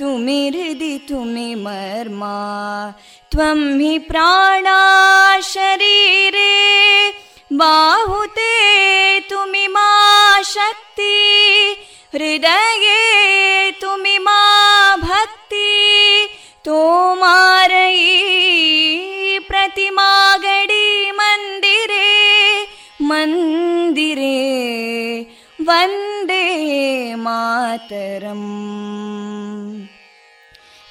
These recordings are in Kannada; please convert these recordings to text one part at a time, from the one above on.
तुमि हृदि तुमि मर्मा त्वं हि प्राणा शरीरे बाहुते तुमि मा शक्ति हृदये तुमि मा भक्ति तोमारयी प्रतिमागडी मन्दिरे मन्दिरे वन्दे मातरम्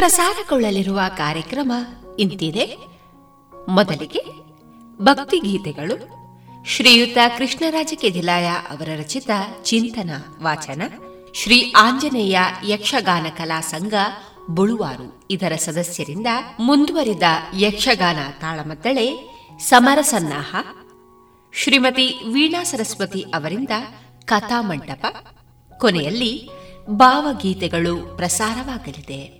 ಪ್ರಸಾರಗೊಳ್ಳಲಿರುವ ಕಾರ್ಯಕ್ರಮ ಇಂತಿದೆ. ಮೊದಲಿಗೆ ಭಕ್ತಿಗೀತೆಗಳು. ಶ್ರೀಯುತ ಕೃಷ್ಣರಾಜ ಕೆದಿಲಾಯ ಅವರ ರಚಿತ ಚಿಂತನ ವಾಚನ. ಶ್ರೀ ಆಂಜನೇಯ ಯಕ್ಷಗಾನ ಕಲಾ ಸಂಘ ಬುಳುವಾರು ಇದರ ಸದಸ್ಯರಿಂದ ಮುಂದುವರಿದ ಯಕ್ಷಗಾನ ತಾಳಮದ್ದಳೆ ಸಮರಸನ್ನಾಹ. ಶ್ರೀಮತಿ ವೀಣಾ ಸರಸ್ವತಿ ಅವರಿಂದ ಕಥಾಮಂಟಪ. ಕೊನೆಯಲ್ಲಿ ಭಾವಗೀತೆಗಳು ಪ್ರಸಾರವಾಗಲಿದೆ.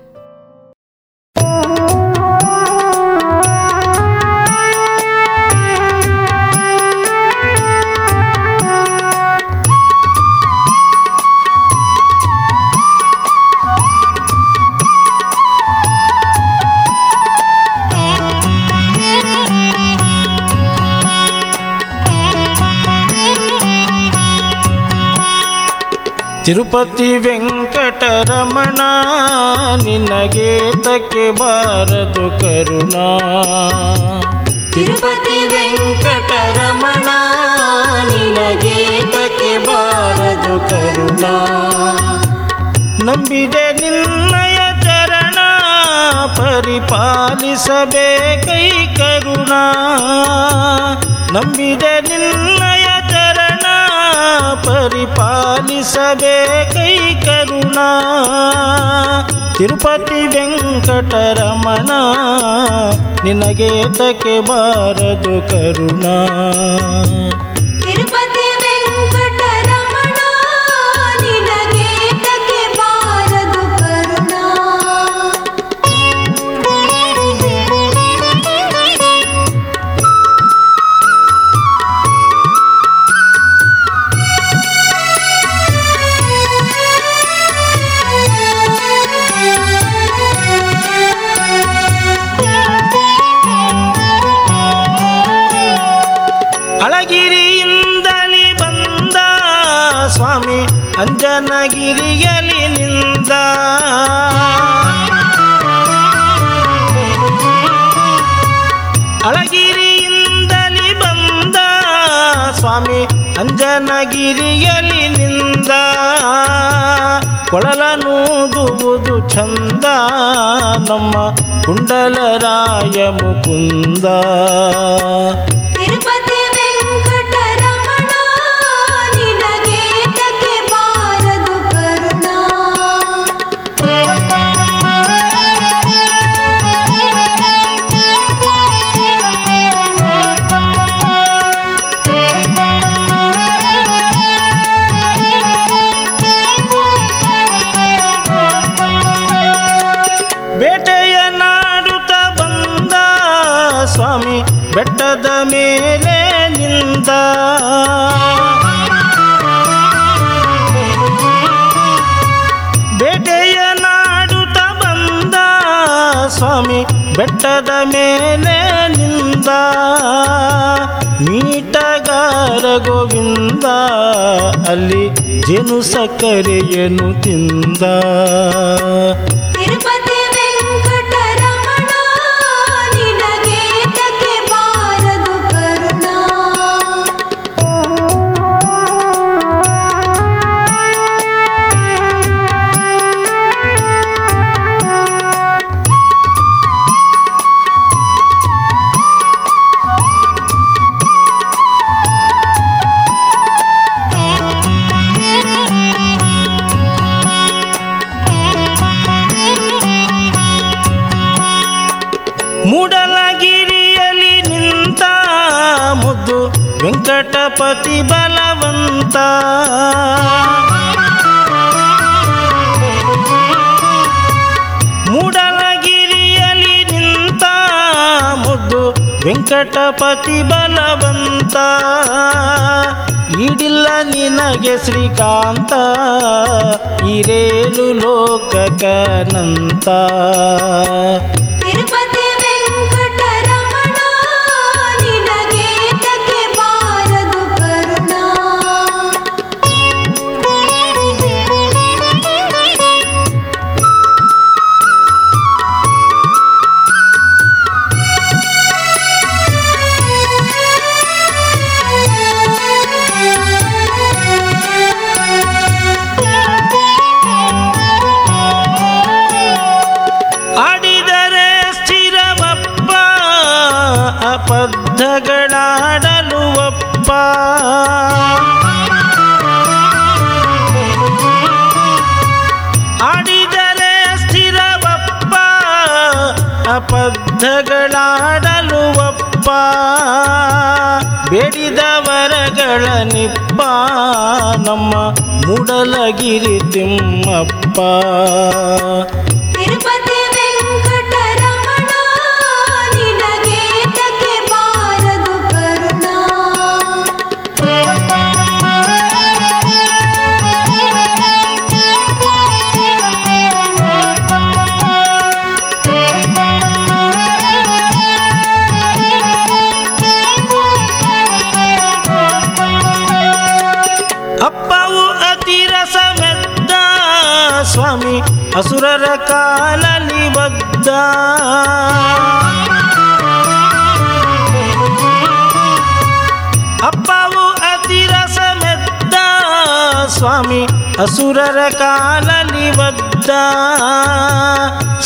ತಿರುಪತಿ ವೆಂಕಟರಮಣ ನಿನಗೆ ತಕ್ಕೆ ಬಾರದು ಕರುಣಾ? ತಿರುಪತಿ ವೆಂಕಟರಮಣ ನಿನಗೆ ತಕ್ಕೆ ಬಾರದು ಕರುಣಾ? ನಂಬಿದೆ ನಿನ್ನಯ ಚರಣ ಪರಿಪಾಲಿಸಬೇಕೈ ಕರುಣಾ. ನಂಬಿದೆ ನಿನ್ನಯ ಪರಿಪಾಲಿಸಬೇಕೈ ಕರುಣಾ ತಿರುಪತಿ ವೆಂಕಟರಮಣ ನಿನಗೆ ತಕ್ಕೆ ಬಾರದು ಕರುಣಾ ಅಂಜನಗಿರಿಯಲಿ ನಿಂದ ಅಳಗಿರಿಯಿಂದಲಿ ಬಂದ ಸ್ವಾಮಿ ಅಂಜನಗಿರಿಯಲಿ ನಿಂದ ಕೊಳಲನೂದುವುದು ಚಂದ ನಮ್ಮ ಕುಂಡಲರಾಯ ಮುಕುಂದ. ಬೆಟ್ಟದ ಮೇಲೆ ನಿಂದ ಮೀಟಗಾರ ಗೋವಿಂದ ಅಲ್ಲಿ ಜೇನು ಸಕ್ಕರೆಯನ್ನು ತಿಂದ. ಪತಿ ಬಲವಂತ ಈಡಿಲ್ಲ ನಿನಗೆ ಶ್ರೀಕಾಂತ ಇರೇನು ಲೋಕಕನಂತ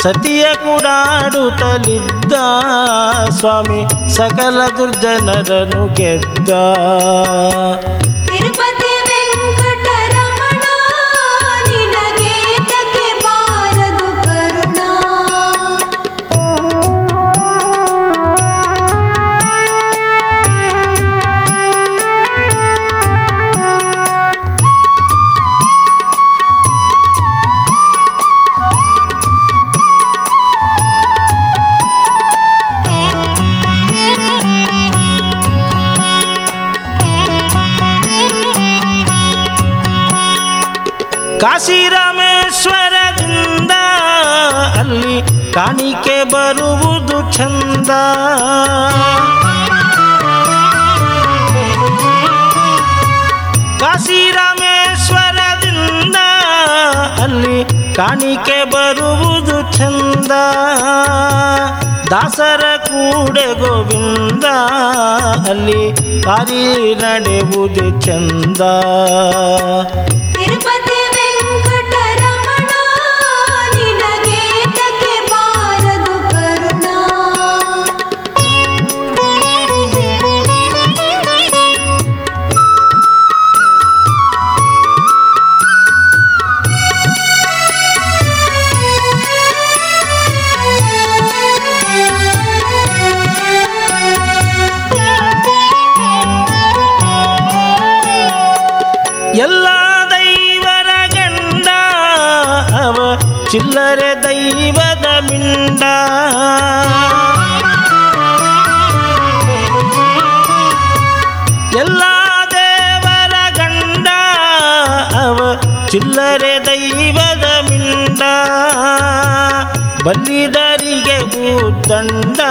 ಸತಿಯ ಕೂಡಾಡುತ್ತಲಿದ್ದ ಸ್ವಾಮಿ ಸಕಲ ದುರ್ಜನರನ್ನು ಗೆದ್ದ. ಕಾಣಿಕೆ ಬರುವುದು ಚಂದ. ಕಾಶಿರಾಮೇಶ್ವರದಿಂದ ಅಲ್ಲಿ ಕಾಣಿಕೆ ಬರುವುದು ಚಂದ. ದಾಸರ ಕೂಡೆ ಗೋವಿಂದ ಅಲ್ಲಿ ಹರಿ ನಡೆಯುವುದು ಚಂದ. ಭೂದಂಡ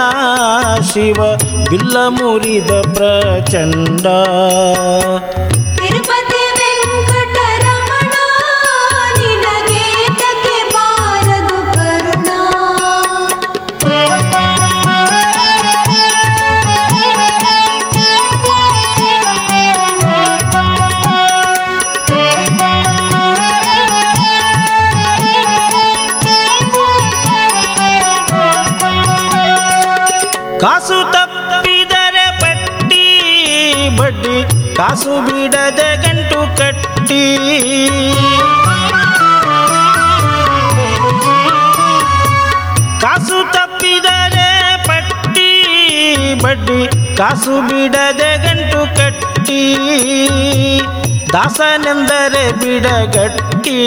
ಶಿವ ಬಿಲ್ಲ ಮುರಿದ ಪ್ರಚಂಡ. ಕಾಸು ಬಿಡದೆ ಗಂಟು ಕಟ್ಟಿ ದಾಸನೆಂದರೆ ಬಿಡಗಟ್ಟಿ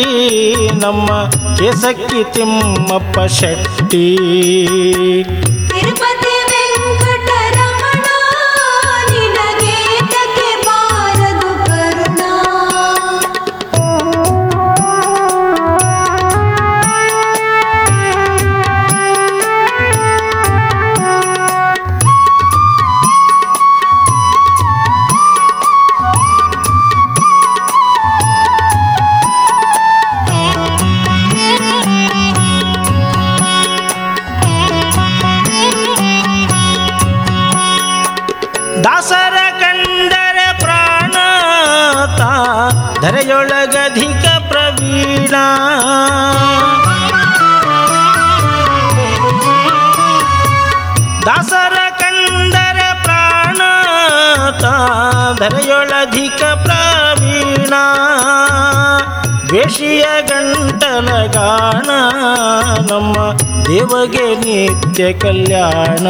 ನಮ್ಮ ಕೆಸಕ್ಕಿ ತಿಮ್ಮಪ್ಪ ಶೆಟ್ಟಿ. ವೇಷಿಯ ಗಂಟಲ ಗಾಣ ನಮ್ಮ ದೇವಗೆ ನಿತ್ಯ ಕಲ್ಯಾಣ.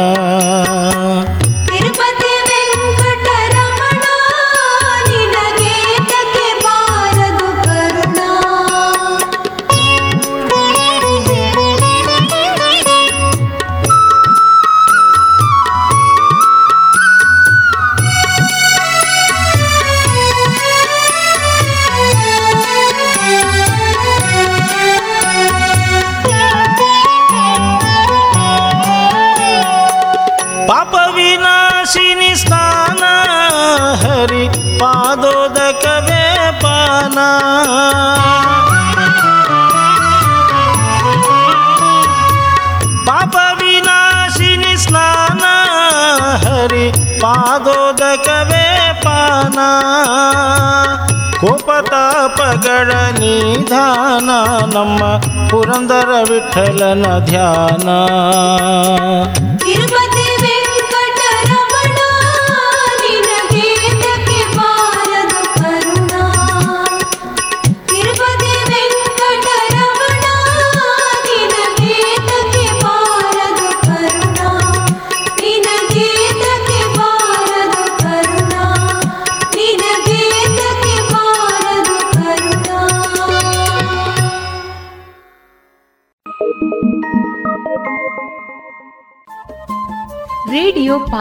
ಕೋಪತಾಪಗಳ ನಿಧಾನ ನಮ್ಮ ಪುರಂದರ ವಿಠಲನ ಧ್ಯಾನ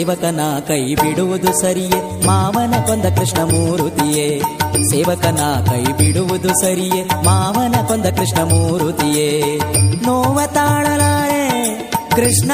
ಸೇವಕನ ಕೈ ಬಿಡುವುದು ಸರಿಯೇ? ಮಾವನ ಕೊಂದ ಕೃಷ್ಣ ಮೂರುತಿಯೇ? ಸೇವಕನ ಕೈ ಬಿಡುವುದು ಸರಿಯೇ? ಮಾವನ ಕೊಂದ ಕೃಷ್ಣ ಮೂರುತಿಯೇ? ನೋವ ತಾಳಲಾರೆ ಕೃಷ್ಣ!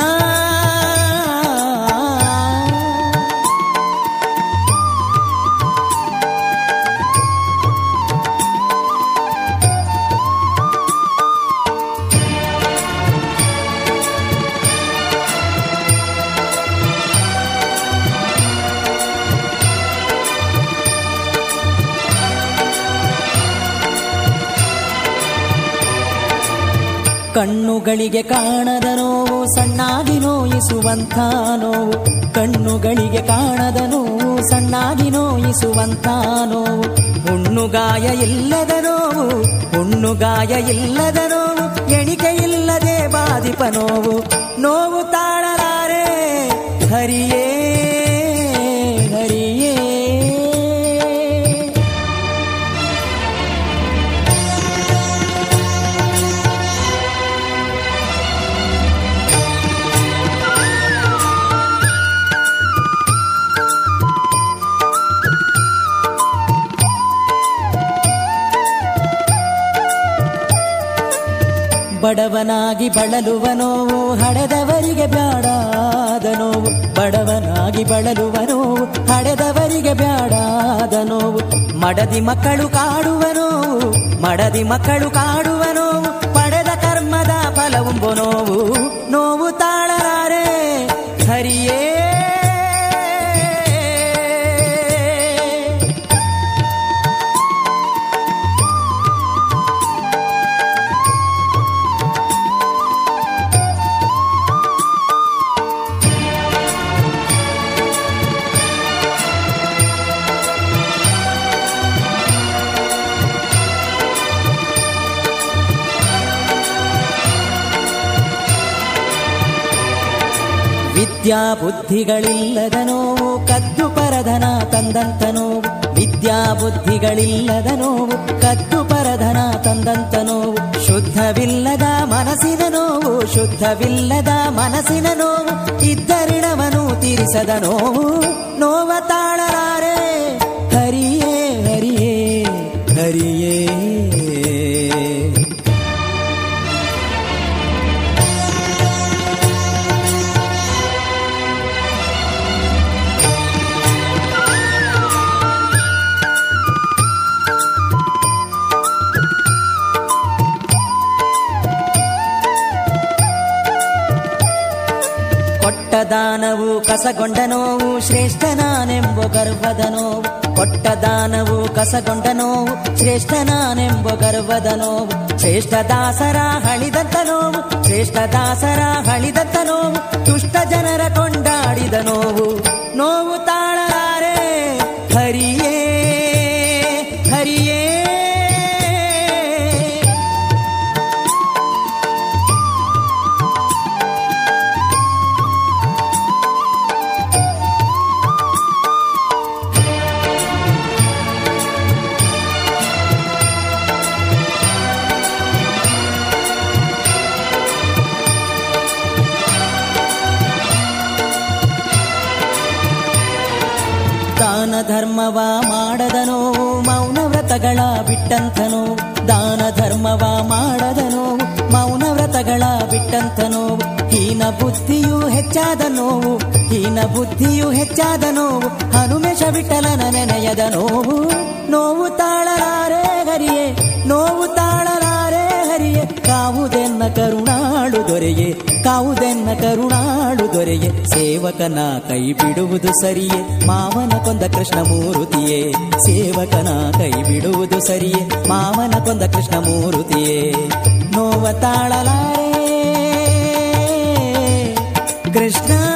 ಕಣ್ಣುಗಳಿಗೆ ಕಾಣದ ನೋವು, ಸಣ್ಣಾಗಿ ನೋಯಿಸುವಂಥ ನೋವು. ಕಣ್ಣುಗಳಿಗೆ ಕಾಣದ ನೋವು, ಸಣ್ಣಾಗಿ ನೋಯಿಸುವಂಥ ನೋವು. ಹುಣ್ಣುಗಾಯ ಇಲ್ಲದ ನೋವು ಹುಣ್ಣುಗಾಯ ಇಲ್ಲದ ನೋವು. ಎಣಿಕೆ ಇಲ್ಲದೆ ಬಾಧಿಪ ನೋವು. ನೋವು ತಾಳಲಾರೆ, ಹರಿಯೇ ಬಡವನಾಗಿ ಬಳಲುವ ನೋವು, ಹಡೆದವರಿಗೆ ಬ್ಯಾಡಾದ ನೋವು, ಬಡವನಾಗಿ ಬಳಲುವ ನೋವು, ಹಡೆದವರಿಗೆ ಬ್ಯಾಡಾದ ನೋವು, ಮಡದಿ ಮಕ್ಕಳು ಕಾಡುವ ನೋವು, ಮಡದಿ ಮಕ್ಕಳು ಕಾಡುವ ನೋವು, ಪಡೆದ ಕರ್ಮದ ಫಲವುಂಬು ನೋವು ನೋವು ತಾಳಲಾರೆ, ಹರಿಯೇ ವಿದ್ಯಾ ಬುದ್ಧಿಗಳಿಲ್ಲದ ನೋವು ಕದ್ದು ಪರಧನ ತಂದಂತ ನೋವು ವಿದ್ಯಾ ಬುದ್ಧಿಗಳಿಲ್ಲದ ನೋವು ಕದ್ದು ಪರಧನ ತಂದಂತ ನೋವು ಶುದ್ಧವಿಲ್ಲದ ಮನಸ್ಸಿನ ನೋವು ಶುದ್ಧವಿಲ್ಲದ ಮನಸ್ಸಿನ ನೋವು ಇದ್ದರಿಣವನು ತೀರಿಸದ ನೋವು ನೋವ ದಾನವು ಕಸಗೊಂಡ ನೋವು ಶ್ರೇಷ್ಠ ನಾನೆಂಬ ಗರ್ವದ ನೋವು. ಕೊಟ್ಟ ದಾನವು ಕಸಗೊಂಡ ನೋವು ಶ್ರೇಷ್ಠ ನಾನೆಂಬ ಗರ್ವದ ನೋವು. ಶ್ರೇಷ್ಠ ದಾಸರ ಹಳಿದಂತ ನೋವು, ಶ್ರೇಷ್ಠ ದಾಸರ ಹಳಿದಂತ ನೋವು. ದುಷ್ಟ ಜನರ ಕೊಂಡಾಡಿದ ನೋವು. ನೋವು ಬಿಟ್ಟಂತ ನೋವು ದಾನ ಧರ್ಮವ ಮಾಡದನು, ಮೌನ ವ್ರತಗಳ ಬಿಟ್ಟಂತನು, ಹೀನ ಬುದ್ಧಿಯು ಹೆಚ್ಚಾದ ನೋವು, ಹೀನ ಬುದ್ಧಿಯು ಹೆಚ್ಚಾದ ನೋವು, ಹನುಮೇಶ ವಿಠಲನ ನೆನೆಯದ ನೋವು. ನೋವು ತಾಳಲಾರೆ ಹರಿಯೇ, ನೋವು ತಾಳಲಾರೆ ಹರಿಯೇ, ಕಾವುದೆನ್ನ ಕರುಣಾಳು ದೊರೆಯೇ ಕಾವುದೆನ್ನ ಕರುಣಾಳು ದೊರೆಯೇ. ಸೇವಕನ ಕೈ ಬಿಡುವುದು ಸರಿಯೇ. ಮಾವನ ಕೊಂದ ಕೃಷ್ಣ ಮೂರುತಿಯೇ. ಸೇವಕನ ಕೈ ಬಿಡುವುದು ಸರಿಯೇ. ಮಾವನ ಕೊಂದ ಕೃಷ್ಣ ಮೂರುತಿಯೇ. ನೋವ ತಾಳಲಾರೆ. ಕೃಷ್ಣ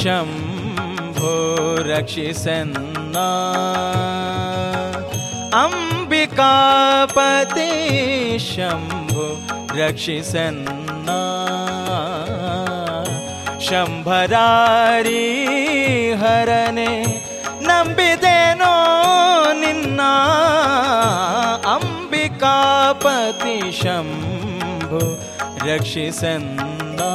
शम्भो रक्षिसन्ना अम्बिकापते शम्भो रक्षिसन्ना शम्भरारिहरणे हरने नम्बिदेनो निन्ना। अम्बिकापति शम्भो रक्षिसन्ना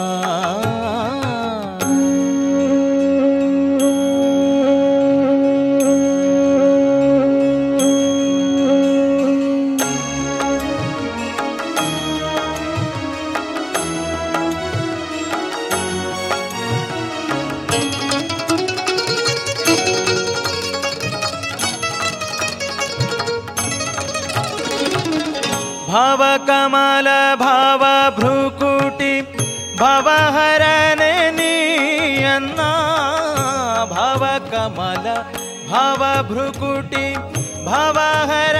कमल भावभ्रुकुटी भवाहरणीयन्ना भाव कमल भावभ्रुकुटी भवाहर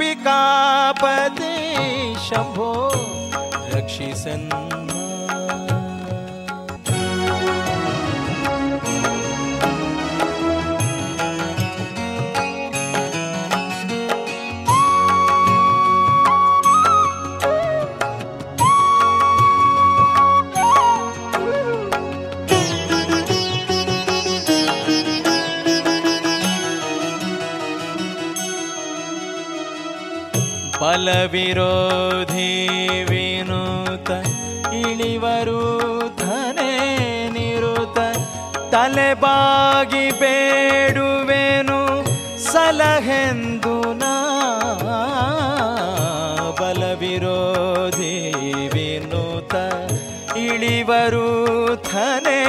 अंबिकापति शंभो रक्षी सन्मा ಬಲವಿರೋಧಿ ವಿನೂತ ಇಳಿವರು ಧನೆ ನಿರುತ ತಲೆಬಾಗಿ ಬೇಡುವೆನು ಸಲಹೆಂದು ನಾ ಬಲವಿರೋಧಿ ವಿನೂತ ಇಳಿವರು ಧನೆ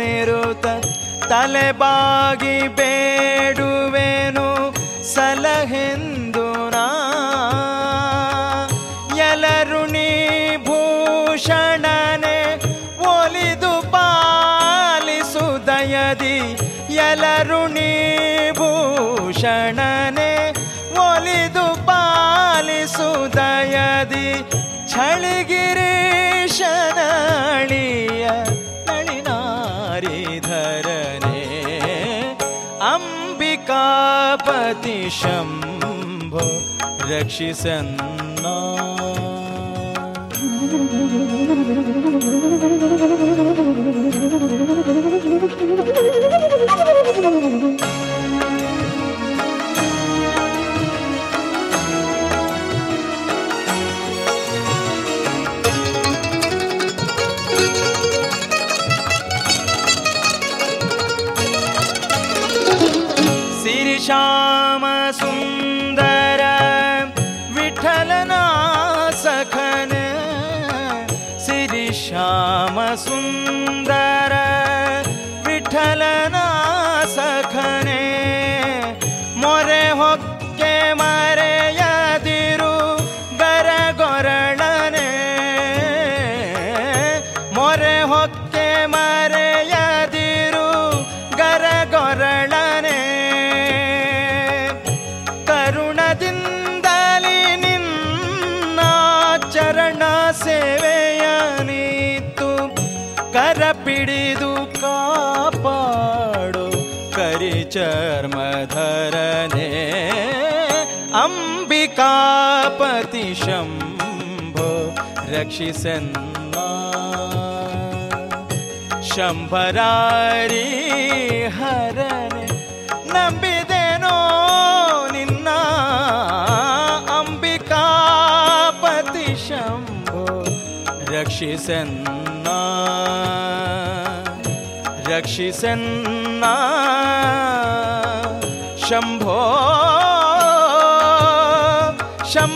ನಿರುತ ತಲೆಬಾಗಿ रक्षिसन्ना शम्भो रक्षिसन्ना शम्भरारी हरने नम्बिदेनो निन्न। अम्बिकापति शम्भो रक्षिसन्ना रक्षिसन्ना शंभो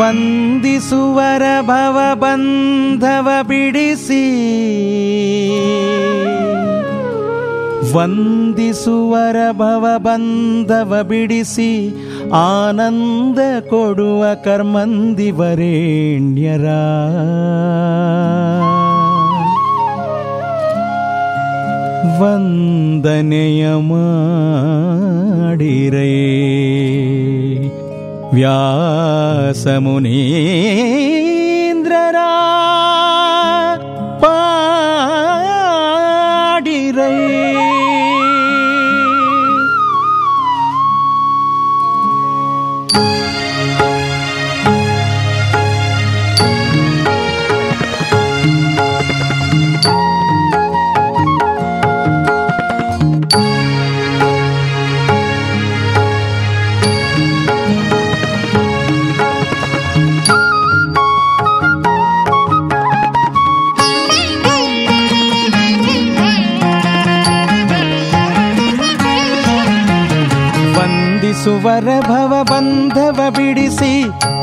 ವಂದಿಸುವರ ಭವ ಬಂಧವ ಬಿಡಿಸಿ. ವಂದಿಸುವರ ಭವ ಬಂಧವ ಬಿಡಿಸಿ ಆನಂದ ಕೊಡುವ ಕರ್ಮಂದಿವರೇಣ್ಯರ. ವಂದನೆಯ ಮಾಡಿರೇ. ವ್ಯಾಸಮುನೀಂದ್ರರ ಪಾಡಿರೈ ವಂದಿಸುವರ ಭವ ಬಂಧವ ಬಿಡಿಸಿ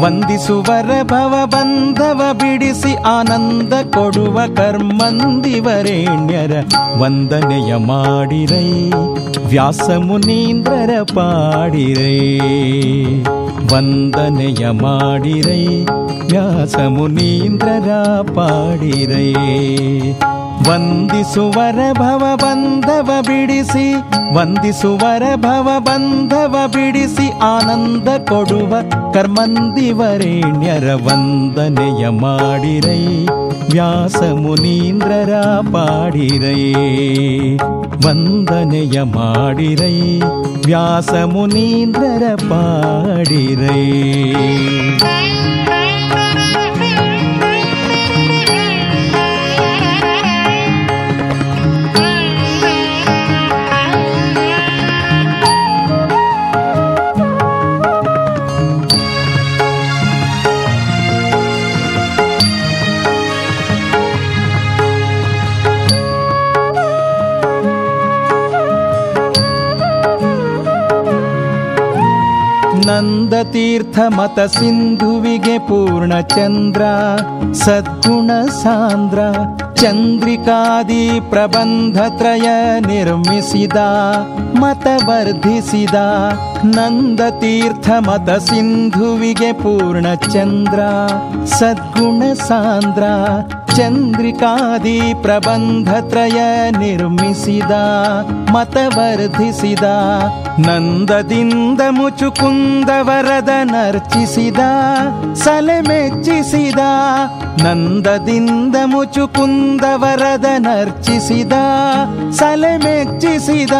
ವಂದಿಸುವರ ಭವ ಬಂಧವ ಬಿಡಿಸಿ ಆನಂದ ಕೊಡುವ ಕರ್ಮಂದಿವರೇಣ್ಯರ ವಂದನೆಯ ಮಾಡಿರೈ ವ್ಯಾಸ ಮುನೀಂದ್ರರ ಪಾಡಿರೈ ವಂದನೆಯ ಮಾಡಿರೈ ವ್ಯಾಸ ಮುನೀಂದ್ರರ ಪಾಡಿರೈ ವಂದಿಸುವರ ಭವ ಬಂಧವ ಬಿಡಿಸಿ ವಂದಿಸುವರ ಭವ ಬಂಧವ ಬಿಡಿಸಿ ಆನಂದ ಕೊಡುವ ಕರ್ಮಂದಿವರೇಣ್ಯರ ವಂದನೆಯ ಮಾಡಿರೈ ವ್ಯಾಸ ಮುನೀಂದ್ರರ ಪಾಡಿರೈ ವಂದನೆಯ ಮಾಡಿರೈ ವ್ಯಾಸ ಮುನೀಂದ್ರರ ಪಾಡಿರೈ ನಂದತೀರ್ಥ ಮತ ಸಿಂಧುವಿಗೆ ಪೂರ್ಣ ಚಂದ್ರ ಸದ್ಗುಣ ಸಾಂದ್ರ, ಚಂದ್ರಿಕಾದಿ ಪ್ರಬಂಧ ತ್ರಯ ನಿರ್ಮಿಸಿದ, ಮತ ವರ್ಧಿಸಿದ ನಂದತೀರ್ಥ ಮತ ಸಿಂಧುವಿಗೆ ಪೂರ್ಣ ಚಂದ್ರ ಸದ್ಗುಣ ಸಾಂದ್ರ ಚಂದ್ರಿಕಾದಿ ಪ್ರಬಂಧತ್ರಯ ನಿರ್ಮಿಸಿದ ಮತವರ್ಧಿಸಿದ ನಂದದಿಂದ ಮುಚುಕುಂದ ಸಲೆ ಮೆಚ್ಚಿಸಿದ, ನಂದದಿಂದ ಮುಚುಕುಂದ ಸಲೆ ಮೆಚ್ಚಿಸಿದ,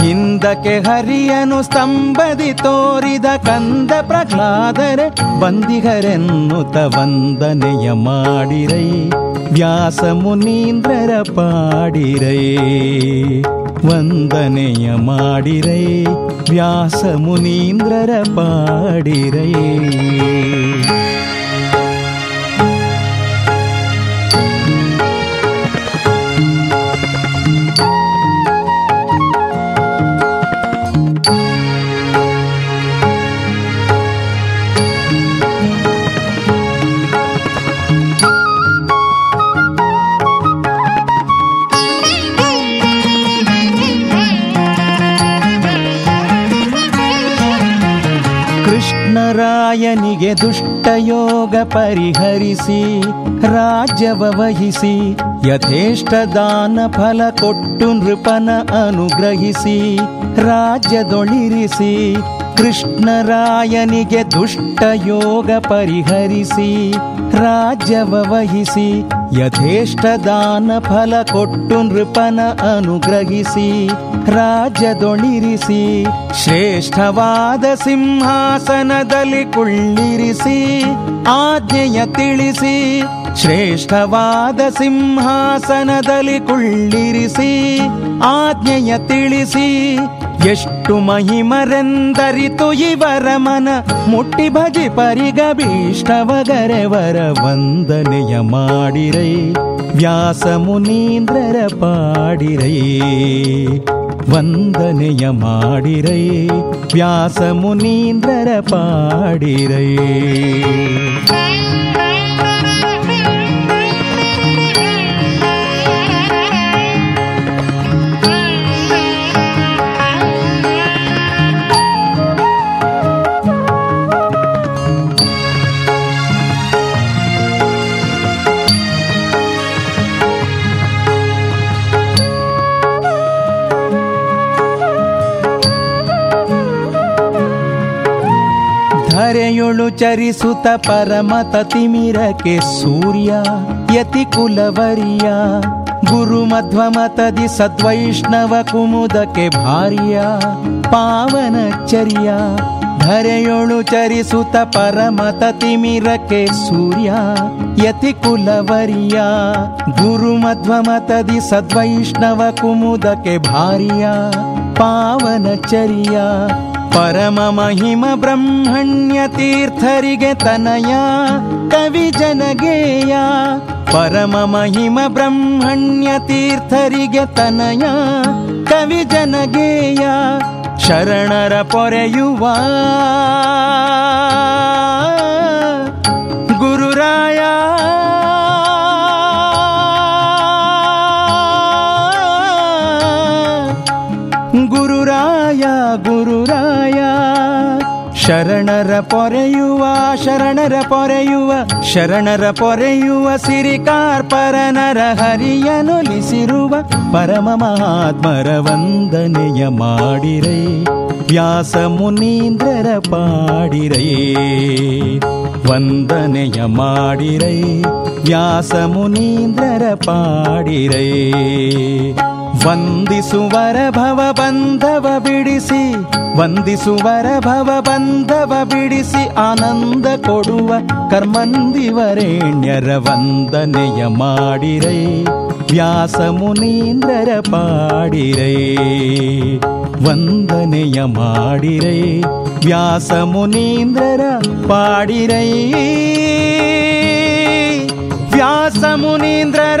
ಹಿಂದಕ್ಕೆ ಹರಿಯನು ಸ್ತಂಭದಿ ತೋರಿದ ಕಂದ ಪ್ರಹ್ಲಾದರೆ ಬಂದಿಗರೆನ್ನುತ ವಂದನೆಯ ಮಾಡಿರೈ. ವ್ಯಾಸ ಮುನೀಂದ್ರರ ಪಾಡಿರೈ ವಂದನೆಯ ಮಾಡಿರೈ ವ್ಯಾಸ ಮುನೀಂದ್ರರ ಪಾಡಿರೈ ಕೃಷ್ಣರಾಯನಿಗೆ ದುಷ್ಟಯೋಗ ಪರಿಹರಿಸಿ, ರಾಜ್ಯವ ವಹಿಸಿ, ಯಥೇಷ್ಟ ದಾನ ಫಲ ಕೊಟ್ಟು ನೃಪನ ಅನುಗ್ರಹಿಸಿ, ರಾಜ್ಯದೊಳಿರಿಸಿ, ಕೃಷ್ಣರಾಯನಿಗೆ ದುಷ್ಟ ಯೋಗ ಪರಿಹರಿಸಿ, ರಾಜ್ಯವ ವಹಿಸಿ ಯಥೇಷ್ಟ ದಾನ ಫಲ ಕೊಟ್ಟು ನೃಪನ ಅನುಗ್ರಹಿಸಿ ರಾಜ್ಯದೊಳಿರಿಸಿ ಶ್ರೇಷ್ಠವಾದ ಸಿಂಹಾಸನದಲ್ಲಿ ಕುಳ್ಳಿರಿಸಿ, ಆಜ್ಞೆಯ ತಿಳಿಸಿ, ಶ್ರೇಷ್ಠವಾದ ಸಿಂಹಾಸನದಲ್ಲಿ ಕುಳ್ಳಿರಿಸಿ, ಆಜ್ಞೆಯ ತಿಳಿಸಿ ಎಷ್ಟು ಮಹಿಮರೆಂದರಿತು ಇವರ ಮನ ಮುಟ್ಟಿ ಭಜಿ ಪರಿಗ ಭೀಷ್ಟವಗರೆವರ ವಂದನೆಯ ಮಾಡಿರೈ. ವ್ಯಾಸ ಮುನೀಂದ್ರರ ಪಾಡಿರೈ. ವಂದನೆಯ ಮಾಡಿರೈ, ವ್ಯಾಸ ಮುನೀಂದ್ರರ ಪಾಡಿರೈ. ಚರಿಸುತ್ತ ಪರಮತ ತಿಮಿರಕ್ಕೆ ಸೂರ್ಯ ಯತಿ ಕುಲವರಿಯ ಗುರು ಮಧ್ವಮತದಿ ಸದ್ವೈಷ್ಣವ ಕುಮುದಕ್ಕೆ ಭಾರ್ಯ ಪಾವನಚರ್ಯ ಧರೆಯೊಳು ಚರಿಸುತ ಪರಮತ ತಿಮಿರಕ್ಕೆ ಸೂರ್ಯ ಯತಿ ಕುಲವರಿಯ ಗುರು ಮಧ್ವಮತದಿ ಸದ್ವೈಷ್ಣವ ಕುಮುದಕ್ಕೆ ಭಾರ್ಯ ಪಾವನಚರ್ಯ ಪರಮ ಮಹಿಮ ಬ್ರಹ್ಮಣ್ಯ ತೀರ್ಥರಿಗೆ ತನಯ ಕವಿ ಜನಗೇಯ. ಪರಮ ಮಹಿಮ ಬ್ರಹ್ಮಣ್ಯ ತೀರ್ಥರಿಗೆ ತನಯ ಕವಿ ಜನಗೇಯ. ಶರಣರ ಪೊರೆಯುವ ಶರಣರ ಪೊರೆಯುವ ಶರಣರ ಪೊರೆಯುವ ಶರಣರ ಪೊರೆಯುವ ಸಿರಿಕಾರ್ಪರನರ ಹರಿಯನುಲಿಸಿರುವ ಪರಮ ಮಹಾತ್ಮರ ವಂದನೆಯ ಮಾಡಿರೈ. ವ್ಯಾಸ ಮುನೀಂದ್ರರ ಪಾಡಿರೈ. ವಂದನೆಯ ಮಾಡಿರೈ. ವ್ಯಾಸ ಮುನೀಂದ್ರರ ಪಾಡಿರೈ. ವಂದಿಸುವರ ಭವ ಬಂಧವ ಬಿಡಿಸಿ, ವಂದಿಸುವರ ಭವ ಬಂಧವ ಬಿಡಿಸಿ ಆನಂದ ಕೊಡುವ ಕರ್ಮಂದಿವರೇಣ್ಯರ ವಂದನೆಯ ಮಾಡಿರೈ, ವ್ಯಾಸ ಮುನೀಂದ್ರರ ಪಾಡಿರೈ. ವಂದನೆಯ ಮಾಡಿರೈ, ವ್ಯಾಸ ಮುನೀಂದ್ರರ ಪಾಡಿರೈ. ವ್ಯಾಸ ಮುನೀಂದ್ರರ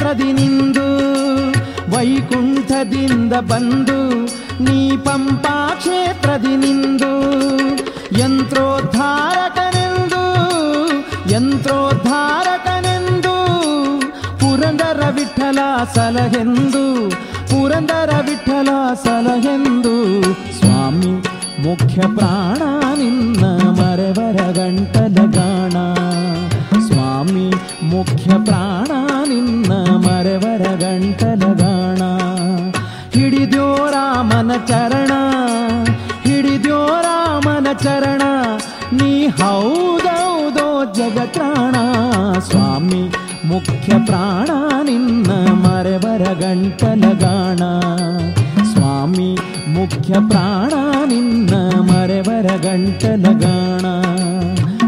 ಕ್ಷೇತ್ರದಿ ನಿಂದು ವೈಕುಂಠದಿಂದ ಬಂದು ನೀ ಪಂಪಾ ಕ್ಷೇತ್ರದಿ ನಿಂದು ಯಂತ್ರೋದ್ಧಾರಕನೆಂದು ಯಂತ್ರೋದ್ಧಾರಕನೆಂದು ಪುರಂದರ ವಿಠಲ ಸಲಹೆಂದು ಪುರಂದರ ವಿಠಲ ಸಲಹೆಂದು ಸ್ವಾಮಿ ಮುಖ್ಯ ಪ್ರಾಣ ನಿನ್ನ ಮರೆವರ ಗಂಟಲಗಾಣ ಸ್ವಾಮಿ ಮುಖ್ಯ ಪ್ರಾಣ ನಿನ್ನ ಮರೆವರ ಗಂಟಲ ಗಾಣ. ಹಿಡಿದ್ಯೋ ರಾಮನ ಚರಣ, ಹಿಡಿದ್ಯೋ ರಾಮನ ಚರಣ. ನೀ ಹೌದೌದೋ ಜಗತ್ರಾಣ. ಸ್ವಾಮಿ, ಮುಖ್ಯ ಪ್ರಾಣ ನಿನ್ನ ಮರೆವರ ಗಂಟಲ ಗಾಣ. ಸ್ವಾಮಿ, ಮುಖ್ಯ ಪ್ರಾಣ ನಿನ್ನ ಮರೆವರ ಗಂಟಲ ಗಾಣ.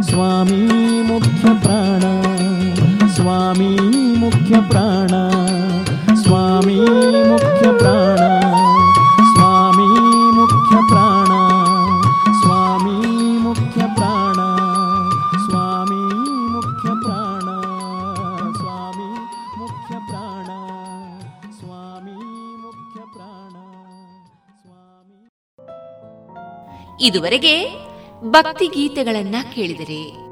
ಸ್ವಾಮಿ, ಮುಖ್ಯ ಪ್ರಾಣ. ಸ್ವಾಮಿ ಮುಖ್ಯ ಪ್ರಾಣ. ಸ್ವಾಮಿ ಮುಖ್ಯ ಪ್ರಾಣ. ಸ್ವಾಮಿ ಮುಖ್ಯ ಪ್ರಾಣ. ಸ್ವಾಮಿ ಮುಖ್ಯ ಪ್ರಾಣ. ಸ್ವಾಮಿ ಮುಖ್ಯ ಪ್ರಾಣ. ಸ್ವಾಮಿ ಮುಖ್ಯ ಪ್ರಾಣ. ಸ್ವಾಮಿ ಮುಖ್ಯ ಪ್ರಾಣ. ಸ್ವಾಮಿ ಇದುವರೆಗೆ ಭಕ್ತಿ ಗೀತೆಗಳನ್ನ ಕೇಳಿದರೆ.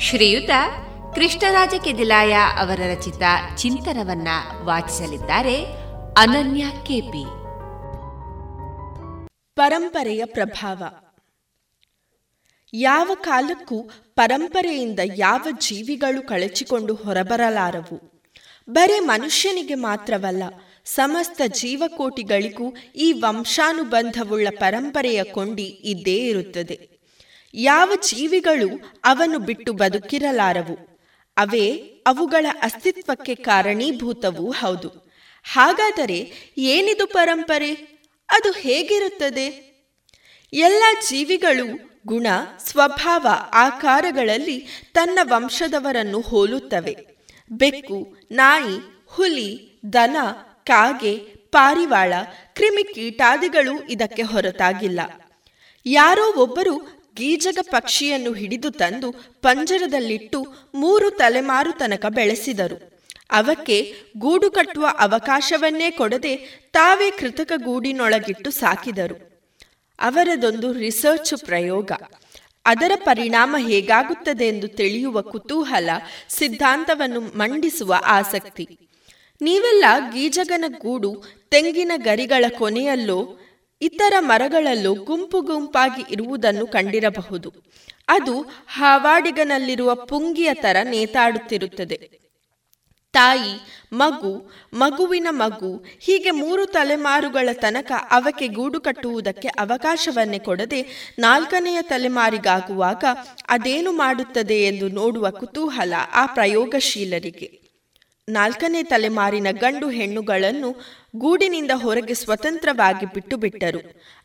ಶ್ರೀಯುತ ಕೃಷ್ಣರಾಜ ಕೆದಿಲಾಯ ಅವರ ರಚಿತ ಚಿಂತನವನ್ನ ವಾಚಿಸಲಿದ್ದಾರೆ ಅನನ್ಯ ಕೆಪಿ. ಪರಂಪರೆಯ ಪ್ರಭಾವ. ಯಾವ ಕಾಲಕ್ಕೂ ಪರಂಪರೆಯಿಂದ ಯಾವ ಜೀವಿಗಳು ಕಳಚಿಕೊಂಡು ಹೊರಬರಲಾರವು? ಬರೇ ಮನುಷ್ಯನಿಗೆ ಮಾತ್ರವಲ್ಲ, ಸಮಸ್ತ ಜೀವಕೋಟಿಗಳಿಗೂ ಈ ವಂಶಾನುಬಂಧವುಳ್ಳ ಪರಂಪರೆಯ ಕೊಂಡಿ ಇದ್ದೇ ಇರುತ್ತದೆ. ಯಾವ ಜೀವಿಗಳು ಅವನು ಬಿಟ್ಟು ಬದುಕಿರಲಾರವು? ಅವೇ ಅವುಗಳ ಅಸ್ತಿತ್ವಕ್ಕೆ ಕಾರಣೀಭೂತವೂ ಹೌದು. ಹಾಗಾದರೆ ಏನಿದು ಪರಂಪರೆ? ಅದು ಹೇಗಿರುತ್ತದೆ? ಎಲ್ಲ ಜೀವಿಗಳು ಗುಣ, ಸ್ವಭಾವ, ಆಕಾರಗಳಲ್ಲಿ ತನ್ನ ವಂಶದವರನ್ನು ಹೋಲುತ್ತವೆ. ಬೆಕ್ಕು, ನಾಯಿ, ಹುಲಿ, ದನ, ಕಾಗೆ, ಪಾರಿವಾಳ, ಕ್ರಿಮಿಕೀಟಾದಿಗಳು ಇದಕ್ಕೆ ಹೊರತಾಗಿಲ್ಲ. ಯಾರೋ ಒಬ್ಬರು ಗೀಜಗ ಪಕ್ಷಿಯನ್ನು ಹಿಡಿದು ತಂದು ಪಂಜರದಲ್ಲಿಟ್ಟು ಮೂರು ತಲೆಮಾರು ತನಕ ಬೆಳೆಸಿದರು. ಅವಕ್ಕೆ ಗೂಡು ಕಟ್ಟುವ ಅವಕಾಶವನ್ನೇ ಕೊಡದೆ ತಾವೇ ಕೃತಕ ಗೂಡಿನೊಳಗಿಟ್ಟು ಸಾಕಿದರು. ಅವರದೊಂದು ರಿಸರ್ಚ್ ಪ್ರಯೋಗ. ಅದರ ಪರಿಣಾಮ ಹೇಗಾಗುತ್ತದೆ ಎಂದು ತಿಳಿಯುವ ಕುತೂಹಲ ಸಿದ್ಧಾಂತವನ್ನು ಮಂಡಿಸುವ ಆಸಕ್ತಿ. ನೀವೆಲ್ಲ ಗೀಜಗನ ಗೂಡು ತೆಂಗಿನ ಗರಿಗಳ ಕೊನೆಯಲ್ಲೋ ಇತರ ಮರಗಳಲ್ಲೂ ಗುಂಪು ಗುಂಪಾಗಿ ಇರುವುದನ್ನು ಕಂಡಿರಬಹುದು. ಅದು ಹಾವಾಡಿಗನಲ್ಲಿರುವ ಪುಂಗಿಯ ತರ ನೇತಾಡುತ್ತಿರುತ್ತದೆ. ತಾಯಿ, ಮಗು, ಮಗುವಿನ ಮಗು, ಹೀಗೆ ಮೂರು ತಲೆಮಾರುಗಳ ತನಕ ಅವಕ್ಕೆ ಗೂಡು ಕಟ್ಟುವುದಕ್ಕೆ ಅವಕಾಶವನ್ನೇ ಕೊಡದೆ ನಾಲ್ಕನೆಯ ತಲೆಮಾರಿಗಾಗುವಾಗ ಅದೇನು ಮಾಡುತ್ತದೆ ಎಂದು ನೋಡುವ ಕುತೂಹಲ ಆ ಪ್ರಯೋಗಶೀಲರಿಗೆ. ನಾಲ್ಕನೇ ತಲೆಮಾರಿನ ಗಂಡು ಹೆಣ್ಣುಗಳನ್ನು ಗೂಡಿನಿಂದ ಹೊರಗೆ ಸ್ವತಂತ್ರವಾಗಿ ಬಿಟ್ಟು ಬಿಟ್ಟರು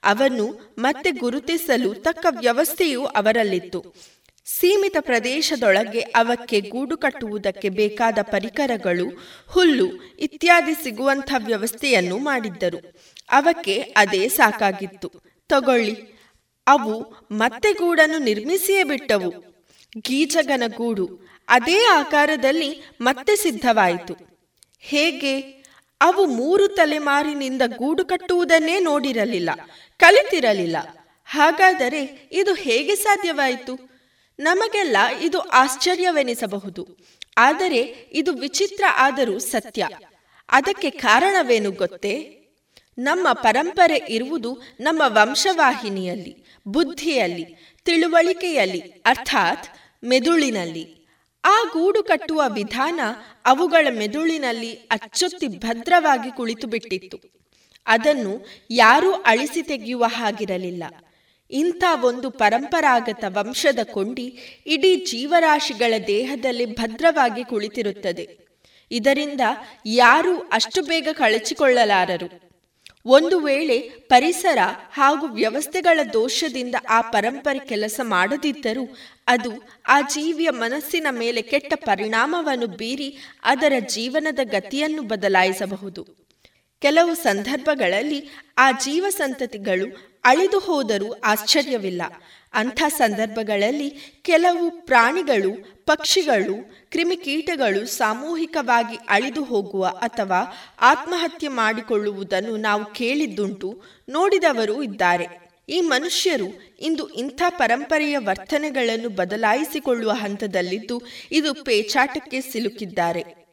ಅವನ್ನು ಮತ್ತೆ ಗುರುತಿಸಲು ತಕ್ಕ ವ್ಯವಸ್ಥೆಯೂ ಅವರಲ್ಲಿತ್ತು. ಸೀಮಿತ ಪ್ರದೇಶದೊಳಗೆ ಅವಕ್ಕೆ ಗೂಡು ಕಟ್ಟುವುದಕ್ಕೆ ಬೇಕಾದ ಪರಿಕರಗಳು, ಹುಲ್ಲು ಇತ್ಯಾದಿ ಸಿಗುವಂಥ ವ್ಯವಸ್ಥೆಯನ್ನು ಮಾಡಿದ್ದರು. ಅವಕ್ಕೆ ಅದೇ ಸಾಕಾಗಿತ್ತು. ತಗೊಳ್ಳಿ, ಅವು ಮತ್ತೆ ಗೂಡನ್ನು ನಿರ್ಮಿಸಿಯೇ ಬಿಟ್ಟವು. ಗೀಜಗನ ಗೂಡು ಅದೇ ಆಕಾರದಲ್ಲಿ ಮತ್ತೆ ಸಿದ್ಧವಾಯಿತು. ಹೇಗೆ? ಅವು ಮೂರು ತಲೆಮಾರಿನಿಂದ ಗೂಡು ಕಟ್ಟುವುದನ್ನೇ ನೋಡಿರಲಿಲ್ಲ, ಕಲಿತಿರಲಿಲ್ಲ. ಹಾಗಾದರೆ ಇದು ಹೇಗೆ ಸಾಧ್ಯವಾಯಿತು? ನಮಗೆಲ್ಲ ಇದು ಆಶ್ಚರ್ಯವೆನಿಸಬಹುದು. ಆದರೆ ಇದು ವಿಚಿತ್ರ ಆದರೂ ಸತ್ಯ. ಅದಕ್ಕೆ ಕಾರಣವೇನು ಗೊತ್ತೇ? ನಮ್ಮ ಪರಂಪರೆ ಇರುವುದು ನಮ್ಮ ವಂಶವಾಹಿನಿಯಲ್ಲಿ, ಬುದ್ಧಿಯಲ್ಲಿ, ತಿಳುವಳಿಕೆಯಲ್ಲಿ, ಅರ್ಥಾತ್ ಮೆದುಳಿನಲ್ಲಿ. ಆ ಗೂಡು ಕಟ್ಟುವ ವಿಧಾನ ಅವುಗಳ ಮೆದುಳಿನಲ್ಲಿ ಅಚ್ಚೊತ್ತಿ ಭದ್ರವಾಗಿ ಕುಳಿತು ಬಿಟ್ಟಿತ್ತು ಅದನ್ನು ಯಾರೂ ಅಳಿಸಿ ತೆಗೆಯುವ ಹಾಗಿರಲಿಲ್ಲ. ಇಂಥ ಒಂದು ಪರಂಪರಾಗತ ವಂಶದ ಕೊಂಡಿ ಇಡೀ ಜೀವರಾಶಿಗಳ ದೇಹದಲ್ಲಿ ಭದ್ರವಾಗಿ ಕುಳಿತಿರುತ್ತದೆ. ಇದರಿಂದ ಯಾರೂ ಅಷ್ಟು ಬೇಗ ಕಳಚಿಕೊಳ್ಳಲಾರರು. ಒಂದು ವೇಳೆ ಪರಿಸರ ಹಾಗೂ ವ್ಯವಸ್ಥೆಗಳ ದೋಷದಿಂದ ಆ ಪರಂಪರೆ ಕೆಲಸ ಮಾಡದಿದ್ದರೂ ಅದು ಆ ಜೀವಿಯ ಮನಸ್ಸಿನ ಮೇಲೆ ಕೆಟ್ಟ ಪರಿಣಾಮವನ್ನು ಬೀರಿ ಅದರ ಜೀವನದ ಗತಿಯನ್ನು ಬದಲಾಯಿಸಬಹುದು. ಕೆಲವು ಸಂದರ್ಭಗಳಲ್ಲಿ ಆ ಜೀವ ಸಂತತಿಗಳು ಅಳಿದು ಹೋದರೂ ಆಶ್ಚರ್ಯವಿಲ್ಲ. ಅಂಥ ಸಂದರ್ಭಗಳಲ್ಲಿ ಕೆಲವು ಪ್ರಾಣಿಗಳು, ಪಕ್ಷಿಗಳು, ಕ್ರಿಮಿಕೀಟಗಳು ಸಾಮೂಹಿಕವಾಗಿ ಅಳಿದು ಹೋಗುವ ಅಥವಾ ಆತ್ಮಹತ್ಯೆ ಮಾಡಿಕೊಳ್ಳುವುದನ್ನು ನಾವು ಕೇಳಿದ್ದುಂಟು, ನೋಡಿದವರೂ ಇದ್ದಾರೆ. ಈ ಮನುಷ್ಯರು ಇಂದು ಇಂಥ ಪರಂಪರೆಯ ವರ್ತನೆಗಳನ್ನು ಬದಲಾಯಿಸಿಕೊಳ್ಳುವ ಹಂತದಲ್ಲಿದ್ದು ಇದು ಪೇಚಾಟಕ್ಕೆ ಸಿಲುಕಿದ್ದಾರೆ.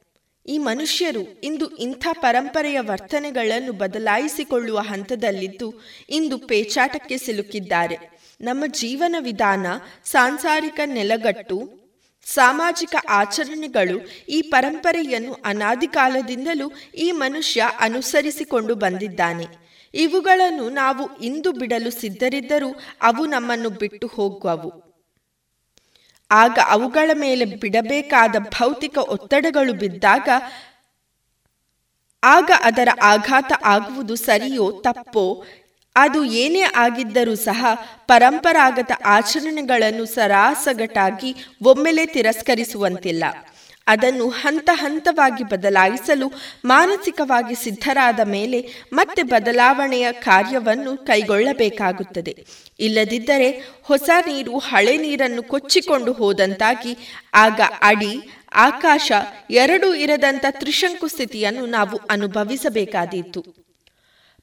ಈ ಮನುಷ್ಯರು ಇಂದು ಇಂಥ ಪರಂಪರೆಯ ವರ್ತನೆಗಳನ್ನು ಬದಲಾಯಿಸಿಕೊಳ್ಳುವ ಹಂತದಲ್ಲಿದ್ದು ಇಂದು ಪೇಚಾಟಕ್ಕೆ ಸಿಲುಕಿದ್ದಾರೆ. ನಮ್ಮ ಜೀವನ ವಿಧಾನ, ಸಾಂಸಾರಿಕ ನೆಲಗಟ್ಟು, ಸಾಮಾಜಿಕ ಆಚರಣೆಗಳು ಈ ಪರಂಪರೆಯನ್ನು ಅನಾದಿ ಕಾಲದಿಂದಲೂ ಈ ಮನುಷ್ಯ ಅನುಸರಿಸಿಕೊಂಡು ಬಂದಿದ್ದಾನೆ. ಇವುಗಳನ್ನು ನಾವು ಇಂದು ಬಿಡಲು ಸಿದ್ಧರಿದ್ದರೂ ಅವು ನಮ್ಮನ್ನು ಬಿಟ್ಟು ಹೋಗುವವು. ಆಗ ಅವುಗಳ ಮೇಲೆ ಬಿಡಬೇಕಾದ ಭೌತಿಕ ಒತ್ತಡಗಳು ಬಿದ್ದಾಗ, ಆಗ ಅದರ ಆಘಾತ ಆಗುವುದು ಸರಿಯೋ ತಪ್ಪೋ ಅದು ಏನೇ ಆಗಿದ್ದರೂ ಸಹ ಪರಂಪರಾಗತ ಆಚರಣೆಗಳನ್ನು ಸರಾಸಗಟಾಗಿ ಒಮ್ಮೆಲೆ ತಿರಸ್ಕರಿಸುವಂತಿಲ್ಲ. ಅದನ್ನು ಹಂತ ಹಂತವಾಗಿ ಬದಲಾಯಿಸಲು ಮಾನಸಿಕವಾಗಿ ಸಿದ್ಧರಾದ ಮೇಲೆ ಮತ್ತೆ ಬದಲಾವಣೆಯ ಕಾರ್ಯವನ್ನು ಕೈಗೊಳ್ಳಬೇಕಾಗುತ್ತದೆ. ಇಲ್ಲದಿದ್ದರೆ ಹೊಸ ನೀರು ಹಳೆ ನೀರನ್ನು ಕೊಚ್ಚಿಕೊಂಡು ಹೋದಂತಾಗಿ ಆಗ ಅಡಿ, ಆಕಾಶ ಎರಡೂ ಇರದಂತ ತ್ರಿಶಂಕು ಸ್ಥಿತಿಯನ್ನು ನಾವು ಅನುಭವಿಸಬೇಕಾದೀತು.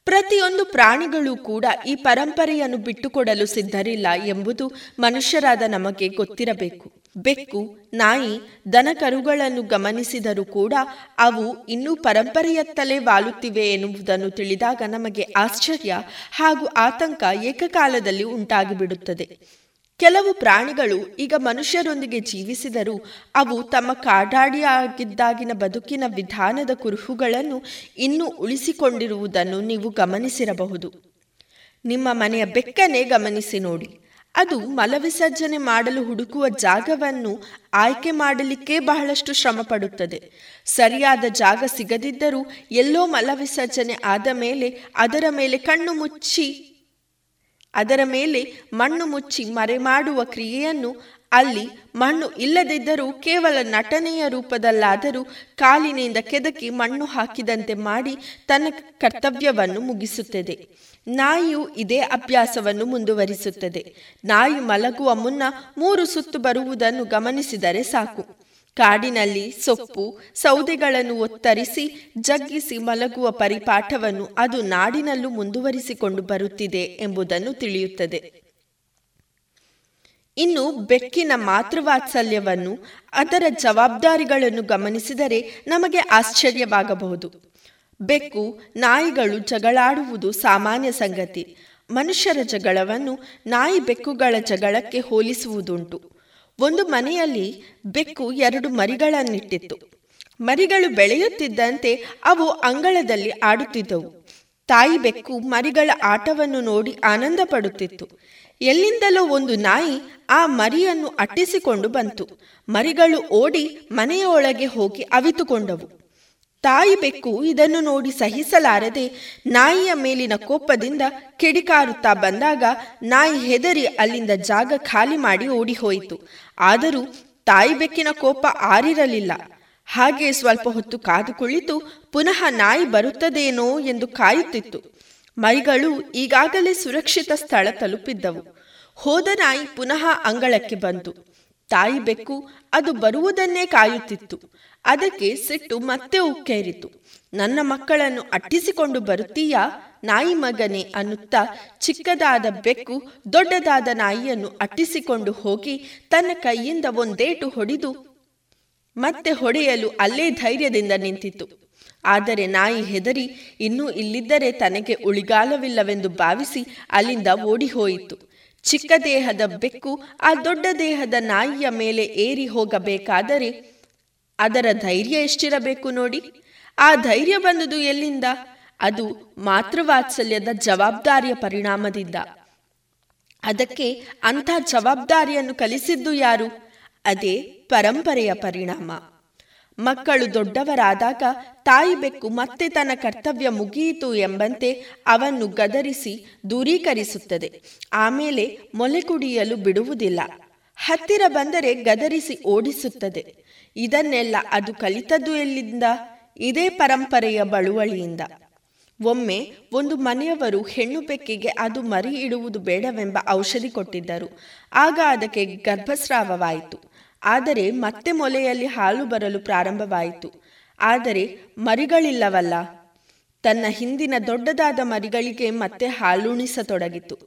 ಪ್ರತಿಯೊಂದು ಪ್ರಾಣಿಗಳು ಕೂಡ ಈ ಪರಂಪರೆಯನ್ನು ಬಿಟ್ಟುಕೊಡಲು ಸಿದ್ಧರಿಲ್ಲ ಎಂಬುದು ಮನುಷ್ಯರಾದ ನಮಗೆ ಗೊತ್ತಿರಬೇಕು. ಬೆಕ್ಕು, ನಾಯಿ, ದನಕರುಗಳನ್ನು ಗಮನಿಸಿದರೂ ಕೂಡ ಅವು ಇನ್ನೂ ಪರಂಪರೆಯತ್ತಲೇ ವಾಲುತ್ತಿವೆ ಎನ್ನುವುದನ್ನು ತಿಳಿದಾಗ ನಮಗೆ ಆಶ್ಚರ್ಯ ಹಾಗೂ ಆತಂಕ ಏಕಕಾಲದಲ್ಲಿ ಉಂಟಾಗಿಬಿಡುತ್ತದೆ. ಕೆಲವು ಪ್ರಾಣಿಗಳು ಈಗ ಮನುಷ್ಯರೊಂದಿಗೆ ಜೀವಿಸಿದರೂ ಅವು ತಮ್ಮ ಕಾಡಾಡಿಯಾಗಿದ್ದಾಗಿನ ಬದುಕಿನ ವಿಧಾನದ ಕುರುಹುಗಳನ್ನು ಇನ್ನೂ ಉಳಿಸಿಕೊಂಡಿರುವುದನ್ನು ನೀವು ಗಮನಿಸಿರಬಹುದು. ನಿಮ್ಮ ಮನೆಯ ಬೆಕ್ಕನೆ ಗಮನಿಸಿ ನೋಡಿ. ಅದು ಮಲವಿಸರ್ಜನೆ ಮಾಡಲು ಹುಡುಕುವ ಜಾಗವನ್ನು ಆಯ್ಕೆ ಮಾಡಲಿಕ್ಕೆ ಬಹಳಷ್ಟು ಶ್ರಮ ಪಡುತ್ತದೆ ಸರಿಯಾದ ಜಾಗ ಸಿಗದಿದ್ದರೂ ಎಲ್ಲೋ ಮಲವಿಸರ್ಜನೆ ಆದ ಮೇಲೆ ಅದರ ಮೇಲೆ ಕಣ್ಣು ಮುಚ್ಚಿ ಅದರ ಮೇಲೆ ಮಣ್ಣು ಮುಚ್ಚಿ ಮರೆಮಾಡುವ ಕ್ರಿಯೆಯನ್ನು ಅಲ್ಲಿ ಮಣ್ಣು ಇಲ್ಲದಿದ್ದರೂ ಕೇವಲ ನಟನೆಯ ರೂಪದಲ್ಲಾದರೂ ಕಾಲಿನಿಂದ ಕೆದಕಿ ಮಣ್ಣು ಹಾಕಿದಂತೆ ಮಾಡಿ ತನ್ನ ಕರ್ತವ್ಯವನ್ನು ಮುಗಿಸುತ್ತದೆ. ನಾಯಿಯು ಇದೇ ಅಭ್ಯಾಸವನ್ನು ಮುಂದುವರಿಸುತ್ತದೆ. ನಾಯಿ ಮಲಗುವ ಮುನ್ನ ಮೂರು ಸುತ್ತು ಬರುವುದನ್ನು ಗಮನಿಸಿದರೆ ಸಾಕು. ಕಾಡಿನಲ್ಲಿ ಸೊಪ್ಪು, ಸೌದೆಗಳನ್ನು ಒತ್ತರಿಸಿ, ಜಗ್ಗಿಸಿ ಮಲಗುವ ಪರಿಪಾಠವನ್ನು ಅದು ನಾಡಿನಲ್ಲೂ ಮುಂದುವರಿಸಿಕೊಂಡು ಬರುತ್ತಿದೆ ಎಂಬುದನ್ನು ತಿಳಿಯುತ್ತದೆ. ಇನ್ನು ಬೆಕ್ಕಿನ ಮಾತೃವಾತ್ಸಲ್ಯವನ್ನು, ಅದರ ಜವಾಬ್ದಾರಿಗಳನ್ನು ಗಮನಿಸಿದರೆ ನಮಗೆ ಆಶ್ಚರ್ಯವಾಗಬಹುದು. ಬೆಕ್ಕು, ನಾಯಿಗಳು ಜಗಳಾಡುವುದು ಸಾಮಾನ್ಯ ಸಂಗತಿ. ಮನುಷ್ಯರ ಜಗಳವನ್ನು ನಾಯಿ ಬೆಕ್ಕುಗಳ ಜಗಳಕ್ಕೆ ಹೋಲಿಸುವುದುಂಟು. ಒಂದು ಮನೆಯಲ್ಲಿ ಬೆಕ್ಕು ಎರಡು ಮರಿಗಳನ್ನಿಟ್ಟಿತ್ತು. ಮರಿಗಳು ಬೆಳೆಯುತ್ತಿದ್ದಂತೆ ಅವು ಅಂಗಳದಲ್ಲಿ ಆಡುತ್ತಿದ್ದವು. ತಾಯಿ ಬೆಕ್ಕು ಮರಿಗಳ ಆಟವನ್ನು ನೋಡಿ ಆನಂದ ಪಡುತ್ತಿತ್ತು ಎಲ್ಲಿಂದಲೋ ಒಂದು ನಾಯಿ ಆ ಮರಿಯನ್ನು ಅಟ್ಟಿಸಿಕೊಂಡು ಬಂತು. ಮರಿಗಳು ಓಡಿ ಮನೆಯ ಒಳಗೆ ಹೋಗಿ ಅವಿತುಕೊಂಡವು. ತಾಯಿ ಬೆಕ್ಕು ಇದನ್ನು ನೋಡಿ ಸಹಿಸಲಾರದೆ ನಾಯಿಯ ಮೇಲಿನ ಕೋಪದಿಂದ ಕಿಡಿಕಾರುತ್ತಾ ಬಂದಾಗ ನಾಯಿ ಹೆದರಿ ಅಲ್ಲಿಂದ ಜಾಗ ಖಾಲಿ ಮಾಡಿ ಓಡಿಹೋಯಿತು. ಆದರೂ ತಾಯಿ ಬೆಕ್ಕಿನ ಕೋಪ ಆರಿರಲಿಲ್ಲ. ಹಾಗೆ ಸ್ವಲ್ಪ ಹೊತ್ತು ಕಾದು ಕುಳಿತು ಪುನಃ ನಾಯಿ ಬರುತ್ತದೇನೋ ಎಂದು ಕಾಯುತ್ತಿತ್ತು. ಮರಿಗಳು ಈಗಾಗಲೇ ಸುರಕ್ಷಿತ ಸ್ಥಳ ತಲುಪಿದ್ದವು. ಹೋದ ನಾಯಿ ಪುನಃ ಅಂಗಳಕ್ಕೆ ಬಂತು. ತಾಯಿ ಬೆಕ್ಕು ಅದು ಬರುವುದನ್ನೇ ಕಾಯುತ್ತಿತ್ತು. ಅದಕ್ಕೆ ಸಿಟ್ಟು ಮತ್ತೆ ಉಕ್ಕೇರಿತು. ನನ್ನ ಮಕ್ಕಳನ್ನು ಅಟ್ಟಿಸಿಕೊಂಡು ಬರುತ್ತೀಯಾ? ನಾಯಿ ಮಗನೆ ಅನ್ನುತ್ತಾ ಚಿಕ್ಕದಾದ ಬೆಕ್ಕು ದೊಡ್ಡದಾದ ನಾಯಿಯನ್ನು ಅಟ್ಟಿಸಿಕೊಂಡು ಹೋಗಿ ತನ್ನ ಕೈಯಿಂದ ಒಂದೇಟು ಹೊಡೆದು ಮತ್ತೆ ಹೊಡೆಯಲು ಅಲ್ಲೇ ಧೈರ್ಯದಿಂದ ನಿಂತಿತು ಆದರೆ ನಾಯಿ ಹೆದರಿ ಇನ್ನೂ ಇಲ್ಲಿದ್ದರೆ ತನಗೆ ಉಳಿಗಾಲವಿಲ್ಲವೆಂದು ಭಾವಿಸಿ ಅಲ್ಲಿಂದ ಓಡಿಹೋಯಿತು. ಚಿಕ್ಕ ದೇಹದ ಬೆಕ್ಕು ಆ ದೊಡ್ಡ ದೇಹದ ನಾಯಿಯ ಮೇಲೆ ಏರಿ ಹೋಗಬೇಕಾದರೆ ಅದರ ಧೈರ್ಯ ಎಷ್ಟಿರಬೇಕು ನೋಡಿ. ಆ ಧೈರ್ಯ ಬಂದುದು ಎಲ್ಲಿಂದ? ಅದು ಮಾತೃವಾತ್ಸಲ್ಯದ ಜವಾಬ್ದಾರಿಯ ಪರಿಣಾಮದಿಂದ. ಅದಕ್ಕೆ ಅಂಥ ಜವಾಬ್ದಾರಿಯನ್ನು ಕಲಿಸಿದ್ದು ಯಾರು? ಅದೇ ಪರಂಪರೆಯ ಪರಿಣಾಮ. ಮಕ್ಕಳು ದೊಡ್ಡವರಾದಾಗ ತಾಯಿ ಬೆಕ್ಕು ಮತ್ತೆ ತನ್ನ ಕರ್ತವ್ಯ ಮುಗಿಯಿತು ಎಂಬಂತೆ ಅವನ್ನು ಗದರಿಸಿ ದೂರೀಕರಿಸುತ್ತದೆ. ಆಮೇಲೆ ಮೊಲೆ ಕುಡಿಯಲು ಬಿಡುವುದಿಲ್ಲ. ಹತ್ತಿರ ಬಂದರೆ ಗದರಿಸಿ ಓಡಿಸುತ್ತದೆ. ಇದನ್ನೆಲ್ಲ ಅದು ಕಲಿತದ್ದು ಎಲ್ಲಿಂದ? ಇದೇ ಪರಂಪರೆಯ ಬಳುವಳಿಯಿಂದ. ಒಮ್ಮೆ ಒಂದು ಮನೆಯವರು ಹೆಣ್ಣು ಬೆಕ್ಕಿಗೆ ಅದು ಮರಿ ಇಡುವುದು ಬೇಡವೆಂಬ ಔಷಧಿ ಕೊಟ್ಟಿದ್ದರು. ಆಗ ಅದಕ್ಕೆ ಗರ್ಭಸ್ರಾವವಾಯಿತು. ಆದರೆ ಮತ್ತೆ ಮೊಲೆಯಲ್ಲಿ ಹಾಲು ಬರಲು ಪ್ರಾರಂಭವಾಯಿತು. ಆದರೆ ಮರಿಗಳಿಲ್ಲವಲ್ಲ. ತನ್ನ ಹಿಂದಿನ ದೊಡ್ಡದಾದ ಮರಿಗಳಿಗೆ ಮತ್ತೆ ಹಾಲುಣಿಸತೊಡಗಿತು.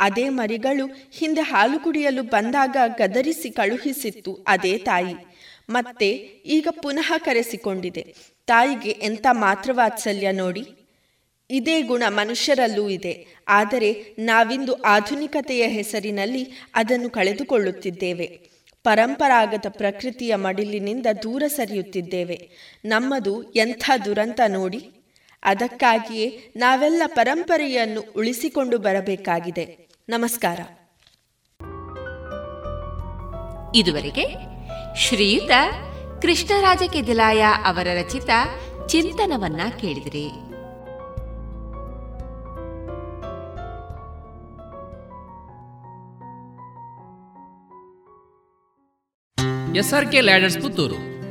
ಅದೇ ಮರಿಗಳು ಹಿಂದೆ ಹಾಲು ಕುಡಿಯಲು ಬಂದಾಗ ಗದರಿಸಿ ಕಳುಹಿಸಿತ್ತು ಅದೇ ತಾಯಿ. ಮತ್ತೆ ಈಗ ಪುನಃ ಕರೆಸಿಕೊಂಡಿದೆ. ತಾಯಿಗೆ ಎಂಥ ಮಾತೃವಾತ್ಸಲ್ಯ ನೋಡಿ. ಇದೇ ಗುಣ ಮನುಷ್ಯರಲ್ಲೂ ಇದೆ. ಆದರೆ ನಾವಿಂದು ಆಧುನಿಕತೆಯ ಹೆಸರಿನಲ್ಲಿ ಅದನ್ನು ಕಳೆದುಕೊಳ್ಳುತ್ತಿದ್ದೇವೆ. ಪರಂಪರಾಗತ ಪ್ರಕೃತಿಯ ಮಡಿಲಿನಿಂದ ದೂರ ಸರಿಯುತ್ತಿದ್ದೇವೆ. ನಮ್ಮದು ಎಂಥ ದುರಂತ ನೋಡಿ. ಅದಕ್ಕಾಗಿಯೇ ನಾವೆಲ್ಲ ಪರಂಪರೆಯನ್ನು ಉಳಿಸಿಕೊಂಡು ಬರಬೇಕಾಗಿದೆ. ನಮಸ್ಕಾರ. ಇದುವರೆಗೆ ಶ್ರೀಯುತ ಕೃಷ್ಣರಾಜ ಕೆದಿಲಾಯ ಅವರ ರಚಿತ ಚಿಂತನವನ್ನ ಕೇಳಿದಿರಿ. SRK ladders Puttur.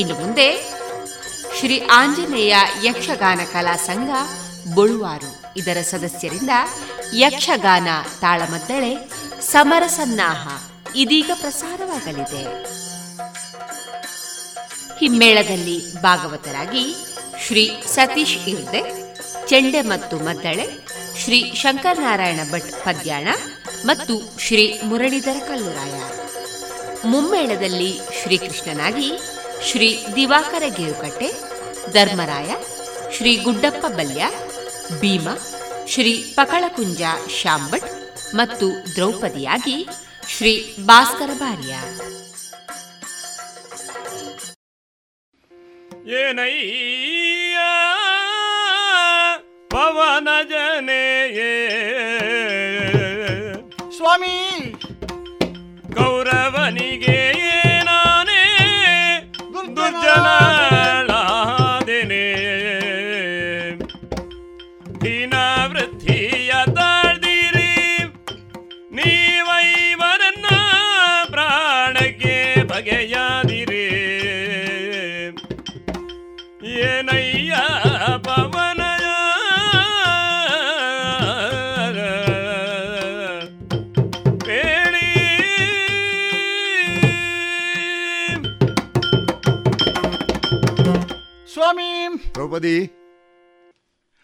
ಇನ್ನು ಮುಂದೆ ಶ್ರೀ ಆಂಜನೇಯ ಯಕ್ಷಗಾನ ಕಲಾ ಸಂಘ ಬೊಳುವಾರು. ಇದರ ಸದಸ್ಯರಿಂದ ಯಕ್ಷಗಾನ ತಾಳಮದ್ದಳೆ ಸಮರಸನ್ನಾಹ ಇದೀಗ ಪ್ರಸಾರವಾಗಲಿದೆ. ಹಿಮ್ಮೇಳದಲ್ಲಿ ಭಾಗವತರಾಗಿ ಶ್ರೀ ಸತೀಶ್ ಇರ್ದೆ ಚೆಂಡೆ ಮತ್ತು ಮದ್ದಳೆ, ಶ್ರೀ ಶಂಕರನಾರಾಯಣ ಭಟ್ ಪದ್ಯಾಣ ಮತ್ತು ಶ್ರೀ ಮುರಳೀಧರ ಕಲ್ಲುರಾಯ. ಮುಮ್ಮೇಳದಲ್ಲಿ ಶ್ರೀಕೃಷ್ಣನಾಗಿ ಶ್ರೀ ದಿವಾಕರ ಗೇರುಕಟ್ಟೆ ಧರ್ಮರಾಯ ಶ್ರೀ ಗುಡ್ಡಪ್ಪ ಬಲ್ಯ ಭೀಮ ಶ್ರೀ ಪಕಳಕುಂಜ ಶಾಂಬಟ್ ಮತ್ತು ದ್ರೌಪದಿಯಾಗಿ ಶ್ರೀ ಭಾಸ್ಕರ ಭಾರ್ಯ. ಏನಯ್ಯ ಪವನ ಜನೆಯೇ ಸ್ವಾಮಿ! ಕೌರವನಿಗೆ ನಾನೇ ದುರ್ಜನಳಾದೆನೆ ದ್ರೌಪದಿ?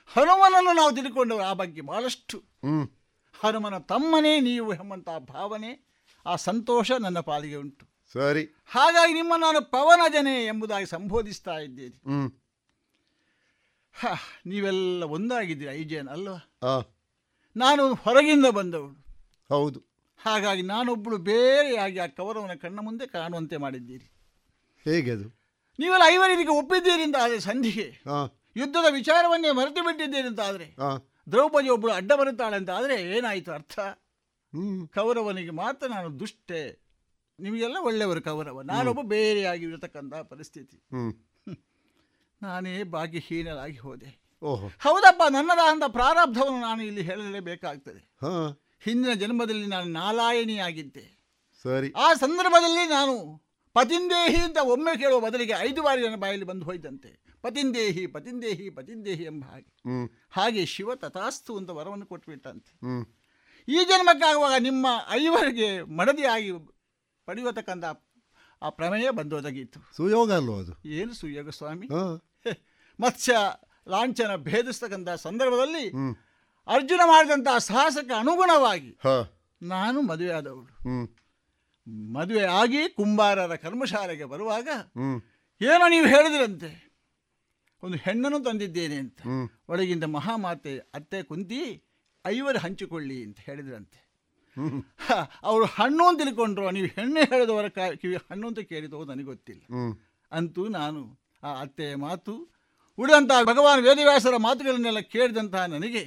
ಹನುಮನನ್ನು ನಾವು ತಿಳ್ಕೊಂಡವರು ಆ ಬಗ್ಗೆ ಬಹಳಷ್ಟು. ಹನುಮನ ತಮ್ಮನೇ ನೀವು ಎಂಬಂತಹ ಭಾವನೆ ಆ ಸಂತೋಷ ನನ್ನ ಪಾಲಿಗೆ ಉಂಟು. ಸರಿ. ಹಾಗಾಗಿ ನಿಮ್ಮ ನಾನು ಪವನ ಜನೆ ಎಂಬುದಾಗಿ ಸಂಬೋಧಿಸ್ತಾ ಇದ್ದೀರಿ. ನೀವೆಲ್ಲ ಒಂದಾಗಿದ್ದೀರಿ ಐಜೇನ್ ಅಲ್ವಾ? ನಾನು ಹೊರಗಿಂದ ಬಂದವಳು. ಹೌದು. ಹಾಗಾಗಿ ನಾನೊಬ್ಬಳು ಬೇರೆಯಾಗಿ ಆ ಕವರವನ ಕಣ್ಣ ಮುಂದೆ ಕಾಣುವಂತೆ ಮಾಡಿದ್ದೀರಿ. ಹೇಗೆ ಅದು? ನೀವೆಲ್ಲ ಐವರಿಗೆ ಒಪ್ಪಿದ್ದೀರಿ ಅಂತ ಆದರೆ ಸಂಧಿಗೆ. ಯುದ್ಧದ ವಿಚಾರವನ್ನೇ ಮರೆತು ಬಿಟ್ಟಿದ್ದೀರಿ ಅಂತ ಆದರೆ ದ್ರೌಪದಿ ಒಬ್ಬಳು ಅಡ್ಡ ಬರುತ್ತಾಳೆ ಅಂತ ಆದರೆ ಏನಾಯಿತು ಅರ್ಥ? ಕೌರವನಿಗೆ ಮಾತ್ರ ನಾನು ದುಷ್ಟೆ. ನಿಮಗೆಲ್ಲ ಒಳ್ಳೆಯವರು ಕೌರವ. ನಾನೊಬ್ಬ ಬೇರೆಯಾಗಿರತಕ್ಕಂತಹ ಪರಿಸ್ಥಿತಿ. ಹ್ಮ್. ನಾನೇ ಭಾಗ್ಯಹೀನರಾಗಿ ಹೋದೆ. ಓಹೋ. ಹೌದಪ್ಪ ನನ್ನದಾದಂಥ ಪ್ರಾರಬ್ಧವನ್ನು ನಾನು ಇಲ್ಲಿ ಹೇಳಲೇಬೇಕಾಗ್ತದೆ. ಹಿಂದಿನ ಜನ್ಮದಲ್ಲಿ ನಾನು ನಾಲಾಯಣಿಯಾಗಿದ್ದೆ. ಸರಿ. ಆ ಸಂದರ್ಭದಲ್ಲಿ ನಾನು ಪತಿಂದೇಹಿ ಅಂತ ಒಮ್ಮೆ ಕೇಳುವ ಬದಲಿಗೆ ಐದು ಬಾರಿ ನನ್ನ ಬಾಯಲ್ಲಿ ಬಂದು ಹೋಯ್ತಂತೆ. ಪತಿಂದೇಹಿ ಪತಿಂದೇಹಿ ಪತಿಂದೇಹಿ ಎಂಬ ಹಾಗೆ. ಹಾಗೆ ಶಿವ ತಥಾಸ್ತು ಅಂತ ವರವನ್ನು ಕೊಟ್ಬಿಟ್ಟಂತೆ. ಹ್ಮ್. ಈ ಜನ್ಮಕ್ಕಾಗುವಾಗ ನಿಮ್ಮ ಐವರಿಗೆ ಮಡದಿಯಾಗಿ ಪಡೆಯತಕ್ಕಂಥ ಆ ಪ್ರಮೇಯ ಬಂದೊದಗಿತ್ತು ಸುಯೋಗ ಅಲ್ವ ಅದು? ಏನು ಸುಯೋಗ ಸ್ವಾಮಿ? ಮತ್ಸ್ಯ ಲಾಂಛನ ಭೇದಿಸ್ತಕ್ಕಂಥ ಸಂದರ್ಭದಲ್ಲಿ ಅರ್ಜುನ ಮಾಡಿದಂತಹ ಸಾಹಸಕ್ಕೆ ಅನುಗುಣವಾಗಿ ನಾನು ಮದುವೆಯಾದವಳು. ಮದುವೆ ಆಗಿ ಕುಂಬಾರರ ಕರ್ಮಶಾಲೆಗೆ ಬರುವಾಗ ಏನೋ ನೀವು ಹೇಳಿದ್ರಂತೆ. ಒಂದು ಹೆಣ್ಣನ್ನು ತಂದಿದ್ದೇನೆ ಅಂತ. ಒಳಗಿಂದ ಮಹಾಮಾತೆ ಅತ್ತೆ ಕುಂತಿ ಐವರು ಹಂಚಿಕೊಳ್ಳಿ ಅಂತ ಹೇಳಿದ್ರಂತೆ. ಅವರು ಹಣ್ಣು ಅಂತ ತಿಳ್ಕೊಂಡ್ರು. ನೀವು ಹೆಣ್ಣು ಹೇಳಿದವರ ಕಿವಿ ಹಣ್ಣು ಅಂತ ಕೇಳಿದವು ನನಗೆ ಗೊತ್ತಿಲ್ಲ. ಅಂತೂ ನಾನು ಆ ಅತ್ತೆಯ ಮಾತು ಉಳಿದಂತಹ ಭಗವಾನ್ ವೇದವ್ಯಾಸರ ಮಾತುಗಳನ್ನೆಲ್ಲ ಕೇಳಿದಂತಹ ನನಗೆ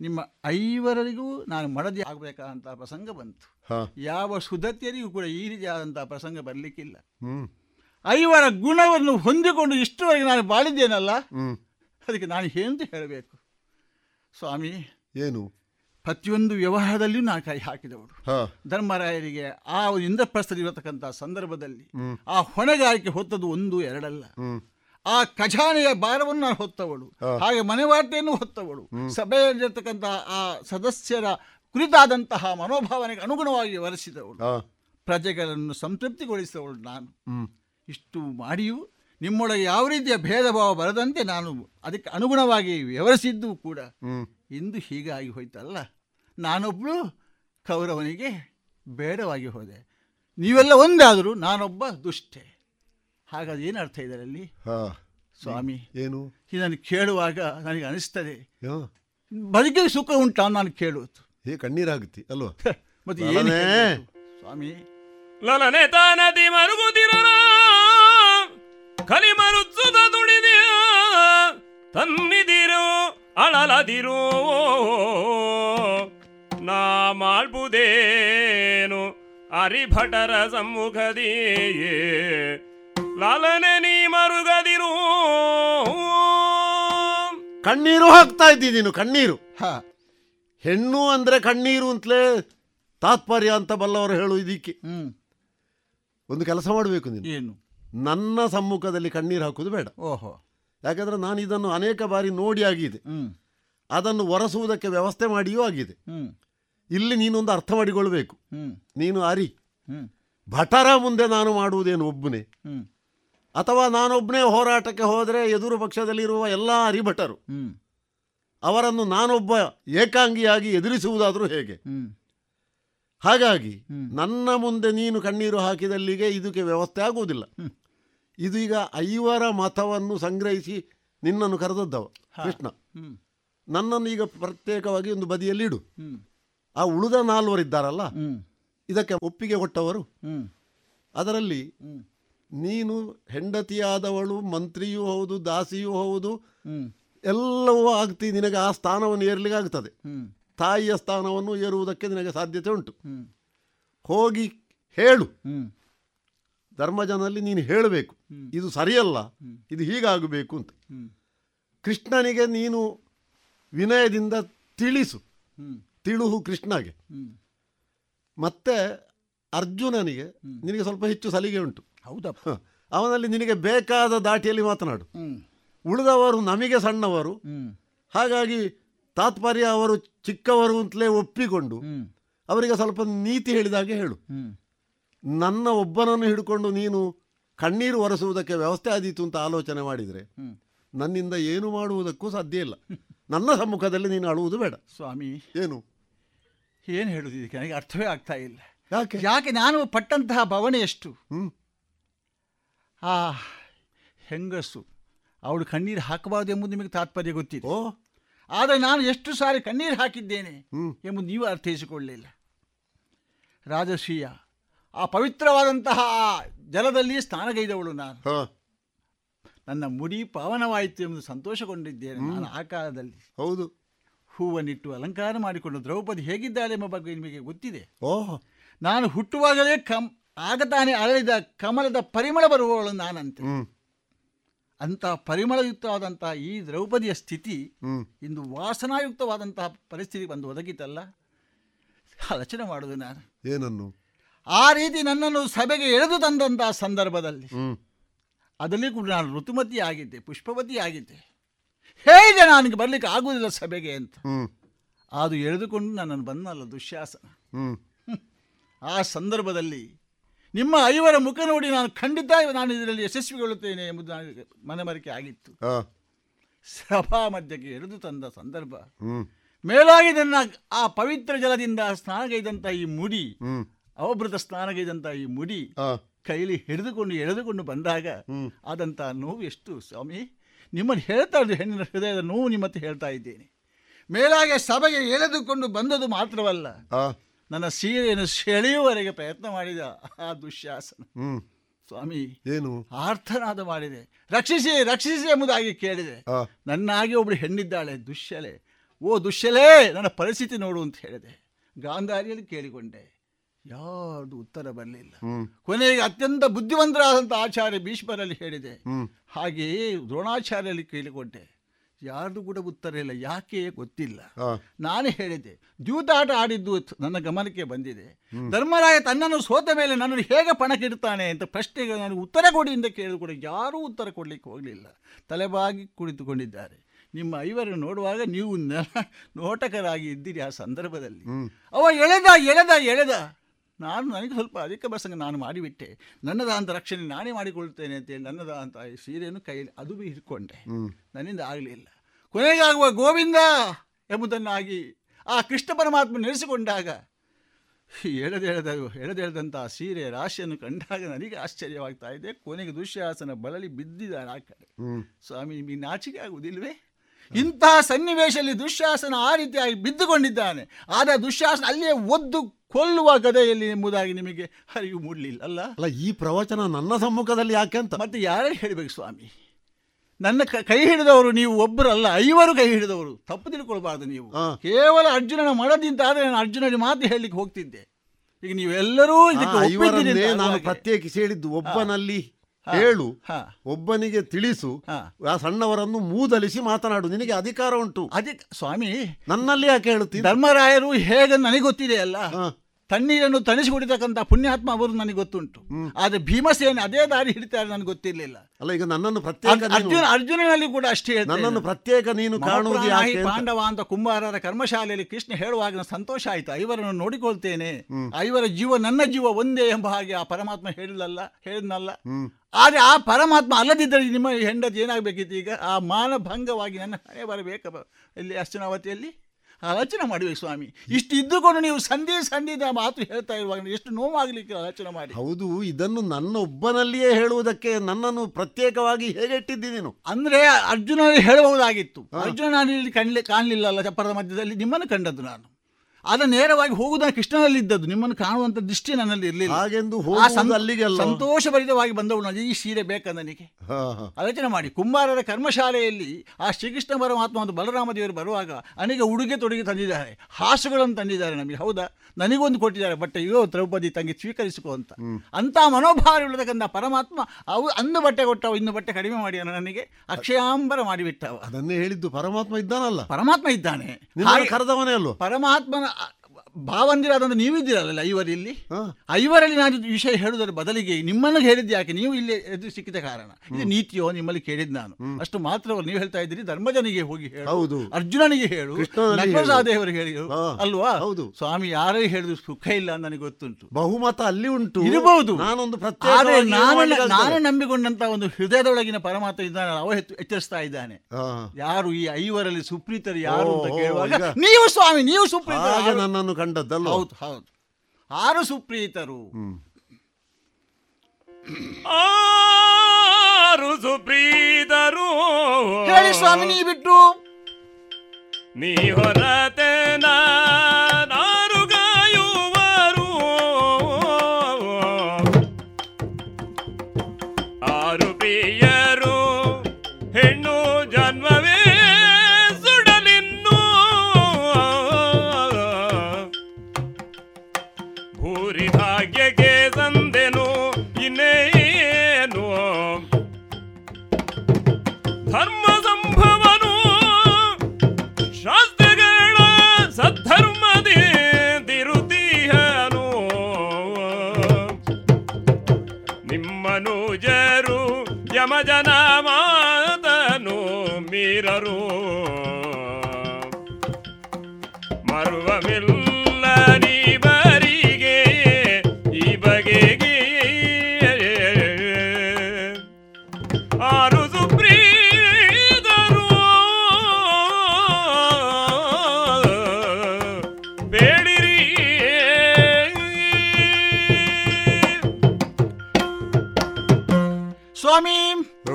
ನಿಮ್ಮ ಐವರಿಗೂ ನಾನು ಮಡದಿ ಆಗಬೇಕಾದಂತಹ ಪ್ರಸಂಗ ಬಂತು. ಯಾವ ಸುಧತ್ಯರಿಗೂ ಕೂಡ ಈ ರೀತಿಯಾದಂತಹ ಪ್ರಸಂಗ ಬರಲಿಕ್ಕಿಲ್ಲ. ಐವರ ಗುಣವನ್ನು ಹೊಂದಿಕೊಂಡು ಇಷ್ಟುವರೆಗೆ ನಾನು ಬಾಳಿದ್ದೇನಲ್ಲ? ಅದಕ್ಕೆ ನಾನು ಹೇಂತ ಹೇಳಬೇಕು? ಸ್ವಾಮಿ ಏನು? ಪ್ರತಿಯೊಂದು ವ್ಯವಹಾರದಲ್ಲಿಯೂ ನಾನು ಕೈ ಹಾಕಿದವರು ಧರ್ಮರಾಯರಿಗೆ ಆ ಇರತಕ್ಕಂಥ ಸಂದರ್ಭದಲ್ಲಿ ಆ ಹೊಣೆಗಾರಿಕೆ ಹೊತ್ತದು ಒಂದು ಎರಡಲ್ಲ. ಆ ಖಜಾನೆಯ ಭಾರವನ್ನು ಹೊತ್ತವಳು. ಹಾಗೆ ಮನೆವಾರ್ತೆಯನ್ನು ಹೊತ್ತವಳು. ಸಭೆಯಲ್ಲಿರ್ತಕ್ಕಂತಹ ಆ ಸದಸ್ಯರ ಕುರಿತಾದಂತಹ ಮನೋಭಾವನೆಗೆ ಅನುಗುಣವಾಗಿ ವರೆಸಿದವಳು ಪ್ರಜೆಗಳನ್ನು ಸಂತೃಪ್ತಿಗೊಳಿಸಿದವಳು ನಾನು. ಇಷ್ಟು ಮಾಡಿಯೂ ನಿಮ್ಮೊಳಗೆ ಯಾವ ರೀತಿಯ ಭೇದ ಭಾವ ಬರದಂತೆ ನಾನು ಅದಕ್ಕೆ ಅನುಗುಣವಾಗಿ ವ್ಯವಹರಿಸಿದ್ದು ಕೂಡ ಇಂದು ಹೀಗಾಗಿ ಹೋಯ್ತಲ್ಲ. ನಾನೊಬ್ಬಳು ಕೌರವನಿಗೆ ಬೇಡವಾಗಿ ಹೋದೆ. ನೀವೆಲ್ಲ ಒಂದಾದರೂ ನಾನೊಬ್ಬ ದುಷ್ಟೆ. ಹಾಗಾದ್ರೆ ಏನು ಅರ್ಥ ಇದರಲ್ಲಿ ಹಾ. ಸ್ವಾಮಿ ಏನು? ಇದನ್ನು ಕೇಳುವಾಗ ನನಗೆ ಅನಿಸ್ತದೆ. ಬದುಕಿಗೆ ಸುಖ ಉಂಟಾ ನಾನು ಕೇಳುವುದು. ಹೇ ಕಣ್ಣೀರಾಗುತ್ತೆ ಅಲ್ವಾ? ಮತ್ತೆ ಏನೇ ಸ್ವಾಮಿ. ಲಲನೆ ತಾನದಿ ಮರುಗುದಿರನ ಕಲಿ ಮರುತ್ಸುದ ದುಡಿದಿಯ ತನ್ನಿದಿರು ಅಳಲದಿರು. ನಾ ಮಾಡ್ಬುದೇನು ಅರಿಭಟರ ಸಮ್ಮುಖದಿಯೇ ಲಾಲನೆ ನೀ ಮರುಗದಿರು. ಕಣ್ಣೀರು ಹಾಕ್ತಾ ಇದ್ದಿ ನೀನು ಕಣ್ಣೀರು. ಹಾ. ಹೆಣ್ಣು ಅಂದ್ರೆ ಕಣ್ಣೀರು ಅಂತಲೇ ತಾತ್ಪರ್ಯ ಅಂತ ಬಲ್ಲವರು ಹೇಳು ಇದಕ್ಕೆ ಹ್ಮ್. ಒಂದು ಕೆಲಸ ಮಾಡಬೇಕು ನೀನು. ಏನು? ನನ್ನ ಸಮ್ಮುಖದಲ್ಲಿ ಕಣ್ಣೀರು ಹಾಕೋದು ಬೇಡ. ಓಹೋ. ಯಾಕಂದ್ರೆ ನಾನು ಇದನ್ನು ಅನೇಕ ಬಾರಿ ನೋಡಿ ಆಗಿದೆ. ಹ್ಮ್. ಅದನ್ನು ಒರೆಸುವುದಕ್ಕೆ ವ್ಯವಸ್ಥೆ ಮಾಡಿಯೂ ಆಗಿದೆ. ಹ್ಮ್. ಇಲ್ಲಿ ನೀನೊಂದು ಅರ್ಥ ಮಾಡಿಕೊಳ್ಬೇಕು. ಹ್ಮ್. ನೀನು ಅರಿ. ಹ್ಮ್. ಭಟರ ಮುಂದೆ ನಾನು ಮಾಡುವುದೇನು ಒಬ್ಬನೇ? ಹ್ಮ್. ಅಥವಾ ನಾನೊಬ್ಬನೇ ಹೋರಾಟಕ್ಕೆ ಹೋದರೆ ಎದುರು ಪಕ್ಷದಲ್ಲಿರುವ ಎಲ್ಲ ಹರಿಭಟರು ಅವರನ್ನು ನಾನೊಬ್ಬ ಏಕಾಂಗಿಯಾಗಿ ಎದುರಿಸುವುದಾದರೂ ಹೇಗೆ? ಹಾಗಾಗಿ ನನ್ನ ಮುಂದೆ ನೀನು ಕಣ್ಣೀರು ಹಾಕಿದಲ್ಲಿಗೆ ಇದಕ್ಕೆ ವ್ಯವಸ್ಥೆ ಆಗುವುದಿಲ್ಲ. ಇದು ಈಗ ಐವರ ಮತವನ್ನು ಸಂಗ್ರಹಿಸಿ ನಿನ್ನನ್ನು ಕರೆದದ್ದವ. ಕೃಷ್ಣ. ನನ್ನನ್ನು ಈಗ ಪ್ರತ್ಯೇಕವಾಗಿ ಒಂದು ಬದಿಯಲ್ಲಿ ಇಡು. ಆ ಉಳಿದ ನಾಲ್ವರಿದ್ದಾರಲ್ಲ? ಇದಕ್ಕೆ ಒಪ್ಪಿಗೆ ಕೊಟ್ಟವರು? ಅದರಲ್ಲಿ ನೀನು ಹೆಂಡತಿಯಾದವಳು ಮಂತ್ರಿಯೂ ಹೌದು ದಾಸಿಯೂ ಹೌದು ಎಲ್ಲವೂ ಆಗ್ತಿ ನಿನಗೆ ಆ ಸ್ಥಾನವನ್ನು ಏರ್ಲಿಕ್ಕೆ ಆಗ್ತದೆ ತಾಯಿಯ ಸ್ಥಾನವನ್ನು ಏರುವುದಕ್ಕೆ ನಿನಗೆ ಸಾಧ್ಯತೆ ಉಂಟು. ಹೋಗಿ ಹೇಳು. ಧರ್ಮಜನಲ್ಲಿ ನೀನು ಹೇಳಬೇಕು. ಇದು ಸರಿಯಲ್ಲ. ಇದು ಹೀಗಾಗಬೇಕು ಅಂತ. ಕೃಷ್ಣನಿಗೆ ನೀನು ವಿನಯದಿಂದ ತಿಳಿಸು. ತಿಳು ತಿಳುಹು ಕೃಷ್ಣಗೆ. ಮತ್ತೆ ಅರ್ಜುನನಿಗೆ ನಿನಗೆ ಸ್ವಲ್ಪ ಹೆಚ್ಚು ಸಲಿಗೆ ಉಂಟು. ಹೌದಪ್ಪ. ಅವನಲ್ಲಿ ನಿನಗೆ ಬೇಕಾದ ದಾಟಿಯಲ್ಲಿ ಮಾತನಾಡು. ಉಳಿದವರು ನಮಗೆ ಸಣ್ಣವರು. ಹಾಗಾಗಿ ತಾತ್ಪರ್ಯ ಅವರು ಚಿಕ್ಕವರು ಅಂತಲೇ ಒಪ್ಪಿಕೊಂಡು ಅವರಿಗೆ ಸ್ವಲ್ಪ ನೀತಿ ಹೇಳಿದಾಗೆ ಹೇಳು. ನನ್ನ ಒಬ್ಬನನ್ನು ಹಿಡ್ಕೊಂಡು ನೀನು ಕಣ್ಣೀರು ಒರೆಸುವುದಕ್ಕೆ ವ್ಯವಸ್ಥೆ ಆದೀತು ಅಂತ ಆಲೋಚನೆ ಮಾಡಿದರೆ ನನ್ನಿಂದ ಏನು ಮಾಡುವುದಕ್ಕೂ ಸಾಧ್ಯ ಇಲ್ಲ. ನನ್ನ ಸಮ್ಮುಖದಲ್ಲಿ ನೀನು ಅಳುವುದು ಬೇಡ. ಸ್ವಾಮಿ. ಏನು? ಏನು ಹೇಳುದು ಇದಕ್ಕೆ? ನನಗೆ ಅರ್ಥವೇ ಆಗ್ತಾ ಇಲ್ಲ. ಯಾಕೆ? ಯಾಕೆ? ನಾನು ಪಟ್ಟಂತಹ ಭವನೆ ಎಷ್ಟು? ಆ ಹೆಂಗಸು ಅವಳು ಕಣ್ಣೀರು ಹಾಕಬಾರದು ಎಂಬುದು ನಿಮಗೆ ತಾತ್ಪರ್ಯ ಗೊತ್ತಿದೆ. ಓ. ಆದರೆ ನಾನು ಎಷ್ಟು ಸಾರಿ ಕಣ್ಣೀರು ಹಾಕಿದ್ದೇನೆ ಎಂಬುದು ನೀವು ಅರ್ಥೈಸಿಕೊಳ್ಳಲಿಲ್ಲ. ರಾಜಶ್ರೀಯ ಆ ಪವಿತ್ರವಾದಂತಹ ಜಲದಲ್ಲಿ ಸ್ನಾನಗೈದವಳು ನಾನು. ನನ್ನ ಮುಡಿ ಪಾವನವಾಯಿತು ಎಂದು ಸಂತೋಷಗೊಂಡಿದ್ದೇನೆ ನಾನು ಆ ಕಾಲದಲ್ಲಿ. ಹೌದು. ಹೂವನ್ನಿಟ್ಟು ಅಲಂಕಾರ ಮಾಡಿಕೊಂಡು ದ್ರೌಪದಿ ಹೇಗಿದ್ದಾಳೆ ಎಂಬ ಬಗ್ಗೆ ನಿಮಗೆ ಗೊತ್ತಿದೆ. ಓಹ್. ನಾನು ಹುಟ್ಟುವಾಗಲೇ ಕಮ್ ಆಗ ತಾನೇ ಅರಳಿದ ಕಮಲದ ಪರಿಮಳ ಬರುವವಳು ನಾನಂತೆ. ಅಂತಹ ಪರಿಮಳಯುಕ್ತವಾದಂತಹ ಈ ದ್ರೌಪದಿಯ ಸ್ಥಿತಿ ಇಂದು ವಾಸನಾಯುಕ್ತವಾದಂತಹ ಪರಿಸ್ಥಿತಿ ಬಂದು ಒದಗಿತಲ್ಲ. ಆಲೋಚನೆ ಮಾಡುವುದು ನಾನು. ಏನನ್ನು? ಆ ರೀತಿ ನನ್ನನ್ನು ಸಭೆಗೆ ಎಳೆದು ತಂದಂತಹ ಸಂದರ್ಭದಲ್ಲಿ ಅದರಲ್ಲಿ ಕೂಡ ನಾನು ಋತುಮತಿ ಆಗಿದ್ದೆ ಪುಷ್ಪವತಿ ಆಗಿದ್ದೆ. ಹೇಗೆ ನನಗೆ ಬರಲಿಕ್ಕೆ ಆಗುವುದಿಲ್ಲ ಸಭೆಗೆ ಅಂತ. ಅದು ಎಳೆದುಕೊಂಡು ನನ್ನನ್ನು ಬಂದಲ್ಲ ದುಶ್ಯಾಸನ. ಆ ಸಂದರ್ಭದಲ್ಲಿ ನಿಮ್ಮ ಐವರ ಮುಖ ನೋಡಿ ನಾನು ಖಂಡಿತ ನಾನು ಇದರಲ್ಲಿ ಯಶಸ್ವಿಗೊಳ್ಳುತ್ತೇನೆ ಎಂಬುದು ನನಗೆ ಮನಮರಿಕೆ ಆಗಿತ್ತು. ಸಭಾ ಮಧ್ಯಕ್ಕೆ ಎಳೆದು ತಂದ ಸಂದರ್ಭ. ಮೇಲಾಗಿ ನನ್ನ ಆ ಪವಿತ್ರ ಜಲದಿಂದ ಸ್ನಾನಗೈದಂತ ಈ ಮುಡಿ ಅವಭೃತ ಸ್ನಾನಗೈದಂತ ಈ ಮುಡಿ ಕೈಲಿ ಹಿಡಿದುಕೊಂಡು ಎಳೆದುಕೊಂಡು ಬಂದಾಗ ಆದಂತ ಆದಂಥ ನೋವು ಎಷ್ಟು? ಸ್ವಾಮಿ ನಿಮ್ಮನ್ನು ಹೇಳ್ತಾ ಇದ್ದು ಹೆಣ್ಣಿನ ಹೃದಯದ ನೋವು ನಿಮ್ಮತ್ತೆ ಹೇಳ್ತಾ ಇದ್ದೇನೆ. ಮೇಲಾಗೆ ಸಭೆಗೆ ಎಳೆದುಕೊಂಡು ಬಂದದು ಮಾತ್ರವಲ್ಲ. ನನ್ನ ಸೀರೆಯನ್ನು ಸೆಳೆಯುವವರೆಗೆ ಪ್ರಯತ್ನ ಮಾಡಿದ ಆ ದುಶ್ಯಾಸನ. ಸ್ವಾಮಿ ಏನು? ಆರ್ಥನಾದ ಮಾಡಿದೆ. ರಕ್ಷಿಸಿ ರಕ್ಷಿಸಿ ಎಂಬುದಾಗಿ ಕೇಳಿದೆ. ನನ್ನ ಹಾಗೆ ಒಬ್ಬಳು ಹೆಣ್ಣಿದ್ದಾಳೆ ದುಶ್ಯಲೆ. ಓ ದುಶ್ಯಲೇ ನನ್ನ ಪರಿಸ್ಥಿತಿ ನೋಡು ಅಂತ ಹೇಳಿದೆ. ಗಾಂಧಾರಿಯಲ್ಲಿ ಕೇಳಿಕೊಂಡೆ. ಯಾವುದು ಉತ್ತರ ಬರಲಿಲ್ಲ. ಕೊನೆಗೆ ಅತ್ಯಂತ ಬುದ್ಧಿವಂತರಾದಂಥ ಆಚಾರ್ಯ ಭೀಷ್ಮರಲ್ಲಿ ಹೇಳಿದೆ. ಹಾಗೆಯೇ ದ್ರೋಣಾಚಾರ್ಯಲ್ಲಿ ಕೇಳಿಕೊಂಡೆ. ಯಾರ್ದು ಕೂಡ ಉತ್ತರ ಇಲ್ಲ. ಯಾಕೆ ಗೊತ್ತಿಲ್ಲ. ನಾನೇ ನಾನು ಹೇಳಿದೆ ದ್ಯೂತಾಟ ಆಡಿದ್ದು ನನ್ನ ಗಮನಕ್ಕೆ ಬಂದಿದೆ. ಧರ್ಮರಾಯ ತನ್ನನ್ನು ಸೋತ ಮೇಲೆ ನನ್ನನ್ನು ಹೇಗೆ ಪಣಕ್ಕಿಡ್ತಾನೆ ಅಂತ ಪ್ರಶ್ನೆಗೆ ನನಗೆ ಉತ್ತರ ಕೊಡಿ ಅಂತ ಕೇಳಿದ್ರು ಕೂಡ ಯಾರೂ ಉತ್ತರ ಕೊಡಲಿಕ್ಕೆ ಹೋಗಲಿಲ್ಲ. ತಲೆಬಾಗಿ ಕುಳಿತುಕೊಂಡಿದ್ದಾರೆ. ನಿಮ್ಮ ಐವರು ನೋಡುವಾಗ ನೀವು ನೋಟಕರಾಗಿ ಇದ್ದೀರಿ ಆ ಸಂದರ್ಭದಲ್ಲಿ. ಅವ ಎಳೆದ ಎಳೆದ ಎಳೆದ. ನಾನು ನನಗೆ ಸ್ವಲ್ಪ ಅಧಿಕ ಪ್ರಸಂಗ ನಾನು ಮಾಡಿಬಿಟ್ಟೆ. ನನ್ನದಾದಂಥ ರಕ್ಷಣೆ ನಾನೇ ಮಾಡಿಕೊಳ್ತೇನೆ ಅಂತೇಳಿ ನನ್ನದ ಈ ಸೀರೆಯನ್ನು ಕೈಯಲ್ಲಿ ಅದು ಬಿ ಹಿಡ್ಕೊಂಡೆ. ನನ್ನಿಂದ ಆಗಲಿಲ್ಲ. ಕೊನೆಗಾಗುವ ಗೋವಿಂದ ಎಂಬುದನ್ನಾಗಿ ಆ ಕೃಷ್ಣ ಪರಮಾತ್ಮ ನೆಲೆಸಿಕೊಂಡಾಗ ಎಳೆದೆಳೆದ ಎಳೆದೆಳೆದಂಥ ಸೀರೆ ರಾಶಿಯನ್ನು ಕಂಡಾಗ ನನಗೆ ಆಶ್ಚರ್ಯವಾಗ್ತಾ ಇದೆ. ಕೊನೆಗೆ ದುಶ್ಯಾಸನ ಬಳಲಿ ಬಿದ್ದಿದ್ದಾನೆ ಆ ಕಡೆ. ಸ್ವಾಮಿ ನಿಮಗೆ ನಾಚಿಕೆ ಆಗುವುದಿಲ್ವೇ? ಇಂತಹ ಸನ್ನಿವೇಶದಲ್ಲಿ ದುಶ್ಯಾಸನ ಆ ರೀತಿಯಾಗಿ ಬಿದ್ದುಕೊಂಡಿದ್ದಾನೆ. ಆದರೆ ದುಶ್ಯಾಸನ ಅಲ್ಲಿಯೇ ಒದ್ದು ಕೊಲ್ಲುವ ಗದೆಯಲ್ಲಿ ಎಂಬುದಾಗಿ ನಿಮಗೆ ಅರಿವು ಮೂಡಲಿಲ್ಲ ಅಲ್ಲ? ಅಲ್ಲ ಈ ಪ್ರವಚನ ನನ್ನ ಸಮ್ಮುಖದಲ್ಲಿ ಯಾಕೆ ಅಂತ? ಮತ್ತೆ ಯಾರು ಹೇಳಬೇಕು ಸ್ವಾಮಿ? ನನ್ನ ಕೈ ಹಿಡಿದವರು ನೀವು ಒಬ್ಬರಲ್ಲ ಐವರು ಕೈ ಹಿಡಿದವರು. ತಪ್ಪು ತಿಳ್ಕೊಳ್ಬಾರ್ದು ನೀವು. ಕೇವಲ ಅರ್ಜುನನ ಮಡದಿಂತಾದ್ರೆ ನಾನು ಅರ್ಜುನನಿಗೆ ಮಾತು ಹೇಳಲಿಕ್ಕೆ ಹೋಗ್ತಿದ್ದೆ. ಈಗ ನೀವೆಲ್ಲರೂ ಇದಕ್ಕೆ ನಾನು? ಪ್ರತ್ಯೇಕಿಸಿ ಹೇಳಿದ್ದು ಒಬ್ಬನಲ್ಲಿ ಹೇಳು. ಒಬ್ಬನಿಗೆ ತಿಳಿಸು. ಆ ಸಣ್ಣವರನ್ನು ಮೂದಲಿಸಿ ಮಾತನಾಡು ನಿನಗೆ ಅಧಿಕಾರ ಉಂಟು. ಅದೇ ಸ್ವಾಮಿ. ನನ್ನಲ್ಲಿ ಯಾಕೆ ಹೇಳುತ್ತೀನಿ ಧರ್ಮರಾಯರು ಹೇಗೆ ನನಗೆ ಗೊತ್ತಿದೆ ಅಲ್ಲ. ತಣ್ಣೀರನ್ನು ತಣಿಸಿ ಕುಡಿತಕ್ಕಂಥ ಪುಣ್ಯಾತ್ಮ ಅವರು ನನಗೆ ಗೊತ್ತುಂಟು. ಆದರೆ ಭೀಮಸೇನೆ ಅದೇ ದಾರಿ ಹಿಡಿತಾರೆ ನನಗೆ ಗೊತ್ತಿರಲಿಲ್ಲ. ಅಲ್ಲ ಈಗ ನನ್ನನ್ನು ಪ್ರತ್ಯೇಕ ಅರ್ಜುನ ಅರ್ಜುನನಲ್ಲಿ ಕೂಡ ಅಷ್ಟೇ. ನನ್ನನ್ನು ಪ್ರತ್ಯೇಕ ನೀನು ಕಾಣುವುದು. ಪಾಂಡವ ಅಂತ ಕುಂಬಾರರ ಕರ್ಮಶಾಲೆಯಲ್ಲಿ ಕೃಷ್ಣ ಹೇಳುವಾಗ ಸಂತೋಷ ಆಯಿತು. ಐವರನ್ನು ನೋಡಿಕೊಳ್ತೇನೆ. ಐವರ ಜೀವ ನನ್ನ ಜೀವ ಒಂದೇ ಎಂಬ ಹಾಗೆ ಆ ಪರಮಾತ್ಮ ಹೇಳಲಲ್ಲ ಹೇಳಿದ್ನಲ್ಲ. ಆದರೆ ಆ ಪರಮಾತ್ಮ ಅಲ್ಲದಿದ್ದರೆ ನಿಮ್ಮ ಹೆಂಡತಿ ಏನಾಗಬೇಕಿತ್ತು ಈಗ? ಆ ಮಾನಭಂಗವಾಗಿ ನನ್ನ ಹಣೆ ಬರಬೇಕ ಇಲ್ಲಿ ಅರ್ಚನಾವತಿಯಲ್ಲಿ ಆಲೋಚನೆ ಮಾಡಿವೆ ಸ್ವಾಮಿ. ಇಷ್ಟು ಇದ್ದುಕೊಂಡು ನೀವು ಸಂಧಿ ಸಂಧಿದ ಮಾತು ಹೇಳ್ತಾ ಇರುವಾಗ ಎಷ್ಟು ನೋವಾಗಲಿಕ್ಕೆ ಆಲೋಚನೆ ಮಾಡಿ. ಹೌದು ಇದನ್ನು ನನ್ನ ಒಬ್ಬನಲ್ಲಿಯೇ ಹೇಳುವುದಕ್ಕೆ ನನ್ನನ್ನು ಪ್ರತ್ಯೇಕವಾಗಿ ಹೇಗೆ ಇಟ್ಟಿದ್ದಿ ನೀನು? ಅಂದ್ರೆ ಅರ್ಜುನ ಹೇಳಬಹುದಾಗಿತ್ತು. ಅರ್ಜುನ ನಾನು ಇಲ್ಲಿ ಕಣ್ಲಿ ಕಾಣಲಿಲ್ಲ ಅಲ್ಲ ಚಪ್ಪರದ ಮಧ್ಯದಲ್ಲಿ ನಿಮ್ಮನ್ನು ಕಂಡದ್ದು ನಾನು. ಅದು ನೇರವಾಗಿ ಹೋಗುವುದನ್ನು ಕೃಷ್ಣನಲ್ಲಿ ಇದ್ದದ್ದು ನಿಮ್ಮನ್ನು ಕಾಣುವಂತ ದೃಷ್ಟಿ ನನ್ನಲ್ಲಿ ಇರಲಿಲ್ಲ. ಹಾಗೆಂದು ಹೋಗುವುದು ಅಲ್ಲಿಗೆ ಸಂತೋಷಭರಿತವಾಗಿ ಬಂದವಳು ನಾನು, ಈ ಸೀರೆ ಬೇಕಂದ ನನಗೆ ಆಲೋಚನೆ ಮಾಡಿ. ಕುಂಬಾರರ ಕರ್ಮಶಾಲೆಯಲ್ಲಿ ಆ ಶ್ರೀಕೃಷ್ಣ ಪರಮಾತ್ಮ ಒಂದು ಬಲರಾಮ ದೇವರು ಬರುವಾಗ ನನಗೆ ಉಡುಗೆ ತೊಡುಗೆ ತಂದಿದ್ದಾರೆ. ಹಾಸುಗಳನ್ನು ತಂದಿದ್ದಾರೆ ನಮಗೆ. ಹೌದಾ? ನನಗೊಂದು ಕೊಟ್ಟಿದ್ದಾರೆ. ಬಟ್ಟೆ ಇವೋ ದ್ರೌಪದಿ ತಂಗಿ ಸ್ವೀಕರಿಸಿಕೋ ಅಂತ. ಅಂತ ಮನೋಭಾವ ಇರತಕ್ಕಂಥ ಪರಮಾತ್ಮ ಅವು ಅಂದು ಬಟ್ಟೆ ಕೊಟ್ಟವು ಇನ್ನು ಬಟ್ಟೆ ಕಡಿಮೆ ಮಾಡಿ ನನಗೆ ಅಕ್ಷಯಾಂಬರ ಮಾಡಿಬಿಟ್ಟವ. ಅದನ್ನೇ ಹೇಳಿದ್ದು. ಪರಮಾತ್ಮ ಇದ್ದಾನಲ್ಲ. ಪರಮಾತ್ಮ ಇದ್ದಾನೆ. ಕರೆದವನೇ ಅಲ್ವ? ಪರಮಾತ್ಮನ ಭಾವಂದಿರಾದಂತ ನೀವಿದ್ದೀರಲ್ಲ ಐವರಲ್ಲಿ ಐವರಲ್ಲಿ ನಾನು ವಿಷಯ ಹೇಳುವುದರ ಬದಲಿಗೆ ನಿಮ್ಮನ್ನು ಹೇಳಿದ್ದು ಯಾಕೆ? ನೀವು ಇಲ್ಲಿ ಎದುರು ಸಿಕ್ಕಿದ ಕಾರಣ. ಇದು ನೀತಿಯೋ ನಿಮ್ಮಲ್ಲಿ ಕೇಳಿದ್ ನಾನು. ಅಷ್ಟು ಮಾತ್ರವಲ್ಲ ನೀವು ಹೇಳ್ತಾ ಇದ್ದೀರಿ ಧರ್ಮಜನಿಗೆ ಹೋಗಿ ಹೇಳು. ಅರ್ಜುನನಿಗೆ ಹೇಳು. ಕೃಷ್ಣನಲ್ಲಿ ಹೇಳು. ಹೇಳಿ ಅಲ್ವಾ? ಹೌದು. ಸ್ವಾಮಿ ಯಾರೇ ಹೇಳುದು ಸುಖ ಇಲ್ಲ ಅಂತ ನನಗೆ ಗೊತ್ತುಂಟು. ಬಹುಮತ ಅಲ್ಲಿ ಉಂಟು. ಇರಬಹುದು. ನಾನೊಂದು ನಾನು ನಂಬಿಕೊಂಡಂತ ಒಂದು ಹೃದಯದೊಳಗಿನ ಪರಮಾತ್ಮ ಇದ್ದಾನೆ ಅವ ಎಚ್ಚರಿಸ್ತಾ ಇದ್ದಾನೆ. ಯಾರು ಈ ಐವರಲ್ಲಿ ಸುಪ್ರೀತರು ಯಾರು ಅಂತ ಕೇಳುವಾಗ ನೀವು ಸ್ವಾಮಿ ನೀವು ಸುಪ್ರೀತ ನನ್ನನ್ನು ಕಂಡದ್ದಲ್ಲ? ಹೌದು ಹೌದು. ಆರು ಸುಪ್ರೀತರು. ಆರು ಸುಪ್ರೀತರು. ಹೇಳಿ ಸ್ವಾಮಿ ನೀ ಬಿಟ್ಟು ನೀ ಹೊರತೆ ನಾರು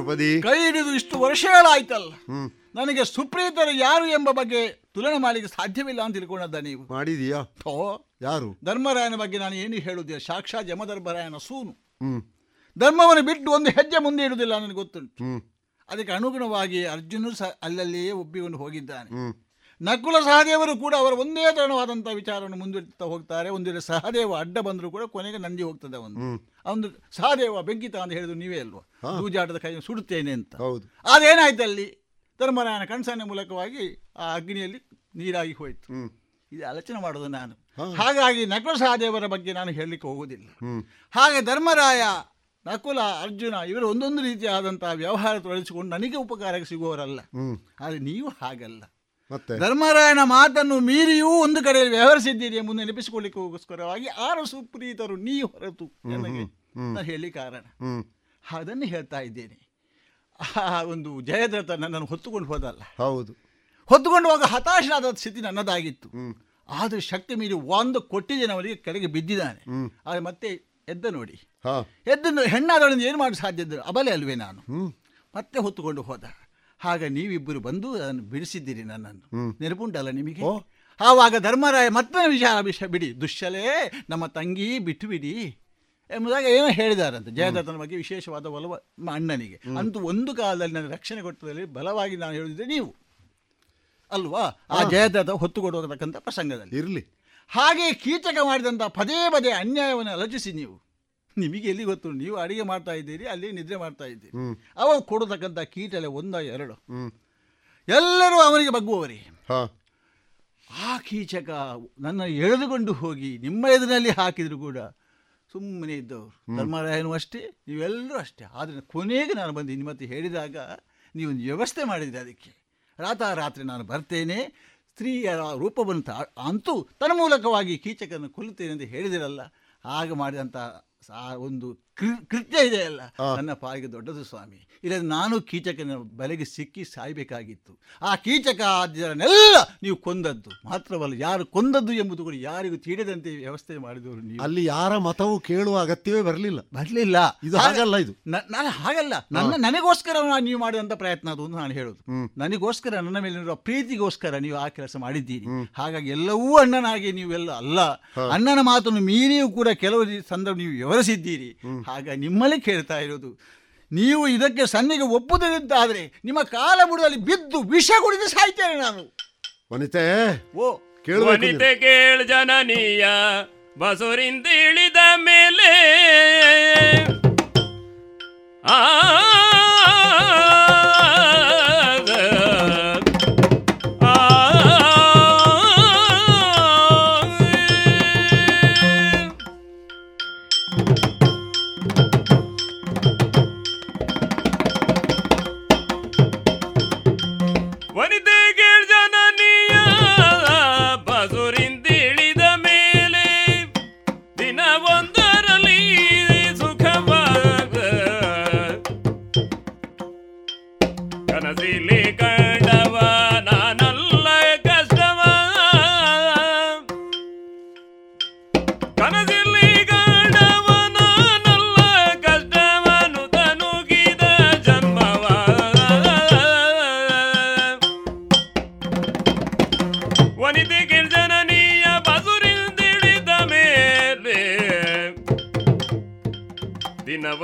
ದ್ರೌಪದಿ? ಕೈ ಹಿಡಿದು ಇಷ್ಟು ವರ್ಷಗಳಾಯ್ತಲ್ಲ ಹ್ಮ್. ನನಗೆ ಸುಪ್ರೀತರು ಯಾರು ಎಂಬ ಬಗ್ಗೆ ತುಲನೆ ಮಾಡಲಿಕ್ಕೆ ಸಾಧ್ಯವಿಲ್ಲ ಅಂತ ತಿಳ್ಕೊಂಡದ್ದ ನೀವು. ಮಾಡಿದೀಯಾ? ಥೋ. ಯಾರು? ಧರ್ಮರಾಯನ ಬಗ್ಗೆ ನಾನು ಏನು ಹೇಳುವುದಿಲ್ಲ ಸಾಕ್ಷಾ ಯಮಧರ್ಮರಾಯನ ಸೂನು. ಹ್ಮ್. ಧರ್ಮವನ್ನು ಬಿಟ್ಟು ಒಂದು ಹೆಜ್ಜೆ ಮುಂದೆ ಇಡುವುದಿಲ್ಲ ನನಗೆ ಗೊತ್ತುಂಟು. ಹ್ಮ್. ಅದಕ್ಕೆ ಅನುಗುಣವಾಗಿ ಅರ್ಜುನ ಸಹ ಅಲ್ಲಲ್ಲಿಯೇ ಹೋಗಿದ್ದಾನೆ. ಹ್ಮ್. ನಕುಲ ಸಹದೇವರು ಕೂಡ ಅವರ ಒಂದೇ ತರಣವಾದಂಥ ವಿಚಾರವನ್ನು ಮುಂದುವರಿತಾ ಹೋಗ್ತಾರೆ. ಒಂದು ವೇಳೆ ಸಹದೇವ ಅಡ್ಡ ಬಂದರೂ ಕೂಡ ಕೊನೆಗೆ ನಂದಿ ಹೋಗ್ತದೆ ಅವನು. ಅವನು ಸಹದೇವ ಬೆಂಕಿತ ಅಂತ ಹೇಳಿದ್ರು ನೀವೇ ಅಲ್ವಾ? ಪೂಜಾಟದ ದೂಜಾಟದ ಕೈ ಸುಡುತ್ತೇನೆ ಅಂತ. ಹೌದು. ಅದೇನಾಯ್ತು ಅಲ್ಲಿ? ಧರ್ಮರಾಯನ ಕಣ್ಸನ ಮೂಲಕವಾಗಿ ಆ ಅಗ್ನಿಯಲ್ಲಿ ನೀರಾಗಿ ಹೋಯಿತು. ಇದು ಆಲೋಚನೆ ಮಾಡೋದು ನಾನು. ಹಾಗಾಗಿ ನಕುಲ ಸಹದೇವರ ಬಗ್ಗೆ ನಾನು ಹೇಳಲಿಕ್ಕೆ ಹೋಗುವುದಿಲ್ಲ. ಹಾಗೆ ಧರ್ಮರಾಯ ನಕುಲ ಅರ್ಜುನ ಇವರು ಒಂದೊಂದು ರೀತಿಯಾದಂತಹ ವ್ಯವಹಾರ ತೊಡಗಿಸಿಕೊಂಡು ನನಗೆ ಉಪಕಾರಕ್ಕೆ ಸಿಗುವವರಲ್ಲ. ಆದರೆ ನೀವು ಹಾಗಲ್ಲ. ಮತ್ತೆ? ಧರ್ಮರಾಯನ ಮಾತನ್ನು ಮೀರಿಯೂ ಒಂದು ಕಡೆಯಲ್ಲಿ ವ್ಯವಹರಿಸಿದ್ದೀರಿ ಎಂಬುದು ನೆನಪಿಸಿಕೊಳ್ಳಿಕ್ಕೋಸ್ಕರವಾಗಿ ಆರು ಸುಪ್ರೀತರು ನೀ ಹೊರತು ನನಗೆ. ಹೇಳಿ ಕಾರಣ. ಅದನ್ನು ಹೇಳ್ತಾ ಇದ್ದೇನೆ. ಆ ಒಂದು ಜಯದ್ರಥ ನನ್ನನ್ನು ಹೊತ್ತುಕೊಂಡು ಹೋದಲ್ಲ. ಹೌದು. ಹೊತ್ತುಕೊಂಡು ಹೋಗ ಹತಾಶನಾದ ಸ್ಥಿತಿ ನನ್ನದಾಗಿತ್ತು. ಆದ್ರೆ ಶಕ್ತಿ ಮೀರಿ ಒಂದು ಕೊಟ್ಟಿದ್ದೇನೆ ಅವನಿಗೆ ಕೆಳಗೆ ಬಿದ್ದಿದ್ದಾನೆ. ಆದ್ರೆ ಮತ್ತೆ ಎದ್ದ ನೋಡಿ. ಎದ್ದು ಹೆಣ್ಣಾದವಳಿಂದ ಏನು ಮಾಡಿ ಸಾಧ್ಯ ಇದ್ದರು ಅಬಲೆ ಅಲ್ವೇ ನಾನು. ಮತ್ತೆ ಹೊತ್ತುಕೊಂಡು ಹೋದ. ಆಗ ನೀವಿಬ್ಬರು ಬಂದು ಅದನ್ನು ಬಿಡಿಸಿದ್ದೀರಿ ನನ್ನನ್ನು. ನೆನಪುಂಟಲ್ಲ ನಿಮಗೆ. ಆವಾಗ ಧರ್ಮರಾಯ ಮತ್ತೆ ವಿಚಾರ ವಿಷಯ ಬಿಡಿ. ದುಶ್ಶಲೇ ನಮ್ಮ ತಂಗಿ ಬಿಟ್ಟು ಬಿಡಿ ಎಂಬುದಾಗಿ ಏನೋ ಹೇಳಿದಾರಂತೆ. ಜಯದತ್ತನ ಬಗ್ಗೆ ವಿಶೇಷವಾದ ಒಲವ ಅಣ್ಣನಿಗೆ. ಅಂತೂ ಒಂದು ಕಾಲದಲ್ಲಿ ನನ್ನ ರಕ್ಷಣೆ ಕೊಟ್ಟದಲ್ಲಿ ಬಲವಾಗಿ ನಾನು ಹೇಳಿದ್ರೆ ನೀವು. ಅಲ್ವಾ? ಆ ಜಯದತ್ತ ಹೊತ್ತು ಕೊಡುವತಕ್ಕಂಥ ಪ್ರಸಂಗದಲ್ಲಿ. ಇರಲಿ. ಹಾಗೆ ಕೀಚಕ ಮಾಡಿದಂಥ ಪದೇ ಪದೇ ಅನ್ಯಾಯವನ್ನು ರಚಿಸಿ ನೀವು. ನಿಮಗೆ ಎಲ್ಲಿ ಗೊತ್ತು? ನೀವು ಅಡಿಗೆ ಮಾಡ್ತಾ ಇದ್ದೀರಿ ಅಲ್ಲಿ ನಿದ್ರೆ ಮಾಡ್ತಾ ಇದ್ದೀರಿ. ಅವನು ಅವ ಕೊಡತಕ್ಕಂಥ ಕೀಟಲೆ ಒಂದ ಎರಡು. ಎಲ್ಲರೂ ಅವನಿಗೆ ಬಗ್ಗುವವರೇ ಹಾ. ಆ ಕೀಚಕ ನನ್ನ ಎಳೆದುಕೊಂಡು ಹೋಗಿ ನಿಮ್ಮ ಎದುರಿನಲ್ಲಿ ಹಾಕಿದ್ರು ಕೂಡ ಸುಮ್ಮನೆ ಇದ್ದವರು. ಧರ್ಮರಾಯನು ಅಷ್ಟೇ ನೀವೆಲ್ಲರೂ ಅಷ್ಟೇ. ಆದರೆ ಕೊನೆಗೆ ನಾನು ಬಂದು ನಿಮ್ಮ ಮತ್ತೆ ಹೇಳಿದಾಗ ನೀವು ವ್ಯವಸ್ಥೆ ಮಾಡಿದ್ರಿ ಅದಕ್ಕೆ. ರಾತಾರಾತ್ರಿ ನಾನು ಬರ್ತೇನೆ ಸ್ತ್ರೀಯರ ರೂಪವನ್ನು ಅಂತೂ ತನ್ನ ಮೂಲಕವಾಗಿ ಕೀಚಕನ್ನು ಕೊಲ್ಲುತ್ತೇನೆ ಅಂತ ಹೇಳಿದಿರಲ್ಲ. ಆಗ ಮಾಡಿದಂಥ За үнд ಕೃ- ಇದೆ ಅಲ್ಲ. ನನ್ನ ಪಾಲಿಗೆ ದೊಡ್ಡದು ಸ್ವಾಮಿ. ಇಲ್ಲ ನಾನು ಕೀಚಕನ ಬಲೆಗೆ ಸಿಕ್ಕಿ ಸಾಯ್ಬೇಕಾಗಿತ್ತು. ಆ ಕೀಚಕ ಆದ್ಯರನ್ನೆಲ್ಲ ನೀವು ಕೊಂದದ್ದು. ಮಾತ್ರವಲ್ಲ ಯಾರು ಕೊಂದದ್ದು ಎಂಬುದು ಕೂಡ ಯಾರಿಗೂ ತಿಳಿದಂತೆ ವ್ಯವಸ್ಥೆ ಮಾಡಿದವರು ನೀವು. ಅಲ್ಲಿ ಯಾರ ಮತವು ಕೇಳುವ ಅಗತ್ಯವೇ ಬರಲಿಲ್ಲ. ಬರಲಿಲ್ಲ. ಇದು ಹಾಗಲ್ಲ ಇದು. ನಾನು ಹಾಗಲ್ಲ. ನನ್ನ ನನಗೋಸ್ಕರ ನಾ- ನೀವು ಮಾಡಿದಂಥ ಪ್ರಯತ್ನ ಅದು ಅಂತ ನಾನು ಹೇಳೋದು. ನನಗೋಸ್ಕರ ನನ್ನ ಮೇಲಿರುವ ಪ್ರೀತಿಗೋಸ್ಕರ ನೀವು ಆ ಕೆಲಸ ಮಾಡಿದ್ದೀರಿ. ಹಾಗಾಗಿ ಎಲ್ಲವೂ ಅಣ್ಣನಾಗಿ ನೀವೆಲ್ಲ ಅಲ್ಲ. ಅಣ್ಣನ ಮಾತನ್ನು ಮೀರಿಯೂ ಕೂಡ ಕೆಲವು ಸಂದರ್ಭ ನೀವು ವಿವರಿಸಿದ್ದೀರಿ. ಹಾಗಾಗಿ ನಿಮ್ಮಲ್ಲಿ ಕೇಳ್ತಾ ಇರೋದು. ನೀವು ಇದಕ್ಕೆ ಸನ್ನಿಗೆ ಒಪ್ಪುದಿದ್ದಾದ್ರೆ ನಿಮ್ಮ ಕಾಲ ಬುಡದಲ್ಲಿ ಬಿದ್ದು ವಿಷ ಕುಡಿದು ಸಾಯ್ತೇನೆ ನಾನು. ವನಿತೆ ಓ ವನಿತೆ ಕೇಳ ಜನನೀಯ ಬಸುರಿಂದ ಇಳಿದ ಮೇಲೆ. ಆ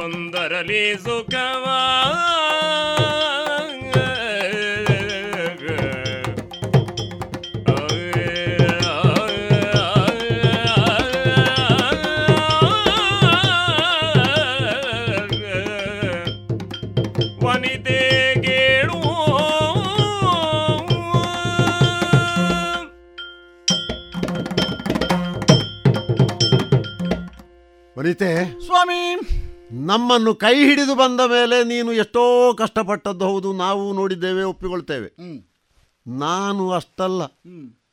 ದಿನವೊಂದರಲಿ ಸುಖವ. ವನಿತೆ ಕೇಳು ವನಿತೆ. ಸ್ವಾಮಿ. ನಮ್ಮನ್ನು ಕೈ ಹಿಡಿದು ಬಂದ ಮೇಲೆ ನೀನು ಎಷ್ಟೋ ಕಷ್ಟಪಟ್ಟದ್ದು ಹೌದು ನಾವು ನೋಡಿದ್ದೇವೆ ಒಪ್ಪಿಕೊಳ್ತೇವೆ. ನಾನು ಅಷ್ಟಲ್ಲ.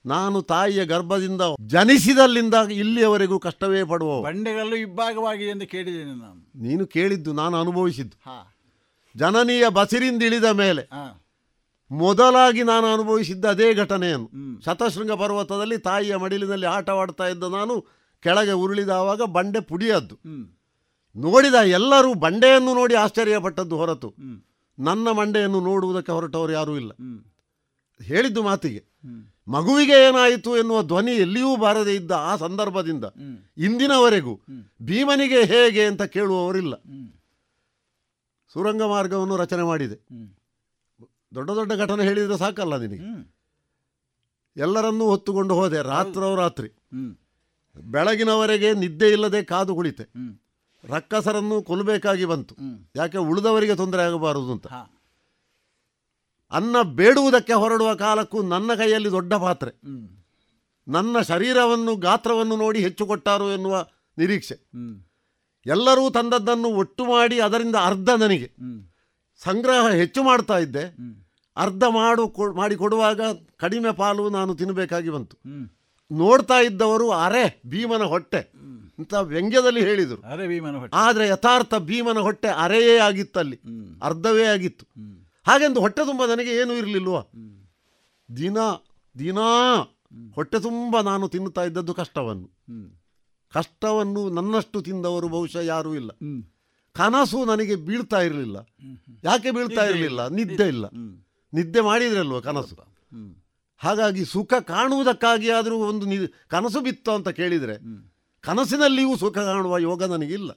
ನಾನು ತಾಯಿಯ ಗರ್ಭದಿಂದ ಜನಿಸಿದಲ್ಲಿಂದ ಇಲ್ಲಿಯವರೆಗೂ ಕಷ್ಟವೇ ಪಡುವ ಬಂಡೆಗಳಲ್ಲೂ ಇಬ್ಬಾಗವಾಗಿದೆ ಎಂದು ಕೇಳಿದ್ದೇನೆ ನಾನು. ನೀನು ಕೇಳಿದ್ದು ನಾನು ಅನುಭವಿಸಿದ್ದು. ಜನನೀಯ ಬಸಿರಿಂದ ಇಳಿದ ಮೇಲೆ ಮೊದಲಾಗಿ ನಾನು ಅನುಭವಿಸಿದ್ದ ಅದೇ ಘಟನೆಯನ್ನು. ಶತಶೃಂಗ ಪರ್ವತದಲ್ಲಿ ತಾಯಿಯ ಮಡಿಲಿನಲ್ಲಿ ಆಟವಾಡ್ತಾ ಇದ್ದ ನಾನು ಕೆಳಗೆ ಉರುಳಿದಾವಾಗ ಬಂಡೆ ಪುಡಿಯದ್ದು. ನೋಡಿದ ಎಲ್ಲರೂ ಬಂಡೆಯನ್ನು ನೋಡಿ ಆಶ್ಚರ್ಯಪಟ್ಟದ್ದು ಹೊರತು. ನನ್ನ ಮಂಡೆಯನ್ನು ನೋಡುವುದಕ್ಕೆ ಹೊರಟವರು ಯಾರೂ ಇಲ್ಲ. ಹೇಳಿದ್ದು ಮಾತಿಗೆ. ಮಗುವಿಗೆ ಏನಾಯಿತು ಎನ್ನುವ ಧ್ವನಿ ಎಲ್ಲಿಯೂ ಬಾರದೇ ಇದ್ದ ಆ ಸಂದರ್ಭದಿಂದ ಇಂದಿನವರೆಗೂ ಭೀಮನಿಗೆ ಹೇಗೆ ಅಂತ ಕೇಳುವವರಿಲ್ಲ. ಸುರಂಗ ಮಾರ್ಗವನ್ನು ರಚನೆ ಮಾಡಿದೆ. ದೊಡ್ಡ ದೊಡ್ಡ ಘಟನೆ ಹೇಳಿದರೆ ಸಾಕಲ್ಲ ನಿನಗೆ. ಎಲ್ಲರನ್ನೂ ಹೊತ್ತುಕೊಂಡು ಹೋದೆ ರಾತ್ರೋ. ರಾತ್ರಿ ಬೆಳಗಿನವರೆಗೆ ನಿದ್ದೆ ಇಲ್ಲದೆ ಕಾದು ಕುಳಿತೆ. ರಕ್ಕಸರನ್ನು ಕೊಲ್ಲಬೇಕಾಗಿ ಬಂತು. ಯಾಕೆ ಉಳಿದವರಿಗೆ ತೊಂದರೆ ಆಗಬಾರದು ಅಂತ. ಅನ್ನ ಬೇಡುವುದಕ್ಕೆ ಹೊರಡುವ ಕಾಲಕ್ಕೂ ನನ್ನ ಕೈಯಲ್ಲಿ ದೊಡ್ಡ ಪಾತ್ರೆ. ನನ್ನ ಶರೀರವನ್ನು ಗಾತ್ರವನ್ನು ನೋಡಿ ಹೆಚ್ಚು ಕೊಟ್ಟಾರು ಎನ್ನುವ ನಿರೀಕ್ಷೆ. ಎಲ್ಲರೂ ತಂದದ್ದನ್ನು ಒಟ್ಟು ಮಾಡಿ ಅದರಿಂದ ಅರ್ಧ ನನಗೆ. ಸಂಗ್ರಹ ಹೆಚ್ಚು ಮಾಡ್ತಾ ಇದ್ದೆ. ಅರ್ಧ ಮಾಡು ಮಾಡಿ ಕೊಡುವಾಗ ಕಡಿಮೆ ಪಾಲು ನಾನು ತಿನ್ನಬೇಕಾಗಿ ಬಂತು. ನೋಡ್ತಾ ಇದ್ದವರು ಅರೆ ಭೀಮನ ಹೊಟ್ಟೆ. ಅಂತ ವ್ಯಂಗ್ಯದಲ್ಲಿ ಹೇಳಿದರು. ಆದ್ರೆ ಯಥಾರ್ಥ ಭೀಮನ ಹೊಟ್ಟೆ ಅರೆಯೇ ಆಗಿತ್ತಲ್ಲಿ. ಅರ್ಧವೇ ಆಗಿತ್ತು. ಹಾಗೆಂದು ಹೊಟ್ಟೆ ತುಂಬ ನನಗೆ ಏನೂ ಇರಲಿಲ್ವ? ದಿನ ದಿನಾ ಹೊಟ್ಟೆ ತುಂಬ ನಾನು ತಿನ್ನುತ್ತಾ ಇದ್ದದ್ದು ಕಷ್ಟವನ್ನು. ಕಷ್ಟವನ್ನು ನನ್ನಷ್ಟು ತಿಂದವರು ಬಹುಶಃ ಯಾರೂ ಇಲ್ಲ. ಕನಸು ನನಗೆ ಬೀಳ್ತಾ ಇರಲಿಲ್ಲ. ಯಾಕೆ ಬೀಳ್ತಾ ಇರಲಿಲ್ಲ? ನಿದ್ದೆ ಇಲ್ಲ. ನಿದ್ದೆ ಮಾಡಿದ್ರಲ್ವ ಕನಸು? ಹಾಗಾಗಿ ಸುಖ ಕಾಣುವುದಕ್ಕಾಗಿ ಆದರೂ ಒಂದು ನಿ ಕನಸು ಬಿತ್ತು ಅಂತ ಕೇಳಿದರೆ ಕನಸಿನಲ್ಲಿಯೂ ಸುಖ ಕಾಣುವ ಯೋಗ ನನಗಿಲ್ಲ.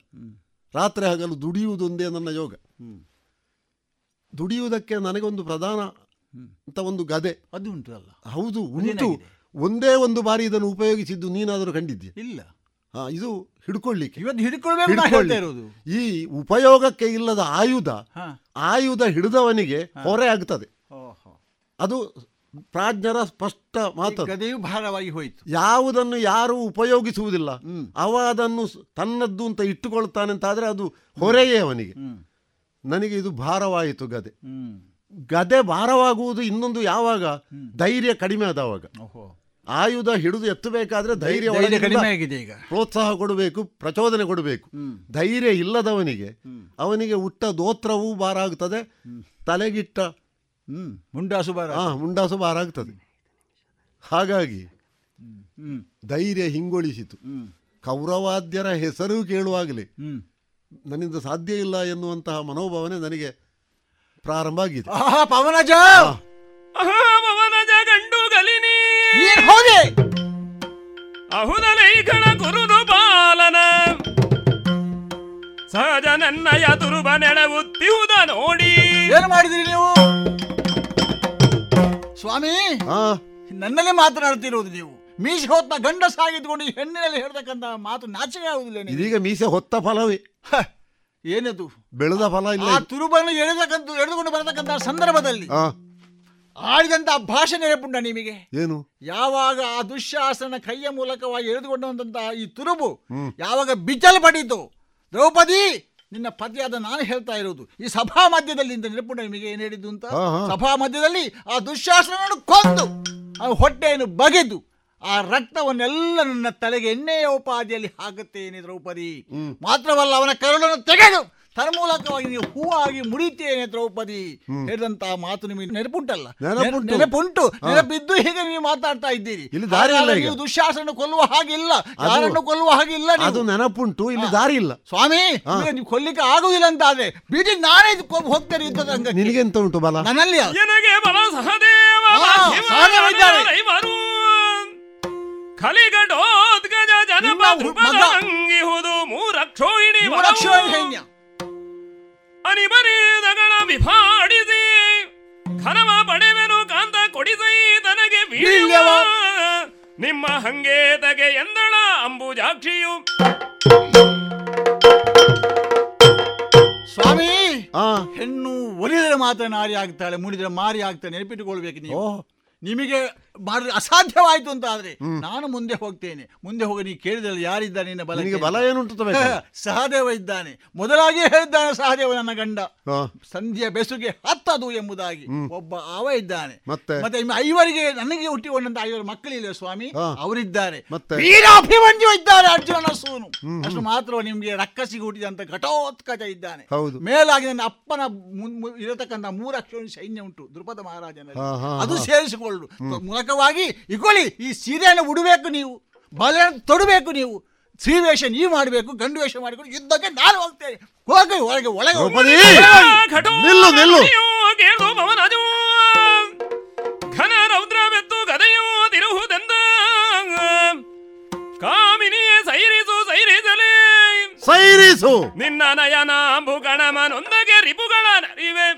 ರಾತ್ರಿ ಹಗಲು ದುಡಿಯುವುದೊಂದೇ ನನ್ನ ಯೋಗ. ದುಡಿಯುವುದಕ್ಕೆ ನನಗೊಂದು ಪ್ರಧಾನ ಅಂತ ಒಂದು ಗದೆ. ಅದು ಉಂಟು ಅಲ್ಲ. ಹೌದು ಉಂಟು. ಒಂದೇ ಒಂದು ಬಾರಿ ಇದನ್ನು ಉಪಯೋಗಿಸಿದ್ದು ನೀನಾದರೂ ಕಂಡಿದ್ದೆ ಇಲ್ಲ. ಹಾ ಇದು ಹಿಡ್ಕೊಳ್ಳಿಕ್ಕೆ. ಇರೋದು. ಈ ಉಪಯೋಗಕ್ಕೆ ಇಲ್ಲದ ಆಯುಧ ಆಯುಧ ಹಿಡಿದವನಿಗೆ ಹೊರೆ ಆಗ್ತದೆ. ಅದು ಪ್ರಾಜ್ಞರ ಸ್ಪಷ್ಟ ಮಾತು. ಗದೆಯು ಭಾರವಾಗಿ ಹೋಯಿತು. ಯಾವುದನ್ನು ಯಾರು ಉಪಯೋಗಿಸುವುದಿಲ್ಲ. ಅವ ಅದನ್ನು ತನ್ನದ್ದು ಅಂತ ಇಟ್ಟುಕೊಳ್ತಾನೆ ಆದರೆ ಅದು ಹೊರೆಯೇ ಅವನಿಗೆ. ನನಗೆ ಇದು ಭಾರವಾಯಿತು ಗದೆ. ಗದೆ ಭಾರವಾಗುವುದು ಇನ್ನೊಂದು ಯಾವಾಗ? ಧೈರ್ಯ ಕಡಿಮೆ ಆದವಾಗ. ಆಯುಧ ಹಿಡಿದು ಎತ್ತಬೇಕಾದ್ರೆ ಧೈರ್ಯ ಈಗ. ಪ್ರೋತ್ಸಾಹ ಕೊಡಬೇಕು ಪ್ರಚೋದನೆ ಕೊಡಬೇಕು. ಧೈರ್ಯ ಇಲ್ಲದವನಿಗೆ ಅವನಿಗೆ ಉಟ್ಟ ದೋತ್ರವೂ ಭಾರ ಆಗುತ್ತದೆ ತಲೆಗಿಟ್ಟ ಹ್ಮ್. ಮುಂಡಾಸು ಭಾರ ಆ ಮುಂಡಾಸು ಬಾರಾಗ್ತದೆ ಹಾಗಾಗಿ ಹ್ಮ್. ಧೈರ್ಯ ಹಿಂಗೊಳಿಸಿತು. ಕೌರವಾದ್ಯರ ಹೆಸರು ಕೇಳುವಾಗಲೇ ಹ್ಮ್. ನನ್ನಿಂದ ಸಾಧ್ಯ ಇಲ್ಲ ಎನ್ನುವಂತಹ ಮನೋಭಾವನೆ ನನಗೆ ಪ್ರಾರಂಭ ಆಗಿದೆ. ಗುರುದು ಬಾಲನ! ಸಹಜ ನನ್ನಯ ದುರುಬ ನೆಡವುತ್ತಿಹುದ ನೋಡಿ! ಏನು ಮಾಡಿದಿರಿ ನೀವು? ಸ್ವಾಮಿ ನನ್ನಲ್ಲೇ ಮಾತನಾಡ್ತಿರೋದು ನೀವು. ಮೀಸೆ ಹೊತ್ತ ಗಂಡ ಸಾಗಿದ್ಕೊಂಡು ಹೆಣ್ಣಿನಲ್ಲಿ ಹೇಳ್ತಕ್ಕಂತ ಮಾತು ನಾಚಿಕೆ ಆಗುದಿಲ್ಲ. ಇದೀಗ ಮೀಸೆ ಹೊತ್ತ ಫಲವೇ? ಏನದು? ಬೆಳೆದ ಫಲ ಇಲ್ಲ ಆ. ತುರುಬನ್ನು ಎಳೆದಕ್ಕಂತ ಎಳೆದುಕೊಂಡು ಬರತಕ್ಕಂತ ಸಂದರ್ಭದಲ್ಲಿ ಆ, ಆಡಿದಂತ ಭಾಷೆ ನೆನಪುಂಡ ನಿಮಗೆ? ಏನು? ಯಾವಾಗ ಆ ದುಶ್ಯಾಸನ ಕೈಯ ಮೂಲಕವಾಗಿ ಎಳೆದುಕೊಂಡಂತ ಈ ತುರುಬು ಯಾವಾಗ ಬಿಚ್ಚಲು ಪಡೀತು ದ್ರೌಪದಿ ನಿನ್ನ ಪತಿಯಾದ ನಾನು ಹೇಳ್ತಾ ಇರೋದು. ಈ ಸಭಾ ಮಧ್ಯದಲ್ಲಿ ಅಂತ ನೆನಪು ನಿಮಗೆ ಏನು ಹೇಳಿದ್ದು ಅಂತ. ಸಭಾ ಮಧ್ಯದಲ್ಲಿ ಆ ದುಶ್ಯಾಸನನ್ನು ಕೊಂದು ಆ ಹೊಟ್ಟೆಯನ್ನು ಬಗೆದು ಆ ರಕ್ತವನ್ನೆಲ್ಲ ನನ್ನ ತಲೆಗೆ ಎಣ್ಣೆಯ ಉಪಾದಿಯಲ್ಲಿ ಹಾಕುತ್ತೇನೆ ದ್ರೌಪದಿ. ಮಾತ್ರವಲ್ಲ ಅವನ ಕರುಳನ್ನು ತೆಗೆದು ತನ್ಮೂಲಕವಾಗಿ ನೀವು ಹೂವಾಗಿ ಮುಡಿತೇನೆ ದ್ರೌಪದಿ ಹೇಳಿದಂತ ಮಾತು ನಿಮಗೆ ನೆನಪುಂಟಲ್ಲ? ನೆನಪುಂಟು. ನೆನಪಿದ್ದು ಹೀಗೆ ನೀವು ಮಾತಾಡ್ತಾ ಇದ್ದೀರಿ. ಇಲ್ಲಿ ದಾರಿ. ನೀವು ದುಶ್ಯಾಸನ ಕೊಲ್ಲುವ ಹಾಗಿಲ್ಲ. ಯಾರನ್ನು ಕೊಲ್ಲುವ ಹಾಗಿಲ್ಲ. ಅದು ನೆನಪುಂಟು. ಇಲ್ಲಿ ದಾರಿ ಇಲ್ಲ. ಸ್ವಾಮಿ. ನೀವು ಕೊಲ್ಲಿಕ್ಕೆ ಆಗುದಿಲ್ಲ ಅಂತ ಆದ್ರೆ ಬಿಡಿ ನಾನೇ ಹೋಗ್ತೇನೆ ಯುದ್ಧದ. ನಿನಗೆಂತ ಉಂಟು ಬಲ? ನನ್ನಲ್ಲಿ ಕಲಿಗಡೋದ್ಗಜ ಜನಪದ ಮೂರಕ್ಷೋಹಿಣಿ ಸೈನ್ಯ. ಅನಿಬರೀದಗಳ ವಿಭಾಡಿಸಿ ಘನವ ಪಡೆವೆನು ಕಾಂತ ಕೊಡಿಸೈ ತನಗೆ ವೀಳ್ಯವ. ನಿಮ್ಮ ಹಂಗೆ ತಗೆ ಎಂದಳ ಅಂಬುಜಾಕ್ಷಿಯು. ಸ್ವಾಮಿ ಆ. ಹೆಣ್ಣು ಒಲಿದರೆ ಮಾತ್ರ ನಾರಿ ಆಗ್ತಾಳೆ ಮುಡಿದರೆ ಮಾರಿ ಆಗ್ತಾಳೆ ನೆನಪಿಟ್ಟುಕೊಳ್ಬೇಕು ನೀವು. ನಿಮಗೆ ಮಾಡಿದ್ರೆ ಅಸಾಧ್ಯವಾಯಿತು ಅಂತ ಆದ್ರೆ ನಾನು ಮುಂದೆ ಹೋಗ್ತೇನೆ. ಮುಂದೆ ಹೋಗಿ ನೀ ಕೇಳಿದಲ್ಲ ಯಾರಿದ್ದಾನೆ ನಿನ್ನ ಬಲ ಬಲ ಏನುಂಟು? ಸಹದೇವ ಇದ್ದಾನೆ. ಮೊದಲಾಗಿ ಹೇಳಿದ್ದಾನೆ ಸಹದೇವ ನನ್ನ ಗಂಡ. ಸಂಧ್ಯಾ ಬೆಸುಗೆ ಹತ್ತದು ಎಂಬುದಾಗಿ ಒಬ್ಬ ಅವ ಇದ್ದಾನೆ. ಮತ್ತೆ? ಮತ್ತೆ ಐವರಿಗೆ ನನಗೆ ಹುಟ್ಟಿಕೊಂಡಂತ ಐವರು ಮಕ್ಕಳಿಲ್ಲ ಸ್ವಾಮಿ. ಅವರಿದ್ದಾರೆ. ಮತ್ತೆ? ವೀರಾಭಿಮನ್ಯು ಇದ್ದಾರೆ ಅರ್ಜುನನ ಸೂನು. ಅಷ್ಟು ಮಾತ್ರ ನಿಮ್ಗೆ ರಕ್ಕಸಿಗೆ ಹುಟ್ಟಿದಂತ ಘಟೋತ್ಕಚ ಇದ್ದಾನೆ. ಹೌದು. ಮೇಲಾಗಿ ನನ್ನ ಅಪ್ಪನ ಇರತಕ್ಕಂತ ಮೂರು ಅಕ್ಷರ ಸೈನ್ಯ ಉಂಟು ಮಹಾರಾಜನಲ್ಲಿ. ಹಾ, ಹಾ, ಅದು. ಸೇರಿಸಿಕೊಳ್ಳು. ಮೂಲಕವಾಗಿ ಇಕೊಳ್ಳಿ ಈ ಸೀರೆಯನ್ನು ಉಡಬೇಕು ನೀವು ಬಲ ತೊಡಬೇಕು ನೀವು ಸ್ತ್ರೀ ವೇಷ ನೀವು ಮಾಡಬೇಕು ಗಂಡು ವೇಷ ಮಾಡಿಕೊಂಡು ಯುದ್ಧಕ್ಕೆ ನಾನು ಹೋಗ್ತೇನೆ. ಹೋಗಿ ಒಳಗೆ ಒಳಗೆ ಹೋಗಿ. ನಿಲ್ಲು ನಿಲ್ಲು! ಘನ ರೌದ್ರವೆತ್ತು ಗದೆಯೋ ತಿರುಹುದೆಂದ. ಕಾಮಿನಿಯೇ ಸೈರಿಸು ಸೈರಿಸಲೇ. ಸೈರಿಸು! ನಿನ್ನ ನಯನ ಅಂಬುಗಣಮನೊಂದಗೆ ರಿಪುಗಳ ನರಿವೆ.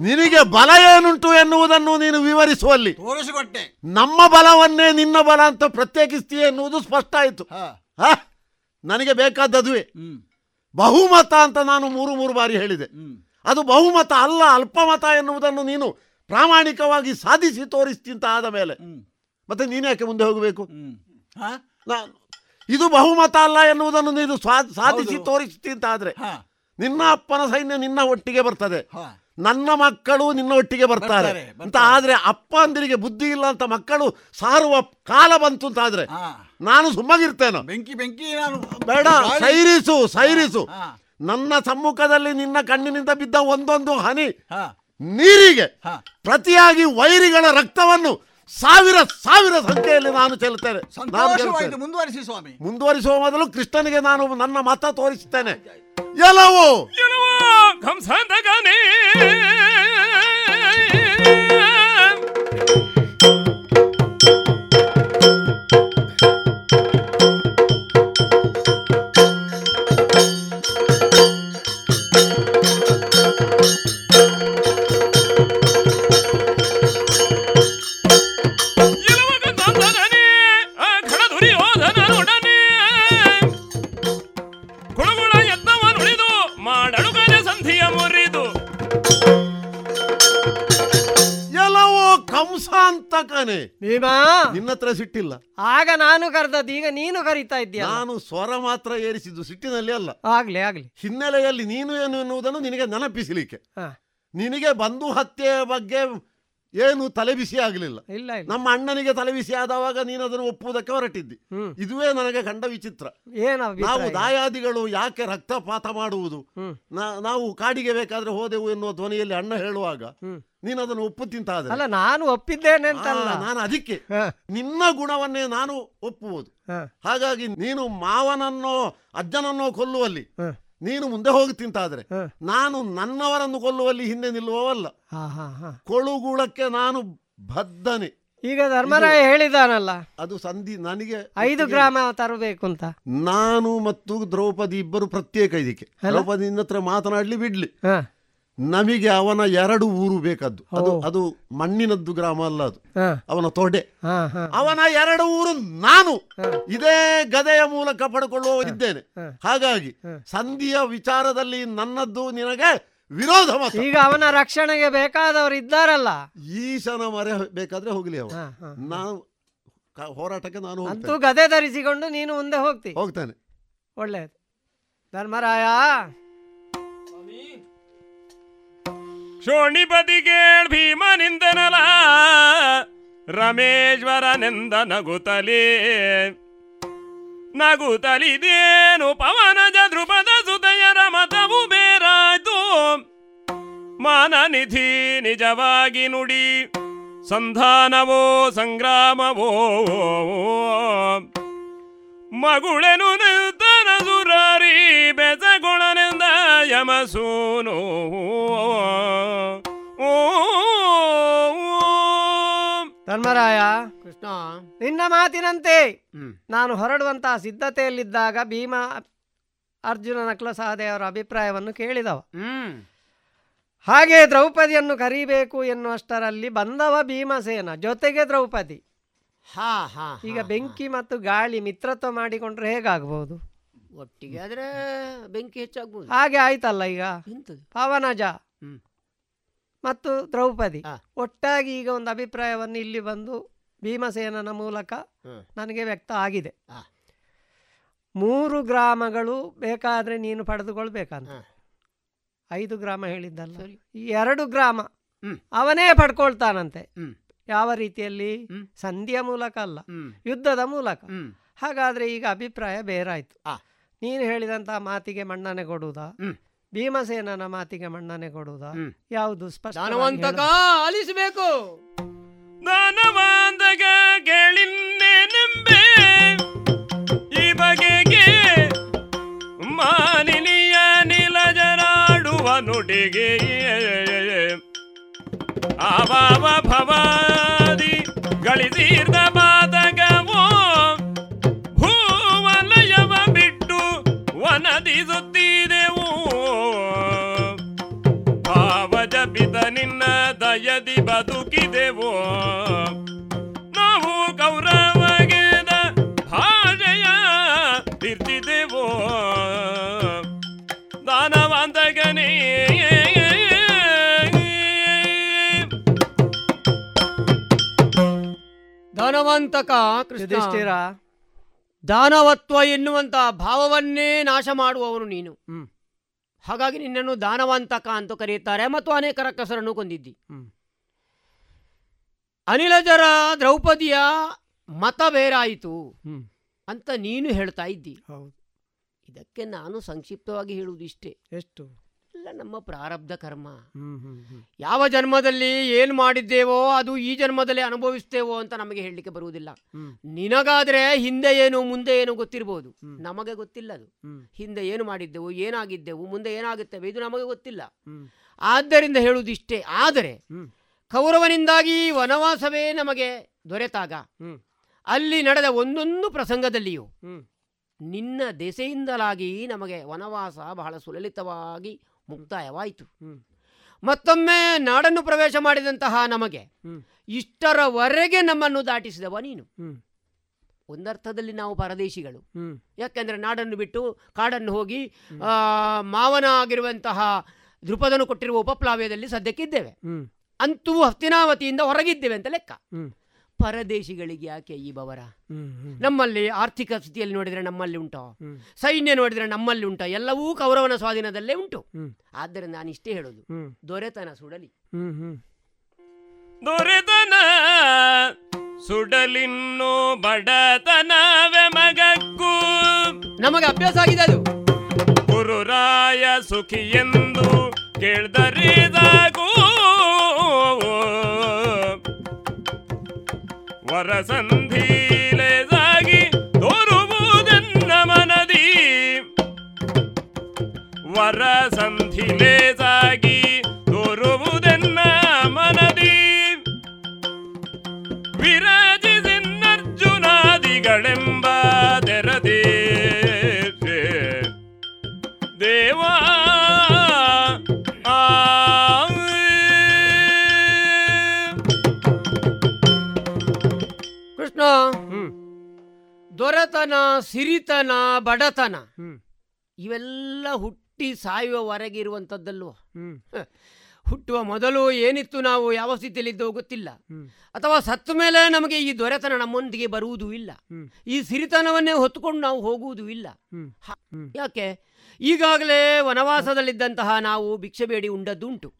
ನಿನಗೆ ಬಲ ಏನುಂಟು ಎನ್ನುವುದನ್ನು ನೀನು ವಿವರಿಸುವಲ್ಲಿ. ತೋರಿಸಿಕೊಟ್ಟೆ. ನಮ್ಮ ಬಲವನ್ನೇ ನಿನ್ನ ಬಲ ಅಂತ ಪ್ರತ್ಯೇಕಿಸ್ತೀಯ ಎನ್ನುವುದು ಸ್ಪಷ್ಟ ಆಯಿತು. ಹಾ? ನನಗೆ ಬೇಕಾದದುವೆ ಬಹುಮತ ಅಂತ ನಾನು ಮೂರು ಮೂರು ಬಾರಿ ಹೇಳಿದೆ. ಅದು ಬಹುಮತ ಅಲ್ಲ ಅಲ್ಪಮತ ಎನ್ನುವುದನ್ನು ನೀನು ಪ್ರಾಮಾಣಿಕವಾಗಿ ಸಾಧಿಸಿ ತೋರಿಸ್ತಿಂತ ಆದ ಮೇಲೆ. ಮತ್ತೆ ನೀನು ಯಾಕೆ ಮುಂದೆ ಹೋಗಬೇಕು? ಇದು ಬಹುಮತ ಅಲ್ಲ ಎನ್ನುವುದನ್ನು ನೀನು ಸಾಧಿಸಿ ತೋರಿಸ್ತಿ ಅಂತ ಆದ್ರೆ ನಿನ್ನ ಅಪ್ಪನ ಸೈನ್ಯ ನಿನ್ನ ಒಟ್ಟಿಗೆ ಬರ್ತದೆ. ನನ್ನ ಮಕ್ಕಳು ನಿನ್ನ ಒಟ್ಟಿಗೆ ಬರ್ತಾರೆ ಅಂತ ಆದ್ರೆ ಅಪ್ಪ ಅಂದಿರಿಗೆ ಬುದ್ಧಿ ಇಲ್ಲ ಅಂತ ಮಕ್ಕಳು ಸಾರುವ ಕಾಲ ಬಂತು ಅಂತ ಆದ್ರೆ ನಾನು ಸುಮ್ಮಗಿರ್ತೇನೆ. ಬೆಂಕಿ ಬೆಂಕಿ ನಾನು ಬೇಡ ಸೈರಿಸು ಸೈರಿಸು. ನನ್ನ ಸಮ್ಮುಖದಲ್ಲಿ ನಿನ್ನ ಕಣ್ಣಿನಿಂದ ಬಿದ್ದ ಒಂದೊಂದು ಹನಿ ನೀರಿಗೆ ಪ್ರತಿಯಾಗಿ ವೈರಿಗಳ ರಕ್ತವನ್ನು ಸಾವಿರ ಸಾವಿರ ಸಂಖ್ಯೆಯಲ್ಲಿ ನಾನು ಚೆಲ್ಲುತ್ತೇನೆ. ಮುಂದುವರಿಸಿ ಸ್ವಾಮಿ. ಮುಂದುವರಿಸುವ ಮೊದಲು ಕೃಷ್ಣನಿಗೆ ನಾನು ನನ್ನ ಮತ ತೋರಿಸುತ್ತೇನೆ. ಎಲ್ಲವೂ ಎನ್ನುವ ಭೀಮಾ! ನಿನ್ನ ಹತ್ರ ಸಿಟ್ಟಿಲ್ಲ. ಆಗ ನಾನು ಕರೆದದ್ದು ಈಗ ನೀನು ಕರೀತಾ ಇದ್ದೀಯ ನಾನು ಸ್ವರ ಮಾತ್ರ ಏರಿಸಿದ್ದು ಸಿಟ್ಟಿನಲ್ಲಿ ಅಲ್ಲ. ಆಗ್ಲಿ ಆಗ್ಲಿ. ಹಿನ್ನೆಲೆಯಲ್ಲಿ ನೀನು ಏನು ಎನ್ನುವುದನ್ನು ನಿನಗೆ ನೆನಪಿಸಲಿಕ್ಕೆ. ಹಾ. ನಿನಗೆ ಬಂಧು ಹತ್ಯೆಯ ಬಗ್ಗೆ ಏನು ತಲೆಬಿಸಿ ಆಗಲಿಲ್ಲ. ಇಲ್ಲ ಇಲ್ಲ. ನಮ್ಮ ಅಣ್ಣನಿಗೆ ತಲೆಬಿಸಿ ಆದವಾಗ ನೀನು ಅದನ್ನು ಒಪ್ಪುವುದಕ್ಕೆ ಹೊರಟಿದ್ದಿ. ಇದುವೇ ನನಗೆ ಕಂಡ ವಿಚಿತ್ರ. ಏನು ನಾವು ದಾಯಾದಿಗಳು ಯಾಕೆ ರಕ್ತಪಾತ ಮಾಡುವುದು? ನಾ- ನಾವು ಕಾಡಿಗೆ ಬೇಕಾದ್ರೆ ಹೋದೆವು ಎನ್ನುವ ಧ್ವನಿಯಲ್ಲಿ ಅಣ್ಣ ಹೇಳುವಾಗ ನೀನು ಅದನ್ನು ಒಪ್ಪು ತಿಂತ ಅಲ್ಲ ನಾನು ಒಪ್ಪಿದ್ದೇನೆ ಅಂತಲ್ಲ. ನಾನು ಅದಕ್ಕೆ. ನಿನ್ನ ಗುಣವನ್ನೇ ನಾನು ಒಪ್ಪುವುದು. ಹಾಗಾಗಿ ನೀನು ಮಾವನನ್ನೋ ಅಜ್ಜನನ್ನೋ ಕೊಲ್ಲುವಲ್ಲಿ ನೀನು ಮುಂದೆ ಹೋಗಿ ತಿಂತಾದ್ರೆ ನಾನು ನನ್ನವರನ್ನು ಕೊಲ್ಲುವಲ್ಲಿ ಹಿಂದೆ ನಿಲ್ಲುವವಲ್ಲ. ಕೊಳುಗೂಳಕ್ಕೆ ನಾನು ಬದ್ಧನೆ. ಈಗ ಧರ್ಮರಾಯ ಹೇಳಿದಾನಲ್ಲ ಅದು ಸಂಧಿ ನನಗೆ ಐದು ಗ್ರಾಮ ತರಬೇಕು ಅಂತ. ನಾನು ಮತ್ತು ದ್ರೌಪದಿ ಇಬ್ಬರು ಪ್ರತ್ಯೇಕ ಇದಕ್ಕೆ. ದ್ರೌಪದಿ ಹತ್ರ ಮಾತನಾಡ್ಲಿ ಬಿಡ್ಲಿ. ನಮಗೆ ಅವನ ಎರಡು ಊರು ಬೇಕದ್ದು. ಅದು ಅದು ಮಣ್ಣಿನದ್ದು ಗ್ರಾಮ ಅಲ್ಲ ಅದು. ಅವನ ತೊಡೆ. ಅವನ ಎರಡು ಊರು ನಾನು. ಇದೇ ಗದೆಯ ಮೂಲಕ ಪಡ್ಕೊಳ್ಳುವ ಇದ್ದೇನೆ ಹಾಗಾಗಿ ಸಂಧಿಯ ವಿಚಾರದಲ್ಲಿ ನನ್ನದ್ದು ನಿನಗೆ ವಿರೋಧ ಮತ ಈಗ ಅವನ ರಕ್ಷಣೆಗೆ ಬೇಕಾದವರು ಇದ್ದಾರಲ್ಲ. ಈಶನ ಮರೆ ಬೇಕಾದ್ರೆ ಹೋಗ್ಲಿ ಅವ. ನಾವು ಹೋರಾಟಕ್ಕೆ ನಾನು ಅಂತೂ ಗದೆ ಧರಿಸಿಕೊಂಡು ನೀನು ಮುಂದೆ ಹೋಗ್ತಿ. ಹೋಗ್ತಾನೆ. ಒಳ್ಳೆಯದು ಧರ್ಮರಾಯ. ಶೋಣಿಪತಿಗೆ ಭೀಮನಿಂದನಲ, ರಮೇಶ್ವರನೆಂದ ನಗುತ್ತಲೇ ನಗುತ್ತಲಿದೇನು ಪವನಜ ಧ್ರುಪದ ಸುದಯರ ಮತವು ಬೇರಾಯ್ತು. ಮಾನನಿಧಿ ನಿಜವಾಗಿ ನುಡಿ, ಸಂಧಾನವೋ ಸಂಗ್ರಾಮವೋ. ಮಗುಳೆನು ನಿಲ್ತನ ಸುರಾರಿ ಬೆಸಗೊಳನೆಂದ ಯಮಸೂನು ಧರ್ಮರಾಯ ಕೃಷ್ಣ. ನಿನ್ನ ಮಾತಿನಂತೆ ನಾನು ಹೊರಡುವಂತಹ ಸಿದ್ಧತೆಯಲ್ಲಿದ್ದಾಗ ಭೀಮ ಅರ್ಜುನ ನಕಲ ಸಹದೇವರ ಅಭಿಪ್ರಾಯವನ್ನು ಕೇಳಿದವ. ಹಾಗೆ ದ್ರೌಪದಿಯನ್ನು ಕರೀಬೇಕು ಎನ್ನುವಷ್ಟರಲ್ಲಿ ಬಂದವ ಭೀಮಸೇನ ಜೊತೆಗೆ ದ್ರೌಪದಿ. ಹಾ ಹಾ ಈಗ ಬೆಂಕಿ ಮತ್ತು ಗಾಳಿ ಮಿತ್ರತ್ವ ಮಾಡಿಕೊಂಡ್ರೆ ಹೇಗಾಗಬಹುದು ಒಟ್ಟಿಗೆ ಆದ್ರೆ ಬೆಂಕಿ ಹೆಚ್ಚಾಗ್ಬೋದು. ಹಾಗೆ ಆಯ್ತಲ್ಲ ಈಗ? ಪವನಜ. ಮತ್ತು ದ್ರೌಪದಿ. ಒಟ್ಟಾಗಿ ಈಗ ಒಂದು ಅಭಿಪ್ರಾಯವನ್ನು ಇಲ್ಲಿ ಬಂದು ಭೀಮಸೇನನ ಮೂಲಕ. ನನಗೆ ವ್ಯಕ್ತ ಆಗಿದೆ. ಮೂರು ಗ್ರಾಮಗಳು ಬೇಕಾದ್ರೆ ನೀನು ಪಡೆದುಕೊಳ್ಬೇಕಂತ. ಐದು ಗ್ರಾಮ ಹೇಳಿದ್ದಲ್ಲ. ಈ ಎರಡು ಗ್ರಾಮ ಅವನೇ ಪಡ್ಕೊಳ್ತಾನಂತೆ. ಯಾವ ರೀತಿಯಲ್ಲಿ? ಸಂಧಿಯ ಮೂಲಕ ಅಲ್ಲ. ಯುದ್ಧದ ಮೂಲಕ. ಹಾಗಾದ್ರೆ ಈಗ ಅಭಿಪ್ರಾಯ ಬೇರಾಯ್ತು. ನೀನು ಹೇಳಿದಂತ ಮಾತಿಗೆ ಮಣ್ಣನೆ ಕೊಡುವುದಾ? ಭೀಮಸೇನನ ಮಾತಿಗೆ ಮಣ್ಣನೆ ಕೊಡುವುದಾ? ಯಾವುದು ಸ್ಪಷ್ಟ ದಾನವಂತಕ ಆಲಿಸಬೇಕು. ದಾನವಾಂದಗ ಕೇಳಿನ್ನೆನೆಂಬೆ. ಈ ಬಗೆಗೆ ಮಾನಿನಿಯ ನಿಲಜರಾಡುವ ನುಡಿಗೆ ಆವಾವ ಭವಾದಿ ಗಳಿಸಿರ್ದ ದಯದಿ ಬದುಕಿದೆವೋ ನಾವು ಗೌರವಗೆದ ಭಾಷೆಯ ತಿರ್ತಿದೆವೋ ದಾನವಂತಗನೇ ದಾನವಂತಕ ಕೃಷ್ಣ. ದಾನವತ್ವ ಎನ್ನುವಂತ ಭಾವವನ್ನೇ ನಾಶ ಮಾಡುವವನು ನೀನು. ಹಾಗಾಗಿ ನಿನ್ನನ್ನು ದಾನವಂತಕ ಅಂತ ಕರೆಯುತ್ತಾರೆ ಮತ್ತು ಅನೇಕ ರಕ್ಕಸರನ್ನು ಕೊಂದಿದ್ದಿ. ಅನಿಲಜರ ದ್ರೌಪದಿಯ ಮತ ಬೇರಾಯಿತು ಅಂತ ನೀನು ಹೇಳ್ತಾ ಇದ್ದಿ. ಇದಕ್ಕೆ ನಾನು ಸಂಕ್ಷಿಪ್ತವಾಗಿ ಹೇಳುವುದು ಇಷ್ಟೇ ಎಷ್ಟು? ಎಲ್ಲ ನಮ್ಮ ಪ್ರಾರಬ್ಧ ಕರ್ಮ. ಯಾವ ಜನ್ಮದಲ್ಲಿ ಏನು ಮಾಡಿದ್ದೇವೋ ಅದು ಈ ಜನ್ಮದಲ್ಲಿ ಅನುಭವಿಸ್ತೇವೋ ಅಂತ ನಮಗೆ ಹೇಳಲಿಕ್ಕೆ ಬರುವುದಿಲ್ಲ. ನಿನಗಾದ್ರೆ ಹಿಂದೆ ಏನು ಮುಂದೆ ಏನು ಗೊತ್ತಿರಬಹುದು ನಮಗೆ ಗೊತ್ತಿಲ್ಲ ಅದು. ಹಿಂದೆ ಏನು ಮಾಡಿದ್ದೆವು ಏನಾಗಿದ್ದೆವು ಮುಂದೆ ಏನಾಗುತ್ತೇವೆ ಇದು ನಮಗೆ ಗೊತ್ತಿಲ್ಲ. ಆದ್ದರಿಂದ ಹೇಳುವುದಿಷ್ಟೇ. ಆದರೆ ಕೌರವನಿಂದಾಗಿ ವನವಾಸವೇ ನಮಗೆ ದೊರೆತಾಗ ಅಲ್ಲಿ ನಡೆದ ಒಂದೊಂದು ಪ್ರಸಂಗದಲ್ಲಿಯೂ ನಿನ್ನ ದೆಸೆಯಿಂದಲಾಗಿ ನಮಗೆ ವನವಾಸ ಬಹಳ ಸುಲಲಿತವಾಗಿ ಮುಕ್ತಾಯವಾಯಿತು. ಮತ್ತೊಮ್ಮೆ ನಾಡನ್ನು ಪ್ರವೇಶ ಮಾಡಿದಂತಹ ನಮಗೆ ಇಷ್ಟರವರೆಗೆ ನಮ್ಮನ್ನು ದಾಟಿಸಿದವ ನೀನು. ಒಂದರ್ಥದಲ್ಲಿ ನಾವು ಪರದೇಶಿಗಳು. ಯಾಕೆಂದರೆ ನಾಡನ್ನು ಬಿಟ್ಟು ಕಾಡನ್ನು ಹೋಗಿ ಆ, ಮಾವನ ಆಗಿರುವಂತಹ ದೃಪದನು ಕೊಟ್ಟಿರುವ ಉಪಪ್ಲಾವ್ಯದಲ್ಲಿ ಸದ್ಯಕ್ಕಿದ್ದೇವೆ ಅಂತೂ ಹಸ್ತಿನಾವತಿಯಿಂದ ಹೊರಗಿದ್ದೇವೆ ಅಂತ ಲೆಕ್ಕ. ಪರದೇಶಿಗಳಿಗೆ ಯಾಕೆ ಈ ಬವರ ನಮ್ಮಲ್ಲಿ ಆರ್ಥಿಕ ಸ್ಥಿತಿಯಲ್ಲಿ ನೋಡಿದರೆ ನಮ್ಮಲ್ಲಿ ಉಂಟು? ಸೈನ್ಯ ನೋಡಿದರೆ ನಮ್ಮಲ್ಲಿ ಉಂಟು? ಎಲ್ಲವೂ ಕೌರವನ ಸ್ವಾಧೀನದಲ್ಲೇ ಉಂಟು. ಆದ್ದರಿಂದ ನಾನು ಇಷ್ಟೇ ಹೇಳೋದು ದೊರೆತನ ಸುಡಲಿ. ದೊರೆತನ ಸುಡಲಿನ್ನು ಬಡತನ ಮಗಕ್ಕೂ. ನಮಗೆ ಅಭ್ಯಾಸ ಆಗಿದೆ ಅದು. ಗುರುರಾಯ ಸುಖಿ ಎಂದು ಕೇಳ್ದರಿದಾಗೂ. ವರಸಂಧಿಲೆದಾಗಿ ತೋರುವುದನ್ನ ಮನದಿ. ವರಸಂಧಿಲೆದಾಗಿ ತೋರುವುದನ್ನ ದೊರೆತನ ಸಿರಿತನ ಬಡತನ. ಇವೆಲ್ಲ ಹುಟ್ಟಿ ಸಾಯುವವರೆಗೆ ಇರುವಂಥದ್ದಲ್ವ ಹ. ಹುಟ್ಟುವ ಮೊದಲು ಏನಿತ್ತು ನಾವು ಯಾವ ಸ್ಥಿತಿಯಲ್ಲಿದ್ದೋ ಗೊತ್ತಿಲ್ಲ. ಅಥವಾ ಸತ್ತ ಮೇಲೆ ನಮಗೆ ಈ ದೊರೆತನ ನಮ್ಮೊಂದಿಗೆ ಬರುವುದೂ ಇಲ್ಲ. ಈ ಸಿರಿತನವನ್ನೇ ಹೊತ್ತುಕೊಂಡು ನಾವು ಹೋಗುವುದೂ ಇಲ್ಲ. ಯಾಕೆ? ಈಗಾಗಲೇ ವನವಾಸದಲ್ಲಿದ್ದಂತಹ ನಾವು ಭಿಕ್ಷೆ ಬೇಡಿ ಉಂಡದ್ದುಂಟು.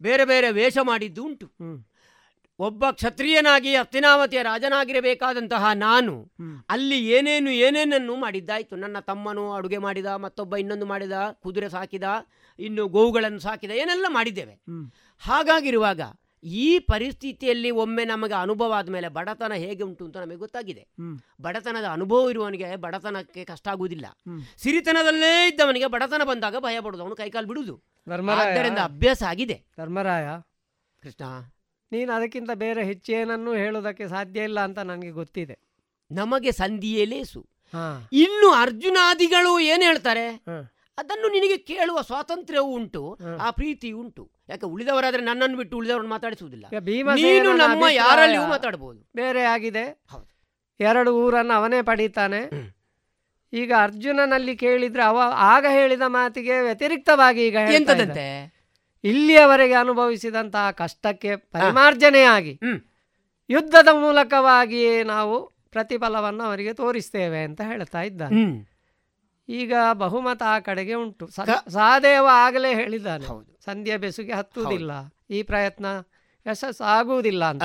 ಬೇರೆ ಬೇರೆ ವೇಷ ಮಾಡಿದ್ದು ಉಂಟು ಒಬ್ಬ ಕ್ಷತ್ರಿಯನಾಗಿ ಹಸ್ತಿನಾವತಿಯ ರಾಜನಾಗಿರಬೇಕಾದಂತಹ ನಾನು ಅಲ್ಲಿ ಏನೇನು ಏನೇನನ್ನು ಮಾಡಿದ್ದಾಯ್ತು? ನನ್ನ ತಮ್ಮನು ಅಡುಗೆ ಮಾಡಿದ ಮತ್ತೊಬ್ಬ ಇನ್ನೊಂದು ಮಾಡಿದ ಕುದುರೆ ಸಾಕಿದ ಇನ್ನು ಗೋವುಗಳನ್ನು ಸಾಕಿದ ಏನೆಲ್ಲ ಮಾಡಿದ್ದೇವೆ. ಹಾಗಾಗಿರುವಾಗ ಈ ಪರಿಸ್ಥಿತಿಯಲ್ಲಿ ಒಮ್ಮೆ ನಮಗೆ ಅನುಭವ ಆದಮೇಲೆ ಬಡತನ ಹೇಗೆ ಉಂಟು ಅಂತ ನಮಗೆ ಗೊತ್ತಾಗಿದೆ. ಬಡತನದ ಅನುಭವ ಇರುವವನಿಗೆ ಬಡತನಕ್ಕೆ ಕಷ್ಟ ಆಗುವುದಿಲ್ಲ. ಸಿರಿತನದಲ್ಲೇ ಇದ್ದವನಿಗೆ ಬಡತನ ಬಂದಾಗ ಭಯ ಪಡೋದು ಅವನು ಕೈಕಾಲು ಬಿಡುವುದು. ಆದ್ದರಿಂದ ಅಭ್ಯಾಸ ಆಗಿದೆ. ಧರ್ಮರಾಯ. ಕೃಷ್ಣ. ನೀನು ಅದಕ್ಕಿಂತ ಬೇರೆ ಹೆಚ್ಚೇನನ್ನೂ ಹೇಳೋದಕ್ಕೆ ಸಾಧ್ಯ ಇಲ್ಲ ಅಂತ ನನಗೆ ಗೊತ್ತಿದೆ. ನಮಗೆ ಸಂಧಿಯೇ ಲೇಸು. ಇನ್ನು ಅರ್ಜುನಾದಿಗಳು ಏನು ಹೇಳ್ತಾರೆ? ಅದನ್ನು ನಿನಗೆ ಕೇಳುವ ಸ್ವಾತಂತ್ರ್ಯವೂ ಉಂಟು ಆ ಪ್ರೀತಿ ಉಂಟು. ಯಾಕೆ ಉಳಿದವರಾದ್ರೆ ನನ್ನನ್ನು ಬಿಟ್ಟು ಉಳಿದವರನ್ನು ಮಾತಾಡಿಸುವುದಿಲ್ಲ. ನಮ್ಮ ಯಾರಲ್ಲಿಯೂ ಮಾತಾಡಬಹುದು ಬೇರೆ ಆಗಿದೆ. ಎರಡು ಊರನ್ನು ಅವನೇ ಪಡೀತಾನೆ. ಈಗ ಅರ್ಜುನನಲ್ಲಿ ಕೇಳಿದ್ರೆ ಅವ ಆಗ ಹೇಳಿದ ಮಾತಿಗೆ ವ್ಯತಿರಿಕ್ತವಾಗಿ ಈಗ ಎಂತದಂತೆ? ಇಲ್ಲಿಯವರೆಗೆ ಅನುಭವಿಸಿದಂತಹ ಕಷ್ಟಕ್ಕೆ ಪರಿಮಾರ್ಜನೆಯಾಗಿ ಯುದ್ಧದ ಮೂಲಕವಾಗಿಯೇ ನಾವು ಪ್ರತಿಫಲವನ್ನು ಅವರಿಗೆ ತೋರಿಸ್ತೇವೆ ಅಂತ ಹೇಳ್ತಾ ಇದ್ದಾನೆ. ಈಗ ಬಹುಮತ ಆ ಕಡೆಗೆ ಉಂಟು. ಸಹದೇವ ಆಗಲೇ ಹೇಳಿದ್ದಾನೆ. ಸಂಧ್ಯಾ ಬೆಸುಗೆ ಹತ್ತುವುದಿಲ್ಲ. ಈ ಪ್ರಯತ್ನ ಯಶಸ್ಸು ಆಗುವುದಿಲ್ಲ ಅಂತ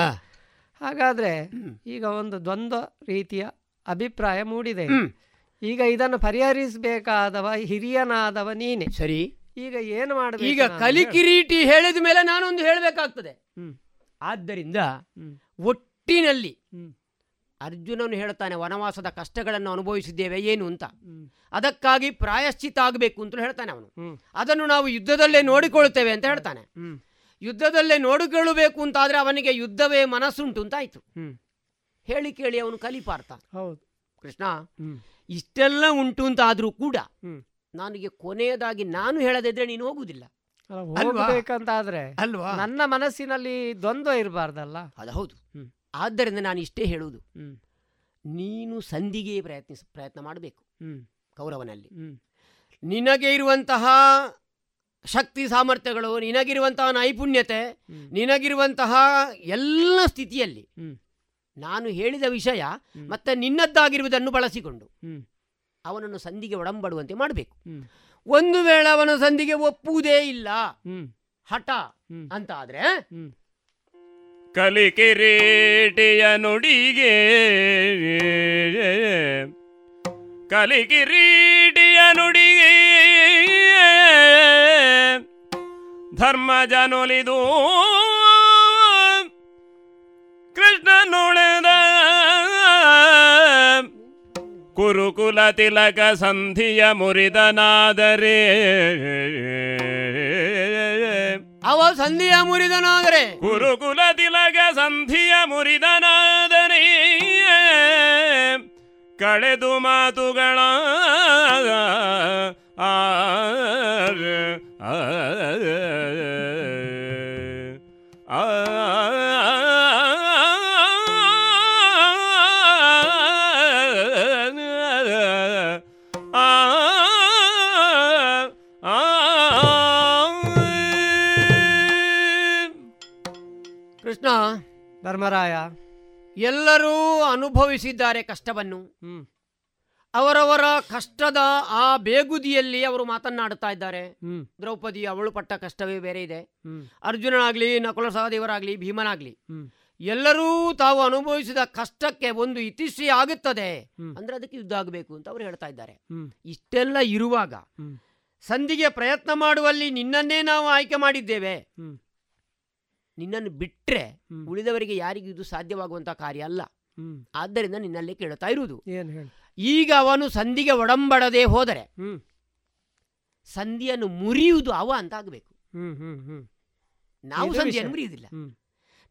ಹಾಗಾದ್ರೆ ಈಗ ಒಂದು ದ್ವಂದ್ವ ರೀತಿಯ ಅಭಿಪ್ರಾಯ ಮೂಡಿದೆ. ಈಗ ಇದನ್ನು ಪರಿಹರಿಸಬೇಕಾದವ ಹಿರಿಯನಾದವ ನೀನೆ. ಸರಿ. ಈಗ ಏನು ಮಾಡಬೇಕು ಈಗ ಕಲಿಕಿರೀಟಿ ಹೇಳಿದ ಮೇಲೆ ನಾನೊಂದು ಹೇಳಬೇಕಾಗ್ತದೆ. ಆದ್ದರಿಂದ ಒಟ್ಟಿನಲ್ಲಿ ಅರ್ಜುನನು ಹೇಳ್ತಾನೆ ವನವಾಸದ ಕಷ್ಟಗಳನ್ನು ಅನುಭವಿಸಿದ್ದೇವೆ ಏನು ಅಂತ. ಅದಕ್ಕಾಗಿ ಪ್ರಾಯಶ್ಚಿತ ಆಗಬೇಕು ಅಂತ ಹೇಳ್ತಾನೆ ಅವನು. ಅದನ್ನು ನಾವು ಯುದ್ಧದಲ್ಲೇ ನೋಡಿಕೊಳ್ಳುತ್ತೇವೆ ಅಂತ ಹೇಳ್ತಾನೆ. ಯುದ್ಧದಲ್ಲೇ ನೋಡಿಕೊಳ್ಳಬೇಕು ಅಂತಾದ್ರೆ ಅವನಿಗೆ ಯುದ್ಧವೇ ಮನಸ್ಸುಂಟು ಅಂತ ಆಯ್ತು. ಹೇಳಿ ಕೇಳಿ ಅವನು ಕಲಿಪಾರ್ಥ. ಹೌದು. ಕೃಷ್ಣ ಇಷ್ಟೆಲ್ಲ ಉಂಟು ಅಂತ ಆದರೂ ಕೂಡ ನನಗೆ ಕೊನೆಯದಾಗಿ ನಾನು ಹೇಳದಿದ್ರೆ ನೀನು ಹೋಗುವುದಿಲ್ಲ. ಅಲ್ವಾ? ಹೋಗ್ಬೇಕಂತಾದ್ರೆ ಅಲ್ವಾ? ನನ್ನ ಮನಸ್ಸಿನಲ್ಲಿ ದ್ವಂದ್ವ ಇರಬಾರ್ದಲ್ಲ? ಅದು ಹೌದು. ಆದ್ದರಿಂದ ನಾನು ಇಷ್ಟೇ ಹೇಳುವುದು. ನೀನು ಸಂಧಿಗೆ ಪ್ರಯತ್ನಿಸ ಪ್ರಯತ್ನ ಮಾಡಬೇಕು ಕೌರವನಲ್ಲಿ. ನಿನಗೆ ಇರುವಂತಹ ಶಕ್ತಿ ಸಾಮರ್ಥ್ಯಗಳು ನಿನಗಿರುವಂತಹ ನೈಪುಣ್ಯತೆ ನಿನಗಿರುವಂತಹ ಎಲ್ಲ ಸ್ಥಿತಿಯಲ್ಲಿ ನಾನು ಹೇಳಿದ ವಿಷಯ ಮತ್ತೆ ನಿನ್ನದ್ದಾಗಿರುವುದನ್ನು ಬಳಸಿಕೊಂಡು ಅವನನ್ನು ಸಂಧಿಗೆ ಒಡಂಬಡುವಂತೆ ಮಾಡಬೇಕು. ಒಂದು ವೇಳೆ ಅವನ ಸಂಧಿಗೆ ಒಪ್ಪುವುದೇ ಇಲ್ಲ ಹಠ ಅಂತ ಆದ್ರೆ ಕಲಿಕಿರೀಟಿಯ ನುಡಿಗೆ ಕಲಿಕಿರೀಟಿಯ ನುಡಿಗೆ ಧರ್ಮ ಜನೊಲಿದು ಕೃಷ್ಣನುಳಿದ ಕುರುಕುಲ ತಿಲಕ ಸಂಧಿಯ ಮುರಿದನಾದರೆ. ಅವ ಸಂಧಿಯ ಮುರಿದನಾದರೆ. ಕುರುಕುಲ ತಿಲಕ ಸಂಧಿಯ ಮುರಿದನಾದರೆ. ಕಳೆದು ಮಾತುಗಳ ಆ ಧರ್ಮರಾಯ ಎಲ್ಲರೂ ಅನುಭವಿಸಿದ್ದಾರೆ ಕಷ್ಟವನ್ನು. ಅವರವರ ಕಷ್ಟದ ಆ ಬೇಗುದಿಯಲ್ಲಿ ಅವರು ಮಾತನ್ನಾಡುತ್ತಾ ಇದ್ದಾರೆ. ದ್ರೌಪದಿ ಅವಳು ಪಟ್ಟ ಕಷ್ಟವೇ ಬೇರೆ ಇದೆ. ಅರ್ಜುನನಾಗ್ಲಿ ನಕುಲ ಸಹದೇವರಾಗ್ಲಿ ಭೀಮನಾಗ್ಲಿ ಎಲ್ಲರೂ ತಾವು ಅನುಭವಿಸಿದ ಕಷ್ಟಕ್ಕೆ ಒಂದು ಇತಿಶ್ರೀ ಆಗುತ್ತದೆ. ಅಂದ್ರೆ ಅದಕ್ಕೆ ಯುದ್ಧ ಆಗಬೇಕು ಅಂತ ಅವರು ಹೇಳ್ತಾ ಇದ್ದಾರೆ. ಇಷ್ಟೆಲ್ಲ ಇರುವಾಗ ಸಂಧಿಗೆ ಪ್ರಯತ್ನ ಮಾಡುವಲ್ಲಿ ನಿನ್ನನ್ನೇ ನಾವು ಆಯ್ಕೆ ಮಾಡಿದ್ದೇವೆ. ನಿನ್ನನ್ನು ಬಿಟ್ರೆ ಉಳಿದವರಿಗೆ ಯಾರಿಗೂ ಇದು ಸಾಧ್ಯವಾಗುವಂತ ಕಾರ್ಯ ಅಲ್ಲ. ಆದ್ದರಿಂದ ನಿನ್ನಲ್ಲೇ ಕೇಳುತ್ತಾ ಇರುವುದು. ಈಗ ಅವನು ಸಂಧಿಗೆ ಒಡಂಬಡದೆ ಹೋದರೆ ಸಂಧಿಯನ್ನು ಮುರಿಯುವುದು ಅವ ಅಂತ ಆಗಬೇಕು ನಾವು ಸಂಧಿಯನ್ನು. ಮುರಿಯುವುದಿಲ್ಲ.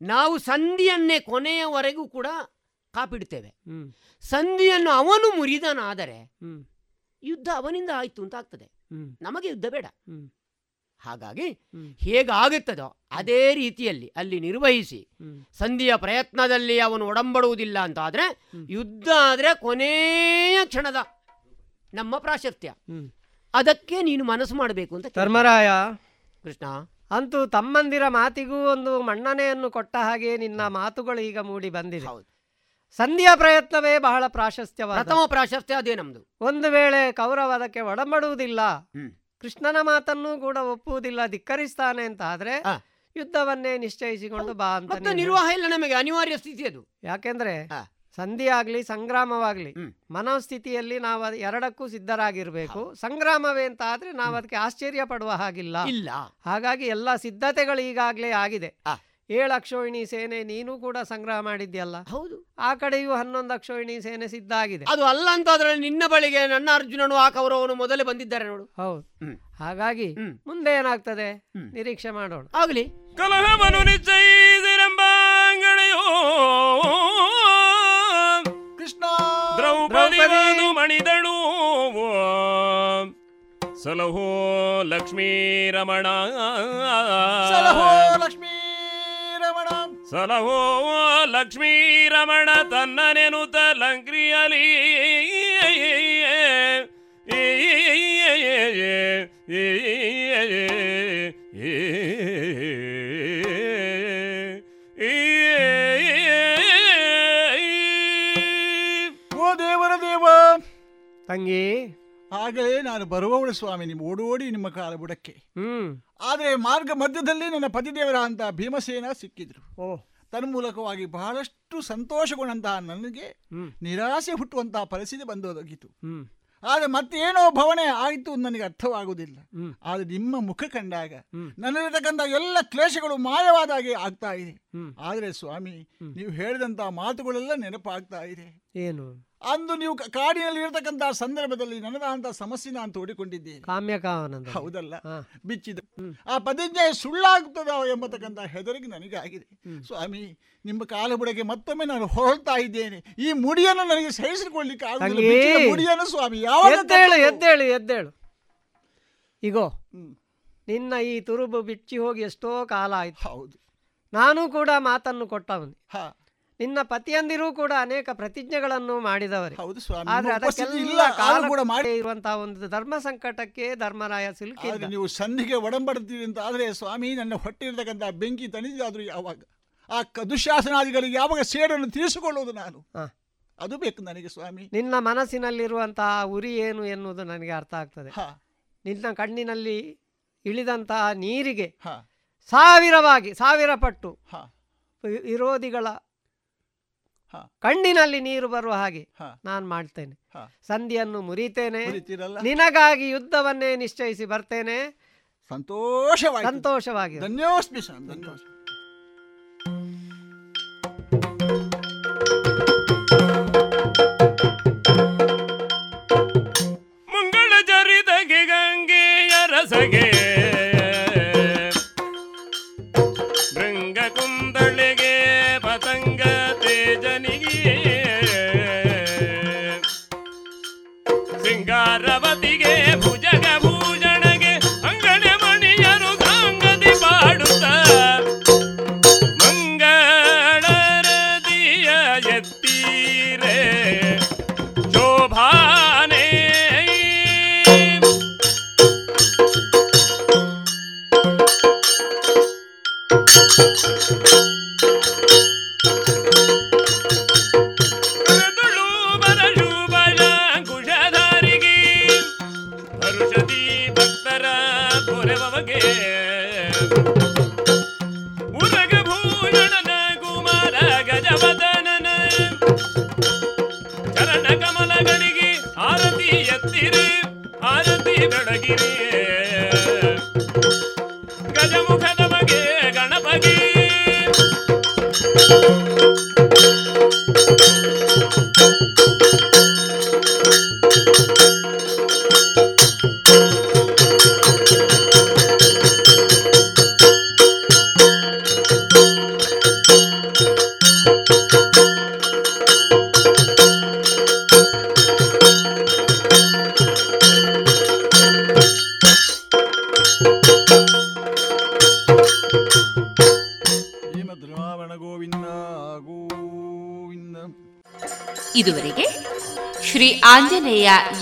ನಾವು ಸಂಧಿಯನ್ನೇ ಕೊನೆಯವರೆಗೂ ಕೂಡ ಕಾಪಿಡ್ತೇವೆ. ಹ್ಮ್. ಸಂಧಿಯನ್ನು ಅವನು ಮುರಿದನಾದರೆ. ಯುದ್ಧ ಅವನಿಂದ ಆಯ್ತು ಅಂತ ಆಗ್ತದೆ. ನಮಗೆ ಯುದ್ಧ ಬೇಡ. ಹಾಗಾಗಿ ಹೇಗಾಗುತ್ತದೋ ಅದೇ ರೀತಿಯಲ್ಲಿ ಅಲ್ಲಿ ನಿರ್ವಹಿಸಿ ಸಂಧಿಯ ಪ್ರಯತ್ನದಲ್ಲಿ ಅವನು ಒಡಂಬಡುವುದಿಲ್ಲ ಅಂತ ಆದರೆ ಯುದ್ಧ ಆದರೆ ಕೊನೆಯ ಕ್ಷಣದ ನಮ್ಮ ಪ್ರಾಶಸ್ತ್ಯ. ಅದಕ್ಕೆ ನೀನು ಮನಸ್ಸು ಮಾಡಬೇಕು ಅಂತ. ಧರ್ಮರಾಯ. ಕೃಷ್ಣ. ಅಂತೂ ತಮ್ಮಂದಿರ ಮಾತಿಗೂ ಒಂದು ಮಣ್ಣನೆಯನ್ನು ಕೊಟ್ಟ ಹಾಗೆ ನಿನ್ನ ಮಾತುಗಳು ಈಗ ಮೂಡಿ ಬಂದಿದೆ. ಸಂಧಿಯ ಪ್ರಯತ್ನವೇ ಬಹಳ ಪ್ರಾಶಸ್ತ್ಯವಾದ ಪ್ರಥಮ ಪ್ರಾಶಸ್ತ್ಯ ಅದೇ ನಮ್ದು. ಒಂದು ವೇಳೆ ಕೌರವ ಅದಕ್ಕೆ ಒಡಂಬಡುವುದಿಲ್ಲ ಕೃಷ್ಣನ ಮಾತನ್ನು ಕೂಡ ಒಪ್ಪುವುದಿಲ್ಲ ಧಿಕ್ಕರಿಸ್ತಾನೆ ಅಂತ ಆದ್ರೆ ಯುದ್ಧವನ್ನೇ ನಿಶ್ಚಯಿಸಿಕೊಂಡು ಬಾ ಅಂತ ನಿರ್ವಾಹ ಇಲ್ಲ ನಮಗೆ ಅನಿವಾರ್ಯ ಸ್ಥಿತಿ ಅದು. ಯಾಕೆಂದ್ರೆ ಸಂಧಿ ಆಗ್ಲಿ ಸಂಗ್ರಾಮವಾಗ್ಲಿ ಮನೋಸ್ಥಿತಿಯಲ್ಲಿ ನಾವು ಅದ್ ಎರಡಕ್ಕೂ ಸಿದ್ಧರಾಗಿರ್ಬೇಕು. ಸಂಗ್ರಾಮವೇ ಅಂತ ಆದ್ರೆ ನಾವು ಅದಕ್ಕೆ ಆಶ್ಚರ್ಯ ಪಡುವ ಹಾಗಿಲ್ಲ. ಇಲ್ಲ. ಹಾಗಾಗಿ ಎಲ್ಲ ಸಿದ್ಧತೆಗಳು ಈಗಾಗಲೇ ಆಗಿದೆ. ಏಳು ಅಕ್ಷೋಹಿಣಿ ಸೇನೆ ನೀನು ಕೂಡ ಸಂಗ್ರಹ ಮಾಡಿದ್ಯಲ್ಲ? ಹೌದು. ಆ ಕಡೆಯೂ ಹನ್ನೊಂದು ಅಕ್ಷೋಹಿಣಿ ಸೇನೆ ಸಿದ್ಧ ಆಗಿದೆ ಅದು ಅಲ್ಲ ಅಂತಾದ್ರೆ ನಿನ್ನ ಬಳಿಗೆ ನನ್ನ ಅರ್ಜುನನು ಆ ಕೌರವನು ಮೊದಲೇ ಬಂದಿದ್ದಾರೆ ನೋಡು. ಹೌದು. ಹಾಗಾಗಿ ಮುಂದೆ ಏನಾಗ್ತದೆ? ನಿರೀಕ್ಷೆ ಮಾಡೋಣ. ಆಗ್ಲಿ. ಕೃಷ್ಣ ದ್ರೌಪದಿ. ಮಣಿದಳು. ಸಲಹೋ ಲಕ್ಷ್ಮೀ ರಮಣ ಸಲಹೋ ಲಕ್ಷ್ಮೀ ಸಲಹೋ ಲಕ್ಷ್ಮೀ ರಮಣ ತನ್ನ ನೆನುತ ಲಂಕ್ರಿಯಲಿ ಓ ದೇವರ ದೇವ. ತಂಗಿ. ಆಗಲೇ ನಾನು ಬರುವವಳು ಸ್ವಾಮಿ ನಿಮ್ಮ ಓಡೋಡಿ ನಿಮ್ಮ ಕಾಲ ಬುಡಕ್ಕೆ. ಆದರೆ ಮಾರ್ಗ ಮಧ್ಯದಲ್ಲಿ ನನ್ನ ಪತಿದೇವರ ಅಂತ ಭೀಮಸೇನ ಸಿಕ್ಕಿದ್ರು. ಓ. ತನ್ಮೂಲಕವಾಗಿ ಬಹಳಷ್ಟು ಸಂತೋಷಗೊಂಡಂತಹ ನನಗೆ ನಿರಾಸೆ ಹುಟ್ಟುವಂತಹ ಪರಿಸ್ಥಿತಿ ಬಂದೊದಗಿತು. ಹ್ಮ್. ಆದರೆ ಮತ್ತೇನೋ ಭವನೆ ಆಯಿತು ನನಗೆ ಅರ್ಥವಾಗುವುದಿಲ್ಲ ಆದರೆ ನಿಮ್ಮ ಮುಖ ಕಂಡಾಗ ನನ್ನಲ್ಲಿರತಕ್ಕಂಥ ಎಲ್ಲ ಕ್ಲೇಶಗಳು ಮಾಯವಾದ ಹಾಗೆ ಆಗ್ತಾ ಇದೆ. ಆದರೆ ಸ್ವಾಮಿ ನೀವು ಹೇಳಿದಂತಹ ಮಾತುಗಳೆಲ್ಲ ನೆನಪಾಗ್ತಾ ಇದೆ. ಏನು? ಅಂದು ನೀವು ಕಾಡಿನಲ್ಲಿ ಇರತಕ್ಕಂತಹ ಸಂದರ್ಭದಲ್ಲಿ ನನ್ನದಾದಂತಹ ಸಮಸ್ಯೆ ನಾನು ತೋಡಿಕೊಂಡಿದ್ದೇನೆ. ಕಾಮ್ಯಕಾವನಂದ ಹೌದಲ್ಲ? ಬಿಚ್ಚಿದ. ಆ ಪದಜ್ಞೆ ಸುಳ್ಳಾಗುತ್ತದ ಎಂಬತಕ್ಕಂಥ ಹೆದರಿಗೆ ನನಗೆ ಆಗಿದೆ ಸ್ವಾಮಿ ನಿಮ್ಮ ಕಾಲಬುಡಗೆ ಮತ್ತೊಮ್ಮೆ ನಾನು ಹೊರಳ್ತಾ ಇದ್ದೇನೆ. ಈ ಮುಡಿಯನ್ನು ನನಗೆ ಸಹಿಸಿಕೊಳ್ಳಿಕ್ಕೆ ಬಿಚ್ಚಿದ ಮುಡಿಯನ್ನು ಸ್ವಾಮಿ ಯಾವಾಗ ಎದ್ದೇಳು? ಎದ್ದೇಳು ಎದ್ದೇಳು. ಇಗೋ ನಿನ್ನ ಈ ತುರುಬು ಬಿಚ್ಚಿ ಹೋಗಿ ಎಷ್ಟೋ ಕಾಲ ಆಯ್ತು. ಹೌದು. ನಾನು ಕೂಡ ಮಾತನ್ನು ಕೊಟ್ಟವನು. ಹಾ. ನಿನ್ನ ಪತಿಯಂದಿರೂ ಕೂಡ ಅನೇಕ ಪ್ರತಿಜ್ಞೆಗಳನ್ನು ಮಾಡಿದವರು. ಹೌದು ಸ್ವಾಮಿ, ಆದ್ರೆ ನಿಮ್ಮ ಉಪಸ್ಥಿತಿ ಅದಕ್ಕೆಲ್ಲ ಇಲ್ಲ, ಕಾಲ ಕೂಡ ಮಾಡಿ- ಇರುವಂತಹ ಒಂದು ಧರ್ಮ ಸಂಕಟಕ್ಕೆ ಧರ್ಮರಾಯ ಸಿಲ್ಕಿ ನೀವು ಸಂಧಿಗೆ ಒಡಂಬಡ್ತೀವಿ ಅಂತ ಆದ್ರೆ ಸ್ವಾಮಿ ನನ್ನ ಹೊಟ್ಟಿರ್ತಕ್ಕಂಥ ಬೆಂಕಿ ತಣಿದಾದ್ರು ಯಾವಾಗ? ಆ ದುಶಾಸನಾದಿಗಳಿಗೆ ಯಾವಾಗ ಸೇಡನ್ನು ತೀರಿಸಿಕೊಳ್ಳುವುದು ನಾನು? ಅದು ಬೇಕು ನನಗೆ ಸ್ವಾಮಿ. ನಿನ್ನ ಮನಸ್ಸಿನಲ್ಲಿರುವಂತಹ ಉರಿ ಏನು ಎನ್ನುವುದು ನನಗೆ ಅರ್ಥ ಆಗ್ತದೆ. ನಿನ್ನ ಕಣ್ಣಿನಲ್ಲಿ ಇಳಿದಂತಹ ನೀರಿಗೆ ಸಾವಿರವಾಗಿ ಸಾವಿರ ಪಟ್ಟು ವಿರೋಧಿಗಳ. ಕಣ್ಣಿನಲ್ಲಿ ನೀರು ಬರುವ ಹಾಗೆ. ನಾನು ಮಾಡ್ತೇನೆ. ಸಂಧಿಯನ್ನು ಮುರಿತೇನೆ. ನಿನಗಾಗಿ ಯುದ್ಧವನ್ನೇ ನಿಶ್ಚಯಿಸಿ ಬರ್ತೇನೆ. ಸಂತೋಷವಾಗಿ ಸಂತೋಷವಾಗಿ ಧನ್ಯೋಸ್ಮಿ.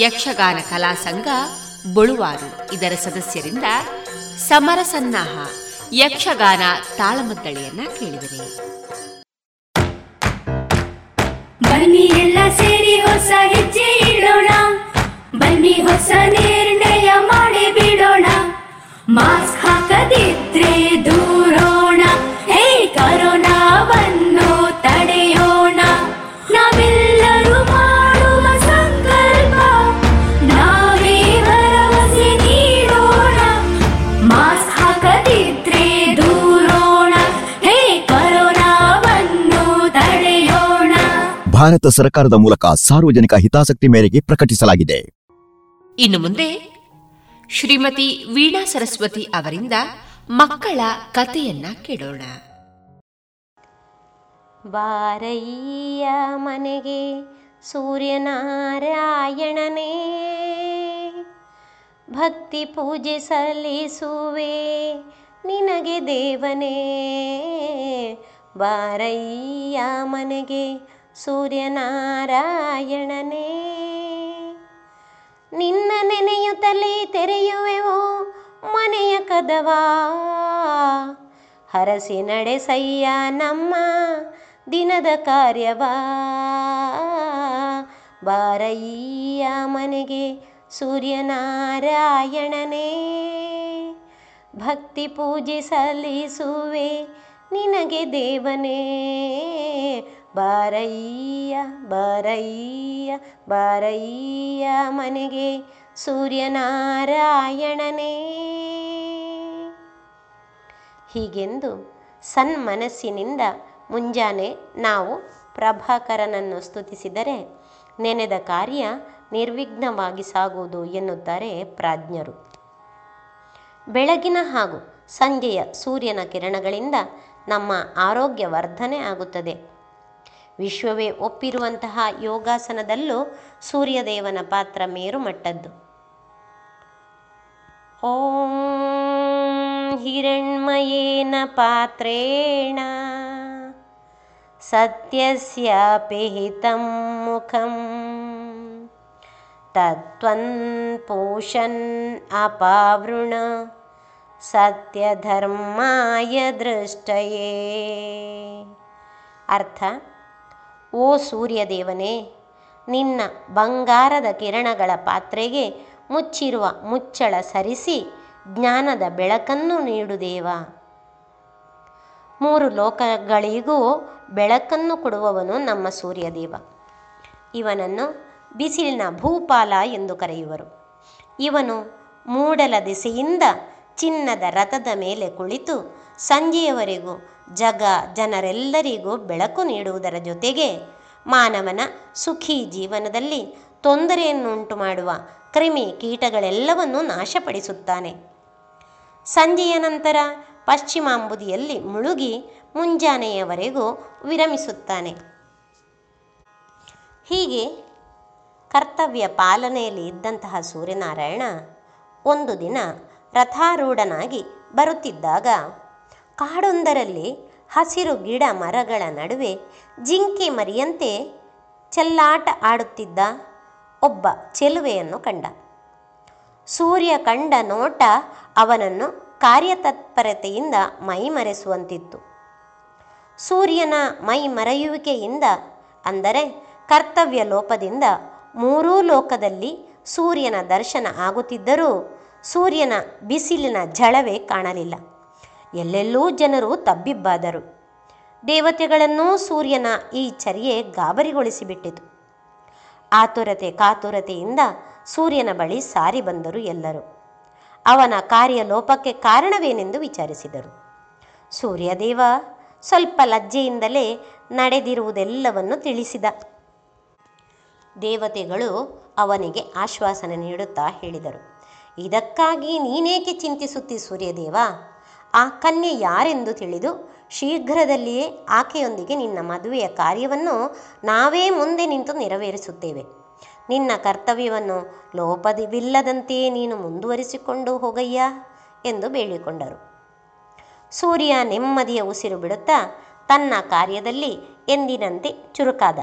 ಯಕ್ಷಗಾನ ಕಲಾ ಸಂಘ, ಬಳುವಾರು. ಇದರ ಸದಸ್ಯರಿಂದ ಸಮರಸನ್ನಾಹ ಯಕ್ಷಗಾನ ತಾಳಮದ್ದಳೆಯನ್ನ ಕೇಳಿದರೆ. ಬನ್ನಿ ಎಲ್ಲ ಸೇರಿ ಹೊಸ ಹೆಜ್ಜೆ ಇಡೋಣ. ಬನ್ನಿ ಹೊಸ ನಿರ್ಣಯ ಭಾರತ ಸರ್ಕಾರದ ಮೂಲಕ ಸಾರ್ವಜನಿಕ ಹಿತಾಸಕ್ತಿ ಮೇರೆಗೆ ಪ್ರಕಟಿಸಲಾಗಿದೆ. ಇನ್ನು ಮುಂದೆ ಶ್ರೀಮತಿ ವೀಣಾ ಸರಸ್ವತಿ ಅವರಿಂದ ಮಕ್ಕಳ ಕಥೆಯನ್ನ ಕೇಳೋಣ. ಬಾರಯ್ಯ ಮನೆಗೆ ಸೂರ್ಯನಾರಾಯಣನೇ ಭಕ್ತಿ ಪೂಜೆ ಸಲ್ಲಿಸುವೆ ನಿನಗೆ ದೇವನೇ. ಬಾರಯ್ಯ ಮನೆಗೆ ಸೂರ್ಯನಾರಾಯಣನೇ, ನಿನ್ನ ನೆನೆಯುತ್ತಲೇ ತೆರೆಯುವೆವು ಮನೆಯ ಕದವಾ? ಹರಸಿ ನಡೆಸಯ್ಯ ನಮ್ಮ ದಿನದ ಕಾರ್ಯವಾ? ಬಾರಯ್ಯ ಮನೆಗೆ ಸೂರ್ಯನಾರಾಯಣನೇ, ಭಕ್ತಿ ಪೂಜೆ ಸಲ್ಲಿಸುವೆ ನಿನಗೆ ದೇವನೇ. ಬಾರಯ್ಯ ಬಾರಯ್ಯ ಬಾರಯ್ಯ ಮನೆಗೆ ಸೂರ್ಯನಾರಾಯಣನೇ. ಹೀಗೆಂದು ಸನ್ಮನಸ್ಸಿನಿಂದ ಮುಂಜಾನೆ ನಾವು ಪ್ರಭಾಕರನನ್ನು ಸ್ತುತಿಸಿದರೆ ನೆನೆದ ಕಾರ್ಯ ನಿರ್ವಿಘ್ನವಾಗಿ ಸಾಗುವುದು ಎನ್ನುತ್ತಾರೆ ಪ್ರಾಜ್ಞರು. ಬೆಳಗಿನ ಹಾಗೂ ಸಂಜೆಯ ಸೂರ್ಯನ ಕಿರಣಗಳಿಂದ ನಮ್ಮ ಆರೋಗ್ಯ ವರ್ಧನೆ ಆಗುತ್ತದೆ. ವಿಶ್ವವೇ ಒಪ್ಪಿರುವಂತಹ ಯೋಗಾಸನದಲ್ಲೂ ಸೂರ್ಯದೇವನ ಪಾತ್ರ ಮೇರುಮಟ್ಟದ್ದು. ಓಂ ಹಿರಣ್ಮಯೇನ ಪಾತ್ರೇಣ ಸತ್ಯಸ್ಯ ಪಿಹಿತಂ ಮುಖಂ ತತ್ವನ್ ಪೋಷನ್ ಅಪಾವೃಣ ಸತ್ಯಧರ್ಮಾಯ ದೃಷ್ಟಯೇ. ಅರ್ಥ? ಓ ಸೂರ್ಯದೇವನೇ, ನಿನ್ನ ಬಂಗಾರದ ಕಿರಣಗಳ ಪಾತ್ರೆಗೆ ಮುಚ್ಚಿರುವ ಮುಚ್ಚಳ ಸರಿಸಿ ಜ್ಞಾನದ ಬೆಳಕನ್ನು ನೀಡು ದೇವ. ಮೂರು ಲೋಕಗಳಿಗೂ ಬೆಳಕನ್ನು ಕೊಡುವವನು ನಮ್ಮ ಸೂರ್ಯದೇವ. ಇವನನ್ನು ಬಿಸಿಲಿನ ಭೂಪಾಲ ಎಂದು ಕರೆಯುವರು. ಇವನು ಮೂಡಲ ದಿಸೆಯಿಂದ ಚಿನ್ನದ ರಥದ ಮೇಲೆ ಕುಳಿತು ಸಂಜೆಯವರೆಗೂ ಜಗ ಜನರೆಲ್ಲರಿಗೂ ಬೆಳಕು ನೀಡುವುದರ ಜೊತೆಗೆ ಮಾನವನ ಸುಖಿ ಜೀವನದಲ್ಲಿ ತೊಂದರೆಯನ್ನುಂಟು ಮಾಡುವ ಕ್ರಿಮಿ ಕೀಟಗಳೆಲ್ಲವನ್ನೂ ನಾಶಪಡಿಸುತ್ತಾನೆ. ಸಂಜೆಯ ನಂತರ ಪಶ್ಚಿಮಾಂಬುದಿಯಲ್ಲಿ ಮುಳುಗಿ ಮುಂಜಾನೆಯವರೆಗೂ ವಿರಮಿಸುತ್ತಾನೆ. ಹೀಗೆ ಕರ್ತವ್ಯ ಪಾಲನೆಯಲ್ಲಿ ಇದ್ದಂತಹ ಸೂರ್ಯನಾರಾಯಣ ಒಂದು ದಿನ ರಥಾರೂಢನಾಗಿ ಬರುತ್ತಿದ್ದಾಗ ಕಾಡೊಂದರಲ್ಲಿ ಹಸಿರು ಗಿಡ ಮರಗಳ ನಡುವೆ ಜಿಂಕೆ ಮರಿಯಂತೆ ಚೆಲ್ಲಾಟ ಆಡುತ್ತಿದ್ದ ಒಬ್ಬ ಚೆಲುವೆಯನ್ನು ಕಂಡ. ಸೂರ್ಯ ಕಂಡ ನೋಟ ಅವನನ್ನು ಕಾರ್ಯತತ್ಪರತೆಯಿಂದ ಮೈಮರೆಸುವಂತಿತ್ತು. ಸೂರ್ಯನ ಮೈ ಮರೆಯುವಿಕೆಯಿಂದ ಅಂದರೆ ಕರ್ತವ್ಯ ಲೋಪದಿಂದ ಮೂರೂ ಲೋಕದಲ್ಲಿ ಸೂರ್ಯನ ದರ್ಶನ ಆಗುತ್ತಿದ್ದರೂ ಸೂರ್ಯನ ಬಿಸಿಲಿನ ಝಳವೇ ಕಾಣಲಿಲ್ಲ. ಎಲ್ಲೆಲ್ಲೂ ಜನರು ತಬ್ಬಿಬ್ಬಾದರು. ದೇವತೆಗಳನ್ನೂ ಸೂರ್ಯನ ಈ ಚರ್ಯೆ ಗಾಬರಿಗೊಳಿಸಿಬಿಟ್ಟಿತು. ಆತುರತೆ ಕಾತುರತೆಯಿಂದ ಸೂರ್ಯನ ಬಳಿ ಸಾರಿ ಬಂದರು ಎಲ್ಲರೂ. ಅವನ ಕಾರ್ಯಲೋಪಕ್ಕೆ ಕಾರಣವೇನೆಂದು ವಿಚಾರಿಸಿದರು. ಸೂರ್ಯದೇವ ಸ್ವಲ್ಪ ಲಜ್ಜೆಯಿಂದಲೇ ನಡೆದಿರುವುದೆಲ್ಲವನ್ನು ತಿಳಿಸಿದ. ದೇವತೆಗಳು ಅವನಿಗೆ ಆಶ್ವಾಸನೆ ನೀಡುತ್ತಾ ಹೇಳಿದರು. ಇದಕ್ಕಾಗಿ ನೀನೇಕೆ ಚಿಂತಿಸುತ್ತಿ ಸೂರ್ಯದೇವ? ಆ ಕನ್ಯೆ ಯಾರೆಂದು ತಿಳಿದು ಶೀಘ್ರದಲ್ಲಿಯೇ ಆಕೆಯೊಂದಿಗೆ ನಿನ್ನ ಮದುವೆಯ ಕಾರ್ಯವನ್ನು ನಾವೇ ಮುಂದೆ ನಿಂತು ನೆರವೇರಿಸುತ್ತೇವೆ. ನಿನ್ನ ಕರ್ತವ್ಯವನ್ನು ಲೋಪದಿವಿಲ್ಲದಂತೆಯೇ ನೀನು ಮುಂದುವರಿಸಿಕೊಂಡು ಹೋಗಯ್ಯ ಎಂದು ಬೇಡಿಕೊಂಡರು. ಸೂರ್ಯ ನೆಮ್ಮದಿಯ ಉಸಿರು ಬಿಡುತ್ತಾ ತನ್ನ ಕಾರ್ಯದಲ್ಲಿ ಎಂದಿನಂತೆ ಚುರುಕಾದ.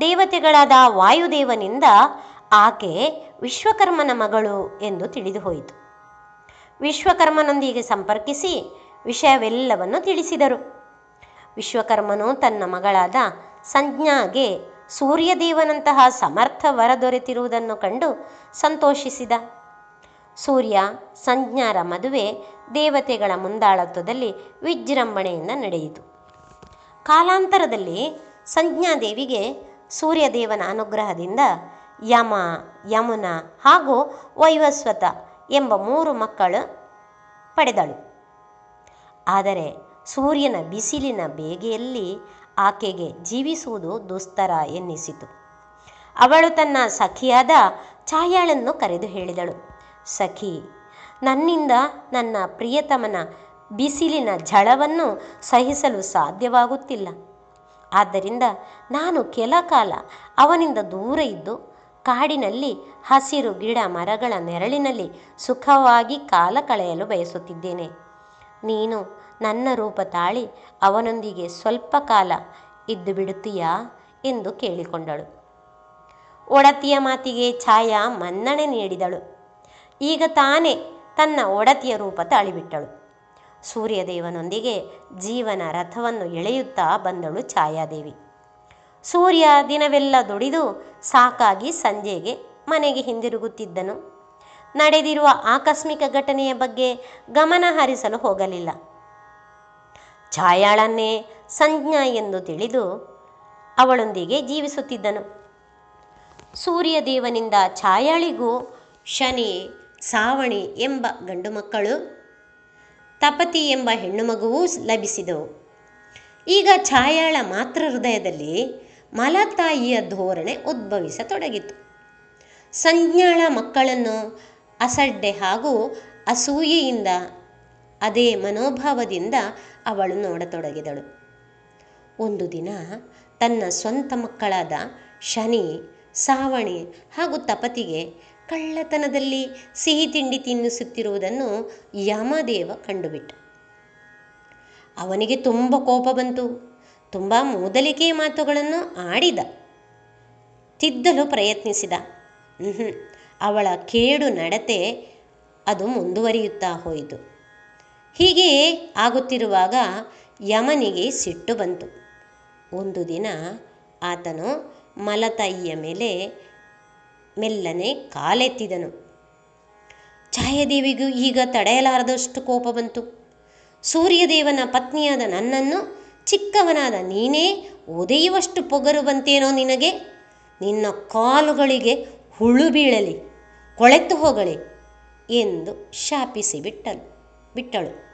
ದೇವತೆಗಳಾದ ವಾಯುದೇವನಿಂದ ಆಕೆ ವಿಶ್ವಕರ್ಮನ ಮಗಳು ಎಂದು ತಿಳಿದು ಹೋಯಿತು ವಿಶ್ವಕರ್ಮನೊಂದಿಗೆ ಸಂಪರ್ಕಿಸಿ ವಿಷಯವೆಲ್ಲವನ್ನು ತಿಳಿಸಿದರು. ವಿಶ್ವಕರ್ಮನು ತನ್ನ ಮಗಳಾದ ಸಂಜ್ಞಾಗೆ ಸೂರ್ಯದೇವನಂತಹ ಸಮರ್ಥ ವರ ದೊರೆತಿರುವುದನ್ನು ಕಂಡು ಸಂತೋಷಿಸಿದ. ಸೂರ್ಯ ಸಂಜ್ಞಾರ ಮದುವೆ ದೇವತೆಗಳ ಮುಂದಾಳತ್ವದಲ್ಲಿ ವಿಜೃಂಭಣೆಯಿಂದ ನಡೆಯಿತು. ಕಾಲಾಂತರದಲ್ಲಿ ಸಂಜ್ಞಾದೇವಿಗೆ ಸೂರ್ಯದೇವನ ಅನುಗ್ರಹದಿಂದ ಯಮ, ಯಮುನ ಹಾಗೂ ವೈವಸ್ವತ ಎಂಬ ಮೂರು ಮಕ್ಕಳು ಪಡೆದಳು. ಆದರೆ ಸೂರ್ಯನ ಬಿಸಿಲಿನ ಬೇಗೆಯಲ್ಲಿ ಆಕೆಗೆ ಜೀವಿಸುವುದು ದುಸ್ತರ ಎನ್ನಿಸಿತು. ಅವಳು ತನ್ನ ಸಖಿಯಾದ ಛಾಯಾಳನ್ನು ಕರೆದು ಹೇಳಿದಳು, ಸಖಿ, ನನ್ನಿಂದ ನನ್ನ ಪ್ರಿಯತಮನ ಬಿಸಿಲಿನ ಝಳವನ್ನು ಸಹಿಸಲು ಸಾಧ್ಯವಾಗುತ್ತಿಲ್ಲ. ಆದ್ದರಿಂದ ನಾನು ಕೆಲ ಕಾಲ ಅವನಿಂದ ದೂರ ಇದ್ದು ಕಾಡಿನಲ್ಲಿ ಹಸಿರು ಗಿಡ ಮರಗಳ ನೆರಳಿನಲ್ಲಿ ಸುಖವಾಗಿ ಕಾಲ ಕಳೆಯಲು ಬಯಸುತ್ತಿದ್ದೇನೆ. ನೀನು ನನ್ನ ರೂಪ ತಾಳಿ ಅವನೊಂದಿಗೆ ಸ್ವಲ್ಪ ಕಾಲ ಇದ್ದು ಬಿಡುತ್ತೀಯಾ ಎಂದು ಕೇಳಿಕೊಂಡಳು. ಒಡತಿಯ ಮಾತಿಗೆ ಛಾಯಾ ಮನ್ನಣೆ ನೀಡಿದಳು. ಈಗ ತಾನೇ ತನ್ನ ಒಡತಿಯ ರೂಪ ತಾಳಿಬಿಟ್ಟಳು. ಸೂರ್ಯದೇವನೊಂದಿಗೆ ಜೀವನ ರಥವನ್ನು ಎಳೆಯುತ್ತಾ ಬಂದಳು ಛಾಯಾದೇವಿ. ಸೂರ್ಯ ದಿನವೆಲ್ಲ ದುಡಿದು ಸಾಕಾಗಿ ಸಂಜೆಗೆ ಮನೆಗೆ ಹಿಂದಿರುಗುತ್ತಿದ್ದನು. ನಡೆದಿರುವ ಆಕಸ್ಮಿಕ ಘಟನೆಯ ಬಗ್ಗೆ ಗಮನ ಹರಿಸಲು ಹೋಗಲಿಲ್ಲ. ಛಾಯಾಳನ್ನೇ ಸಂಜ್ಞಾ ಎಂದು ತಿಳಿದು ಅವಳೊಂದಿಗೆ ಜೀವಿಸುತ್ತಿದ್ದನು. ಸೂರ್ಯದೇವನಿಂದ ಛಾಯಾಳಿಗೂ ಶನಿ, ಸಾವಣಿ ಎಂಬ ಗಂಡು ಮಕ್ಕಳು, ತಪತಿ ಎಂಬ ಹೆಣ್ಣು ಮಗುವೂ ಲಭಿಸಿದವು. ಈಗ ಛಾಯಾಳ ಮಾತೃ ಹೃದಯದಲ್ಲಿ ಮಲತಾಯಿಯ ಧೋರಣೆ ಉದ್ಭವಿಸತೊಡಗಿತು. ಸಂಜ್ಞಾಳ ಮಕ್ಕಳನ್ನು ಅಸಡ್ಡೆ ಹಾಗೂ ಅಸೂಯೆಯಿಂದ, ಅದೇ ಮನೋಭಾವದಿಂದ ಅವಳು ನೋಡತೊಡಗಿದಳು. ಒಂದು ದಿನ ತನ್ನ ಸ್ವಂತ ಮಕ್ಕಳಾದ ಶನಿ, ಸಾವಣಿ ಹಾಗೂ ತಪತಿಗೆ ಕಳ್ಳತನದಲ್ಲಿ ಸಿಹಿ ತಿಂಡಿ ತಿನ್ನಿಸುತ್ತಿರುವುದನ್ನು ಯಮದೇವ ಕಂಡುಬಿಟ್ಟ. ಅವನಿಗೆ ತುಂಬ ಕೋಪ ಬಂತು. ತುಂಬ ಮೂದಲಿಕೆ ಮಾತುಗಳನ್ನು ಆಡಿದ, ತಿದ್ದಲು ಪ್ರಯತ್ನಿಸಿದ. ಅವಳ ಕೇಡು ನಡತೆ ಅದು ಮುಂದುವರಿಯುತ್ತಾ ಹೋಯಿತು. ಹೀಗೆ ಆಗುತ್ತಿರುವಾಗ ಯಮನಿಗೆ ಸಿಟ್ಟು ಬಂತು. ಒಂದು ದಿನ ಆತನು ಮಲತಾಯಿಯ ಮೇಲೆ ಮೆಲ್ಲನೆ ಕಾಲೆತ್ತಿದನು. ಛಾಯಾದೇವಿಗೂ ಈಗ ತಡೆಯಲಾರದಷ್ಟು ಕೋಪ ಬಂತು. ಸೂರ್ಯದೇವನ ಪತ್ನಿಯಾದ ನನ್ನನ್ನು ಚಿಕ್ಕವನಾದ ನೀನೇ ಒದೆಯುವಷ್ಟು ಪೊಗರು ಬಂತೇನೋ ನಿನಗೆ? ನಿನ್ನ ಕಾಲುಗಳಿಗೆ ಹುಳು ಬೀಳಲಿ, ಕೊಳೆತು ಹೋಗಲಿ ಎಂದು ಶಾಪಿಸಿ ಬಿಟ್ಟಳು ಬಿಟ್ಟಳು.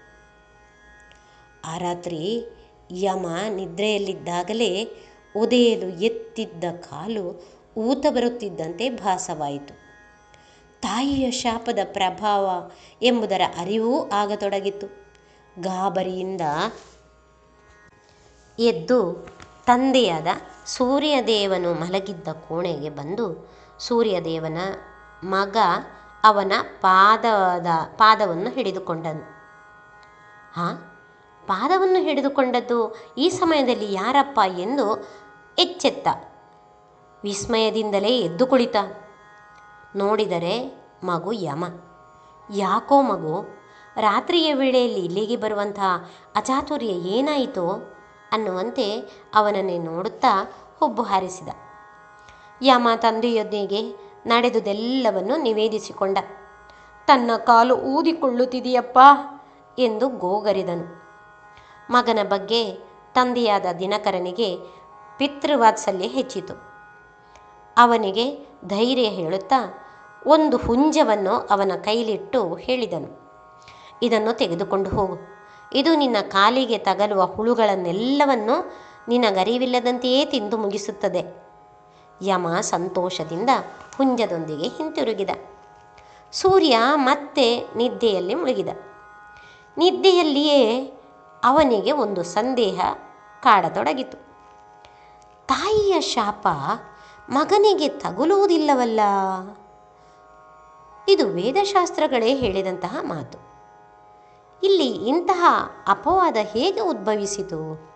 ಆ ರಾತ್ರಿ ಯಮ ನಿದ್ರೆಯಲ್ಲಿದ್ದಾಗಲೇ ಒದೆಯಲು ಎತ್ತಿದ್ದ ಕಾಲು ಊತ ಬರುತ್ತಿದ್ದಂತೆ ಭಾಸವಾಯಿತು. ತಾಯಿಯ ಶಾಪದ ಪ್ರಭಾವ ಎಂಬುದರ ಅರಿವೂ ಆಗತೊಡಗಿತು. ಗಾಬರಿಯಿಂದ ಎದ್ದು ತಂದೆಯಾದ ಸೂರ್ಯದೇವನು ಮಲಗಿದ್ದ ಕೋಣೆಗೆ ಬಂದು ಸೂರ್ಯದೇವನ ಮಗ ಅವನ ಪಾದದ, ಪಾದವನ್ನು ಹಿಡಿದುಕೊಂಡನು. ಹಾಂ ಪಾದವನ್ನು ಹಿಡಿದುಕೊಂಡದ್ದು ಈ ಸಮಯದಲ್ಲಿ ಯಾರಪ್ಪ ಎಂದು ಎಚ್ಚೆತ್ತ. ವಿಸ್ಮಯದಿಂದಲೇ ಎದ್ದು ಕುಳಿತ. ನೋಡಿದರೆ ಮಗು ಯಮ. ಯಾಕೋ ಮಗು, ರಾತ್ರಿಯ ವೇಳೆಯಲ್ಲಿ ಇಲ್ಲಿಗೆ ಬರುವಂತಹ ಅಚಾತುರ್ಯ ಏನಾಯಿತೋ? ಅನ್ನುವಂತೆ ಅವನನ್ನೇ ನೋಡುತ್ತಾ ಹುಬ್ಬು ಹಾರಿಸಿದ ಯಾಮ ತಂದೆಯೊಂದಿಗೆ ನಡೆದುದೆಲ್ಲವನ್ನು ನಿವೇದಿಸಿಕೊಂಡ. ತನ್ನ ಕಾಲು ಊದಿಕೊಳ್ಳುತ್ತಿದೆಯಪ್ಪ ಎಂದು ಗೋಗರಿದನು. ಮಗನ ಬಗ್ಗೆ ತಂದೆಯಾದ ದಿನಕರನಿಗೆ ಪಿತೃವಾತ್ಸಲ್ಯ ಹೆಚ್ಚಿತು. ಅವನಿಗೆ ಧೈರ್ಯ ಹೇಳುತ್ತಾ ಒಂದು ಹುಂಜವನ್ನು ಅವನ ಕೈಲಿಟ್ಟು ಹೇಳಿದನು. ಇದನ್ನು ತೆಗೆದುಕೊಂಡು ಹೋಗು. ಇದು ನಿನ್ನ ಕಾಲಿಗೆ ತಗಲುವ ಹುಳುಗಳನ್ನೆಲ್ಲವನ್ನು ನಿನಗರಿವಿಲ್ಲದಂತೆಯೇ ತಿಂದು ಮುಗಿಸುತ್ತದೆ. ಯಮ ಸಂತೋಷದಿಂದ ಹುಂಜದೊಂದಿಗೆ ಹಿಂತಿರುಗಿದ. ಸೂರ್ಯ ಮತ್ತೆ ನಿದ್ದೆಯಲ್ಲಿ ಮುಳುಗಿದ. ನಿದ್ದೆಯಲ್ಲಿಯೇ ಅವನಿಗೆ ಒಂದು ಸಂದೇಹ ಕಾಡತೊಡಗಿತು. ತಾಯಿಯ ಶಾಪ ಮಗನಿಗೆ ತಗುಲುವುದಿಲ್ಲವಲ್ಲ. ಇದು ವೇದಶಾಸ್ತ್ರಗಳೇ ಹೇಳಿದಂತಹ ಮಾತು. ಇಲ್ಲಿ ಇಂತಹ ಅಪವಾದ ಹೇಗೆ ಉದ್ಭವಿಸಿತು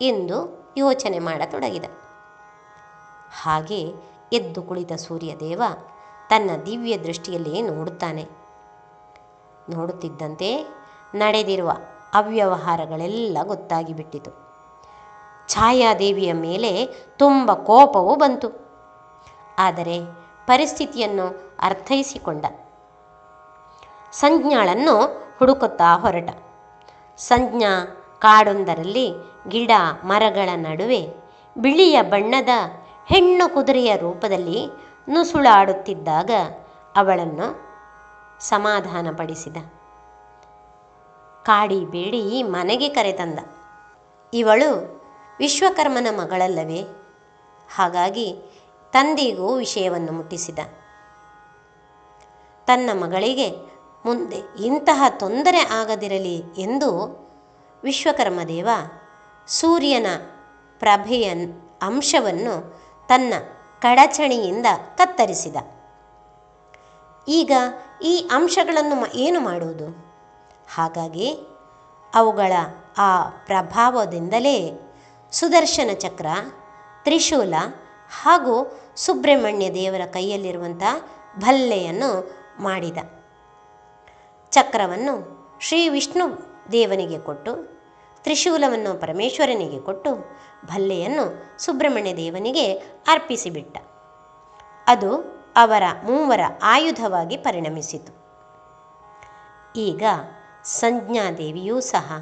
ಎಂದು ಯೋಚನೆ ಮಾಡತೊಡಗಿದ. ಹಾಗೆ ಎದ್ದು ಕುಳಿತ ಸೂರ್ಯದೇವ ತನ್ನ ದಿವ್ಯ ದೃಷ್ಟಿಯಲ್ಲಿ ನೋಡುತ್ತಾನೆ. ನೋಡುತ್ತಿದ್ದಂತೆ ನಡೆದಿರುವ ಅವ್ಯವಹಾರಗಳೆಲ್ಲ ಗೊತ್ತಾಗಿಬಿಟ್ಟಿತು. ಛಾಯಾದೇವಿಯ ಮೇಲೆ ತುಂಬ ಕೋಪವೂ ಬಂತು. ಆದರೆ ಪರಿಸ್ಥಿತಿಯನ್ನು ಅರ್ಥೈಸಿಕೊಂಡ. ಸಂಜ್ಞಾಳನ್ನು ಹುಡುಕುತ್ತಾ ಹೊರಟ. ಸಂಜ್ಞಾ ಕಾಡೊಂದರಲ್ಲಿ ಗಿಡ ಮರಗಳ ನಡುವೆ ಬಿಳಿಯ ಬಣ್ಣದ ಹೆಣ್ಣು ಕುದುರೆಯ ರೂಪದಲ್ಲಿ ನುಸುಳಾಡುತ್ತಿದ್ದಾಗ ಅವಳನ್ನು ಸಮಾಧಾನಪಡಿಸಿದ. ಕಾಡಿ ಬೇಡಿ ಮನೆಗೆ ಕರೆತಂದ. ಇವಳು ವಿಶ್ವಕರ್ಮನ ಮಗಳಲ್ಲವೇ? ಹಾಗಾಗಿ ತಂದಿಗೂ ವಿಷಯವನ್ನು ಮುಟ್ಟಿಸಿದ. ತನ್ನ ಮಗಳಿಗೆ ಮುಂದೆ ಇಂತಹ ತೊಂದರೆ ಆಗದಿರಲಿ ಎಂದು ವಿಶ್ವಕರ್ಮದೇವ ಸೂರ್ಯನ ಪ್ರಭೆಯ ಅಂಶವನ್ನು ತನ್ನ ಕಡಚಣಿಯಿಂದ ಕತ್ತರಿಸಿದ. ಈಗ ಈ ಅಂಶಗಳನ್ನು ಏನು ಮಾಡುವುದು? ಹಾಗಾಗಿ ಅವುಗಳ ಆ ಪ್ರಭಾವದಿಂದಲೇ ಸುದರ್ಶನ ಚಕ್ರ, ತ್ರಿಶೂಲ ಹಾಗೂ ಸುಬ್ರಹ್ಮಣ್ಯ ದೇವರ ಕೈಯಲ್ಲಿರುವಂಥ ಭಲ್ಲೆಯನ್ನು ಮಾಡಿದ. ಚಕ್ರವನ್ನು ಶ್ರೀ ವಿಷ್ಣು ದೇವನಿಗೆ ಕೊಟ್ಟು, ತ್ರಿಶೂಲವನ್ನು ಪರಮೇಶ್ವರನಿಗೆ ಕೊಟ್ಟು, ಭಲ್ಲೆಯನ್ನು ಸುಬ್ರಹ್ಮಣ್ಯ ದೇವನಿಗೆ ಅರ್ಪಿಸಿಬಿಟ್ಟ. ಅದು ಅವರ ಮೂವರ ಆಯುಧವಾಗಿ ಪರಿಣಮಿಸಿತು. ಈಗ ಸಂಜ್ಞಾದೇವಿಯೂ ಸಹ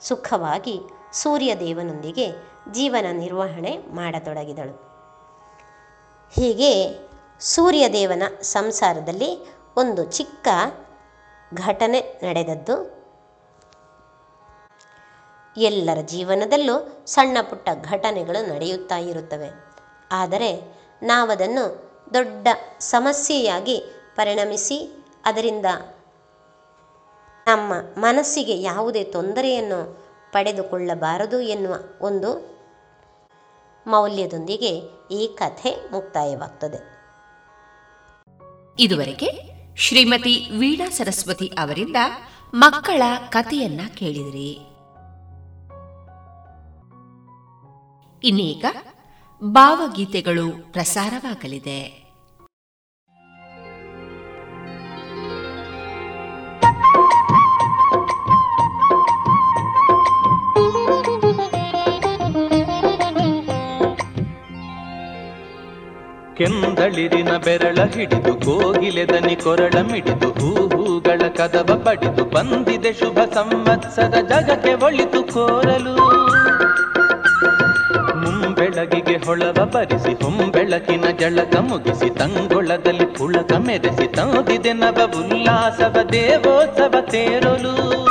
ಸುಖವಾಗಿ ಸೂರ್ಯದೇವನೊಂದಿಗೆ ಜೀವನ ನಿರ್ವಹಣೆ ಮಾಡತೊಡಗಿದಳು. ಹೀಗೆ ಸೂರ್ಯದೇವನ ಸಂಸಾರದಲ್ಲಿ ಒಂದು ಚಿಕ್ಕ ಘಟನೆ ನಡೆದದ್ದು. ಎಲ್ಲರ ಜೀವನದಲ್ಲೂ ಸಣ್ಣ ಪುಟ್ಟ ಘಟನೆಗಳು ನಡೆಯುತ್ತಾ ಇರುತ್ತವೆ. ಆದರೆ ನಾವದನ್ನು ದೊಡ್ಡ ಸಮಸ್ಯೆಯಾಗಿ ಪರಿಣಮಿಸಿ ಅದರಿಂದ ನಮ್ಮ ಮನಸ್ಸಿಗೆ ಯಾವುದೇ ತೊಂದರೆಯನ್ನು ಪಡೆದುಕೊಳ್ಳಬಾರದು ಎನ್ನುವ ಒಂದು ಮೌಲ್ಯದೊಂದಿಗೆ ಈ ಕಥೆ ಮುಕ್ತಾಯವಾಗ್ತದೆ. ಇದುವರೆಗೆ ಶ್ರೀಮತಿ ವೀಣಾ ಸರಸ್ವತಿ ಅವರಿಂದ ಮಕ್ಕಳ ಕಥೆಯನ್ನ ಕೇಳಿದಿರಿ. ಇನ್ನೀಗ ಭಾವಗೀತೆಗಳು ಪ್ರಸಾರವಾಗಲಿದೆ. ಕೆಂದಳಿರಿನ ಬೆರಳ ಹಿಡಿದು ಕೋಗಿಲೆದನಿ ಕೊರಳ ಮಿಡಿದು ಹೂಗಳ ಕದವ ಪಡಿದು ಬಂದಿದೆ ಶುಭ ಸಂವತ್ಸರ ಜಗಕ್ಕೆ ಒಳಿತು ಕೋರಲು. ಮುಂಬೆಳಗಿಗೆ ಹೊಳವ ಬರಿಸಿ, ಹೊಂಬೆಳಕಿನ ಜಳಕ ಮುಗಿಸಿ, ತಂಗೊಳದಲ್ಲಿ ಪುಳಕ ಮೆರೆಸಿ, ತಂದಿದೆ ನವ ಉಲ್ಲಾಸವ ದೇವೋತ್ಸವ ತೇರಲು.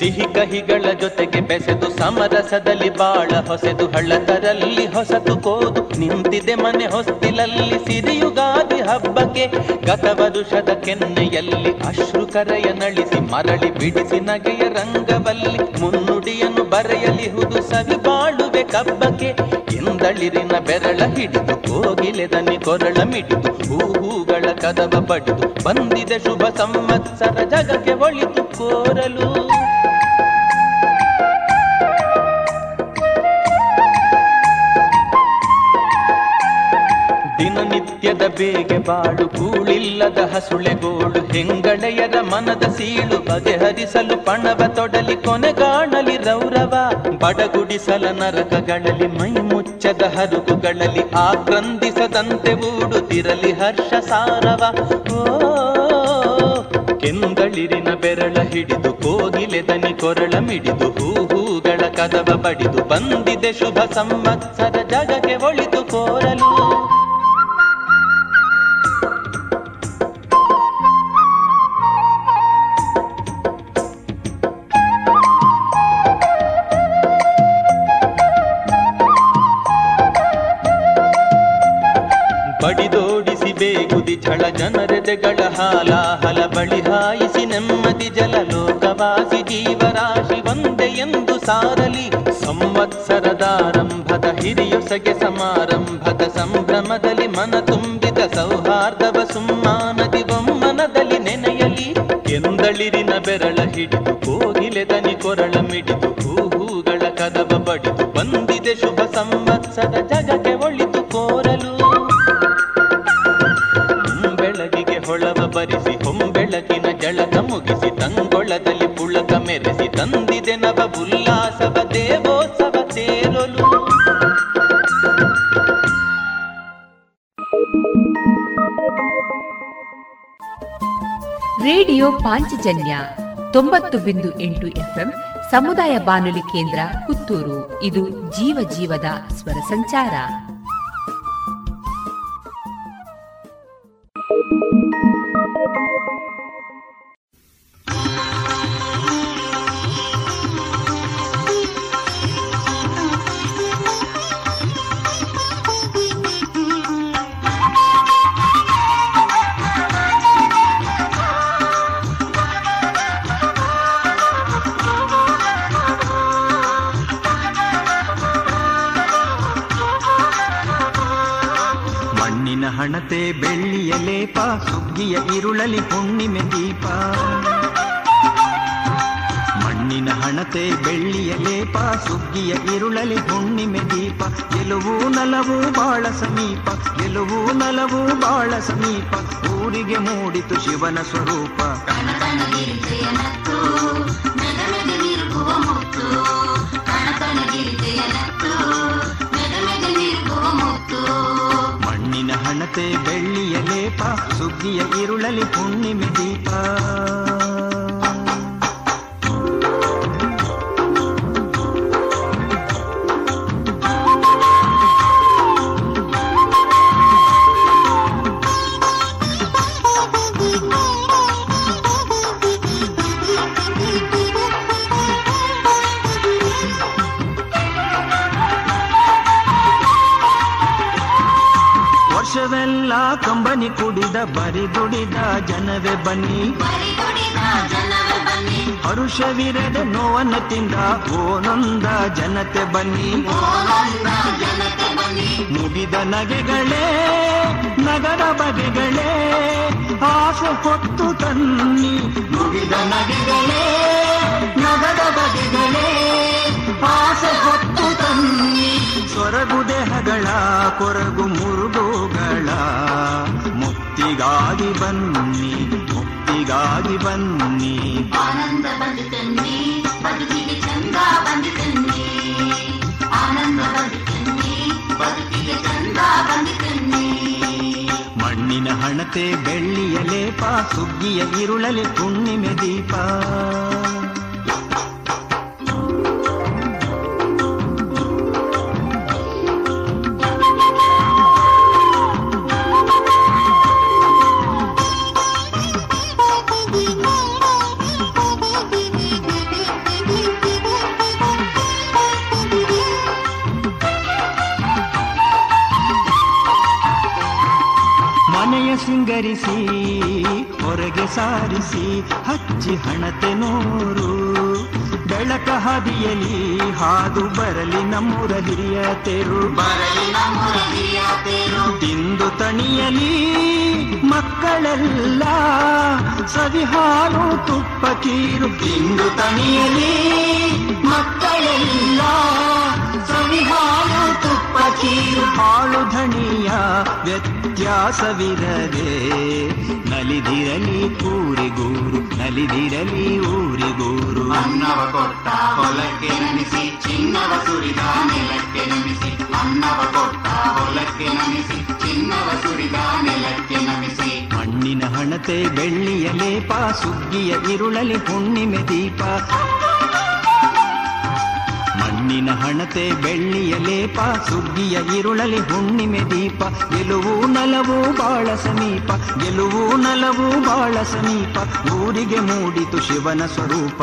ಸಿಹಿ ಕಹಿಗಳ ಜೊತೆಗೆ ಬೆಸೆದು ಸಮರಸದಲ್ಲಿ ಬಾಳ ಹೊಸೆದು, ಹಳ್ಳತರಲ್ಲಿ ಹೊಸತು ಕೋದು. ನಿಂತಿದೆ ಮನೆ ಹೊಸ್ತಿಲಲ್ಲಿ ಸಿರಿಯುಗಾದಿ ಹಬ್ಬಕ್ಕೆ. ಗತ ವರುಷದ ಕೆನ್ನೆಯಲ್ಲಿ ಅಶ್ರು ಕರೆಯ ನಳಿಸಿ, ಮರಳಿ ಬಿಡಿಸಿ ನಗೆಯ ರಂಗವಲ್ಲಿ. ಮುನ್ನುಡಿಯನ್ನು ಬರೆಯಲಿಹುದು ಸವಿ ಬಾಳುವೆ ಕಬ್ಬಕ್ಕೆ. ಎಂದಳಿರಿನ ಬೆರಳ ಹಿಡಿದು, ಕೋಗಿಲೆದನಿ ಕೊರಳ ಮಿಡಿದು ಹೂಗಳ ಕದವ ಪಡೆದು. ಬಂದಿದೆ ಶುಭ ಸಂವತ್ಸರ ಜಗಕ್ಕೆ ಒಳಿತು ಕೋರಲು. ದಿನನಿತ್ಯ ನಿತ್ಯದ ಬೇಗೆ ಬಾಳು ಕೂಳಿಲ್ಲದ ಹಸುಳೆಗೋಳು ಹೆಂಗಳೆಯರ ಮನದ ಸೀಳು ಬಗೆಹರಿಸಲು ಪಣವ ತೊಡಲಿ ಕೊನೆಗಾಣಲಿ ರೌರವ, ಬಡಗುಡಿಸಲ ನರಕಗಳಲ್ಲಿ, ಮೈ ಮುಚ್ಚದ ಹರುಗುಗಳಲ್ಲಿ ಆಕ್ರಂದಿಸದಂತೆ ಊಡುತ್ತಿರಲಿ ಹರ್ಷ ಸಾರವ. ಓ, ಕೆಂದಳಿರಿನ ಬೆರಳ ಹಿಡಿದು ಕೋಗಿಲೆ ದನಿ ಕೊರಳ ಮಿಡಿದು ಹೂ ಹೂಗಳ ಕದವ ಬಡಿದು, ಬಂದಿದೆ ಶುಭ ಸಂವತ್ಸರ, ಜಗಕ್ಕೆ ಒಳಿತು ಕೋರಲು. ಬೇಗುದಿ ಝಳ ಜನರೆದೆಗಳ ಹಾಲಾಹಲ ಬಳಿ ಹಾಯಿಸಿ ನೆಮ್ಮದಿ ಜಲ ಲೋಕವಾಸಿ ಜೀವರಾಶಿ ಒಂದೇ ಎಂದು ಸಾರಲಿ. ಸಂವತ್ಸರದಾರಂಭದ ಹಿರಿಯೊಸಗೆ ಸಮಾರಂಭದ ಸಂಭ್ರಮದಲ್ಲಿ ಮನ ತುಂಬಿದ ಸೌಹಾರ್ದವ ಸುಮ್ಮಾನದಿ ಬೊಮ್ಮನದಲ್ಲಿ ನೆನೆಯಲಿ. ಎಂದಳಿರಿನ ಬೆರಳ ಹಿಡಿದು ಕೋಗಿಲೆ ದನಿ ಕೊರಳ ಮಿಡಿದು ಹೂಗಳ ಕದವ ಬಡಿದು ಬಂದಿದೆ ಶುಭ ಸಂವತ್ಸರ ಜಗಕ್ಕೆ. ಜಳಕ ಮುಗಿಸಿ ತಂಗೊಳದಲ್ಲಿ ಪುಳಕ ಮೆರೆಸಿ ತಂದಿದೆ ನವ ಉಲ್ಲಾಸವ ದೇವೋತ್ಸವ ತೇರಲು. ರೇಡಿಯೋ ಪಾಂಚಜನ್ಯ ತೊಂಬತ್ತು ಬಿಂದು ಎಂಟು ಎಫ್ಎಂ ಸಮುದಾಯ ಬಾನುಲಿ ಕೇಂದ್ರ ಪುತ್ತೂರು. ಇದು ಜೀವ ಜೀವದ ಸ್ವರ ಸಂಚಾರ. ಸುಗ್ಗಿಯ ಇರುಳಲಿ ಹುಣ್ಣಿಮೆ ದೀಪ. ಮಣ್ಣಿನ ಹಣತೆ, ಬೆಳ್ಳಿಯ ಲೇಪ, ಸುಗ್ಗಿಯ ಇರುಳಲಿ ಹುಣ್ಣಿಮೆ ದೀಪ. ಗೆಲುವು, ನಲವು ಬಾಳ ಸಮೀಪ. ಗೆಲುವು, ನಲವು ಬಾಳ ಸಮೀಪ. ಊರಿಗೆ ಮೂಡಿತು ಶಿವನ ಸ್ವರೂಪ. ಮಣ್ಣಿನ ಹಣತೆ ಬೆಳ್ಳಿಯ ಲೇಪ ಸುಗ್ಗಿಯ ಇರುಳಲಿ ಹುಣ್ಣಿಮೆ ದೀಪ ಬರಿ ದುಡಿದ ಜನವೇ ಬನ್ನಿ. ಹರುಷವಿರದ ನೋವನ್ನು ತಿಂದ ಓನೊಂದ ಜನತೆ ಬನ್ನಿ. ಮುಗಿದ ನಗೆಗಳೇ ನಗರ ಬಗೆಗಳೇ ಆಸೆ ಹೊತ್ತು ತನ್ನಿ. ಮುಗಿದ ನಗೆಗಳೇ ನಗರ ಬಗೆಗಳೇ ಆಸೆ ಹೊತ್ತು ತನ್ನಿ. ಸೊರಗು ದೇಹಗಳ ಕೊರಗು ಮುರುಗುಗಳ ಮುಕ್ತಿಗಾಗಿ ಬನ್ನಿ ಮುಕ್ತಿಗಾಗಿ ಬನ್ನಿ. ಆನಂದ ಬಂದಿತನ್ನಿ ಬದುಕಿಗೆ ಚಂದ ಬಂದಿತನ್ನಿ ಆನಂದ ಬಂದಿತನ್ನಿ ಬದುಕಿಗೆ ಚಂದ ಬಂದಿತನ್ನಿ ಮಣ್ಣಿನ ಹಣತೆ ಬೆಳ್ಳಿಯ ಲೇಪ ಸುಗ್ಗಿಯ ಇರುಳಲೆ ಪುಣ್ಣಿಮೆ ದೀಪ. ಸಿಂಗರಿಸಿ ಹೊರಗೆ ಸಾರಿಸಿ ಹಚ್ಚಿ ಹಣತೆ ನೋರು. ಬೆಳಕ ಹದಿಯಲಿ ಹಾದು ಬರಲಿ ನಮ್ಮೂರ ಹಿರಿಯ ತೆರು. ಬರಲಿ ನಮ್ಮೂರ ಹಿರಿಯ ತೆರು. ತಿಂದು ತಣಿಯಲಿ ಮಕ್ಕಳೆಲ್ಲ ಸವಿ ಹಾಲು ತುಪ್ಪ ಕೀರು. ತಿಂದು ತಣಿಯಲಿ ಮಕ್ಕಳೆಲ್ಲ ಸವಿ ಹಾಲು ತುಪ್ಪ ಕೀರು. ಹಾಳು ಧಣಿಯ ವ್ಯತ್ಯಾಸವಿರದೆ ನಲಿದಿರಲಿ ಊರಿಗೂರು ನಲಿದಿರಲಿ ಊರಿಗೂರು ಅನ್ನವ ಕೊಟ್ಟ ಹೊಲಕ್ಕೆ ನಮಿಸಿ ಚಿನ್ನವ ಸುರಿದ ನೆಲಕ್ಕೆ ನಮಿಸಿ ಅನ್ನವ ಕೊಟ್ಟ ಹೊಲಕ್ಕೆ ನಮಿಸಿ ಚಿನ್ನವ ಸುರಿದ ನೆಲಕ್ಕೆ ನಮಿಸಿ ಮಣ್ಣಿನ ಹಣತೆ ಬೆಳ್ಳಿಯ ಲೇಪ ಸುಗ್ಗಿಯ ಇರುಳಲಿ ಹುಣ್ಣಿಮೆ ದೀಪ ಮಣ್ಣಿನ ಹಣತೆ, ಬೆಳ್ಳಿಯ ಲೇಪ, ಸುಗ್ಗಿಯ ಇರುಳಲಿ ಹುಣ್ಣಿಮೆ ದೀಪ, ಗೆಲುವು ನಲವು ಬಾಳ ಸಮೀಪ, ಗೆಲುವು ನಲವು ಬಾಳ ಸಮೀಪ, ಊರಿಗೆ ಮೂಡಿತು ಶಿವನ ಸ್ವರೂಪ.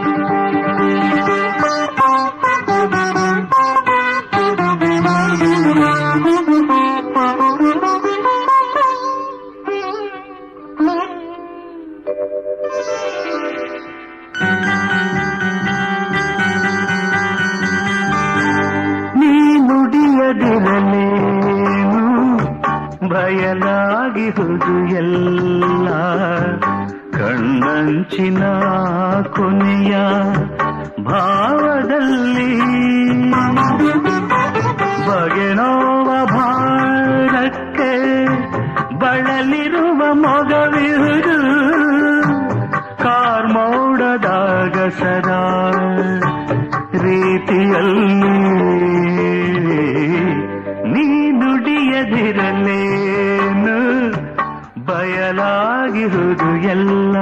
ಬಯಲಾಗಿಹುದು ಎಲ್ಲ ಕಣ್ಣಂಚಿನ ಕೊನೆಯ ಭಾವದಲ್ಲಿ. ಬಗೆನೋವ ಭಾರಕ್ಕೆ ಬಳಲಿರುವ ಮಗವಿರು ಕಾರ್ಮೋಡದಾಗ ಸದಾ ರೀತಿಯಲ್ಲಿ ನೀ ಬಯಲಾಗಿರುವುದು ಎಲ್ಲ.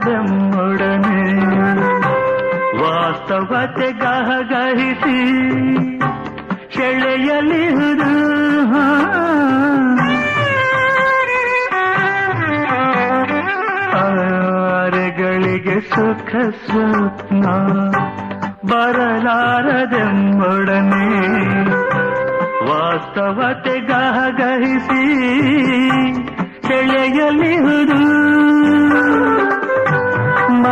ಬರಲಾರದೆಮ್ಮೊಡನೆ ವಾಸ್ತವತೆ ಗಹಗಹಿಸಿ ಸೆಳೆಯಲಿಹುದು ಅರೆಗಳಿಗೆ ಸುಖ ಸ್ವಪ್ನ ಬರಲಾರದೆಂಬೊಡನೆ ವಾಸ್ತವತೆ ಗಹ ಗಹಗಹಿಸಿ ಸೆಳೆಯಲಿಹುದು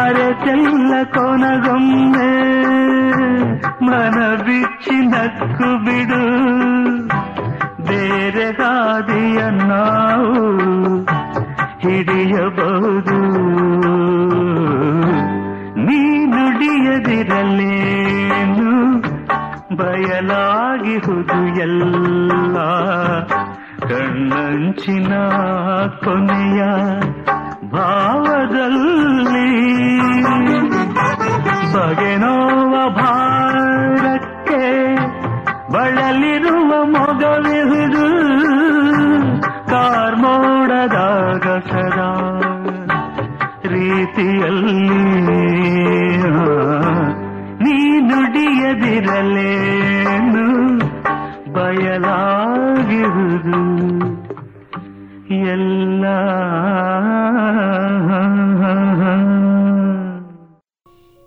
ಮರೆತೆಲ್ಲ ಕೊನಗೊಮ್ಮೆ ಮನ ಬಿಚ್ಚಿ ನಕ್ಕು ಬಿಡು ಬೇರೆ ಬೇರೆ ಹಾದಿಯ ನಾವು ಹಿಡಿಯಬಹುದು ನೀ ನುಡಿಯದಿರಲೇನು ಬಯಲಾಗಿಹುದು ಎಲ್ಲ ಕಣ್ಣಂಚಿನ ಕೊನೆಯ ಭಾವದಲ್ಲಿ ಬಗೆನೋವ ಭಾರಕ್ಕೆ ಬಳಲಿರುವ ಮೊಗವಿಹುದು ಕಾರ್ಮೋಡದಾಗ ಸದಾ ರೀತಿಯಲ್ಲಿ. ನೀ ನುಡಿಯದಿರಲೇನು ಎಲ್ಲ.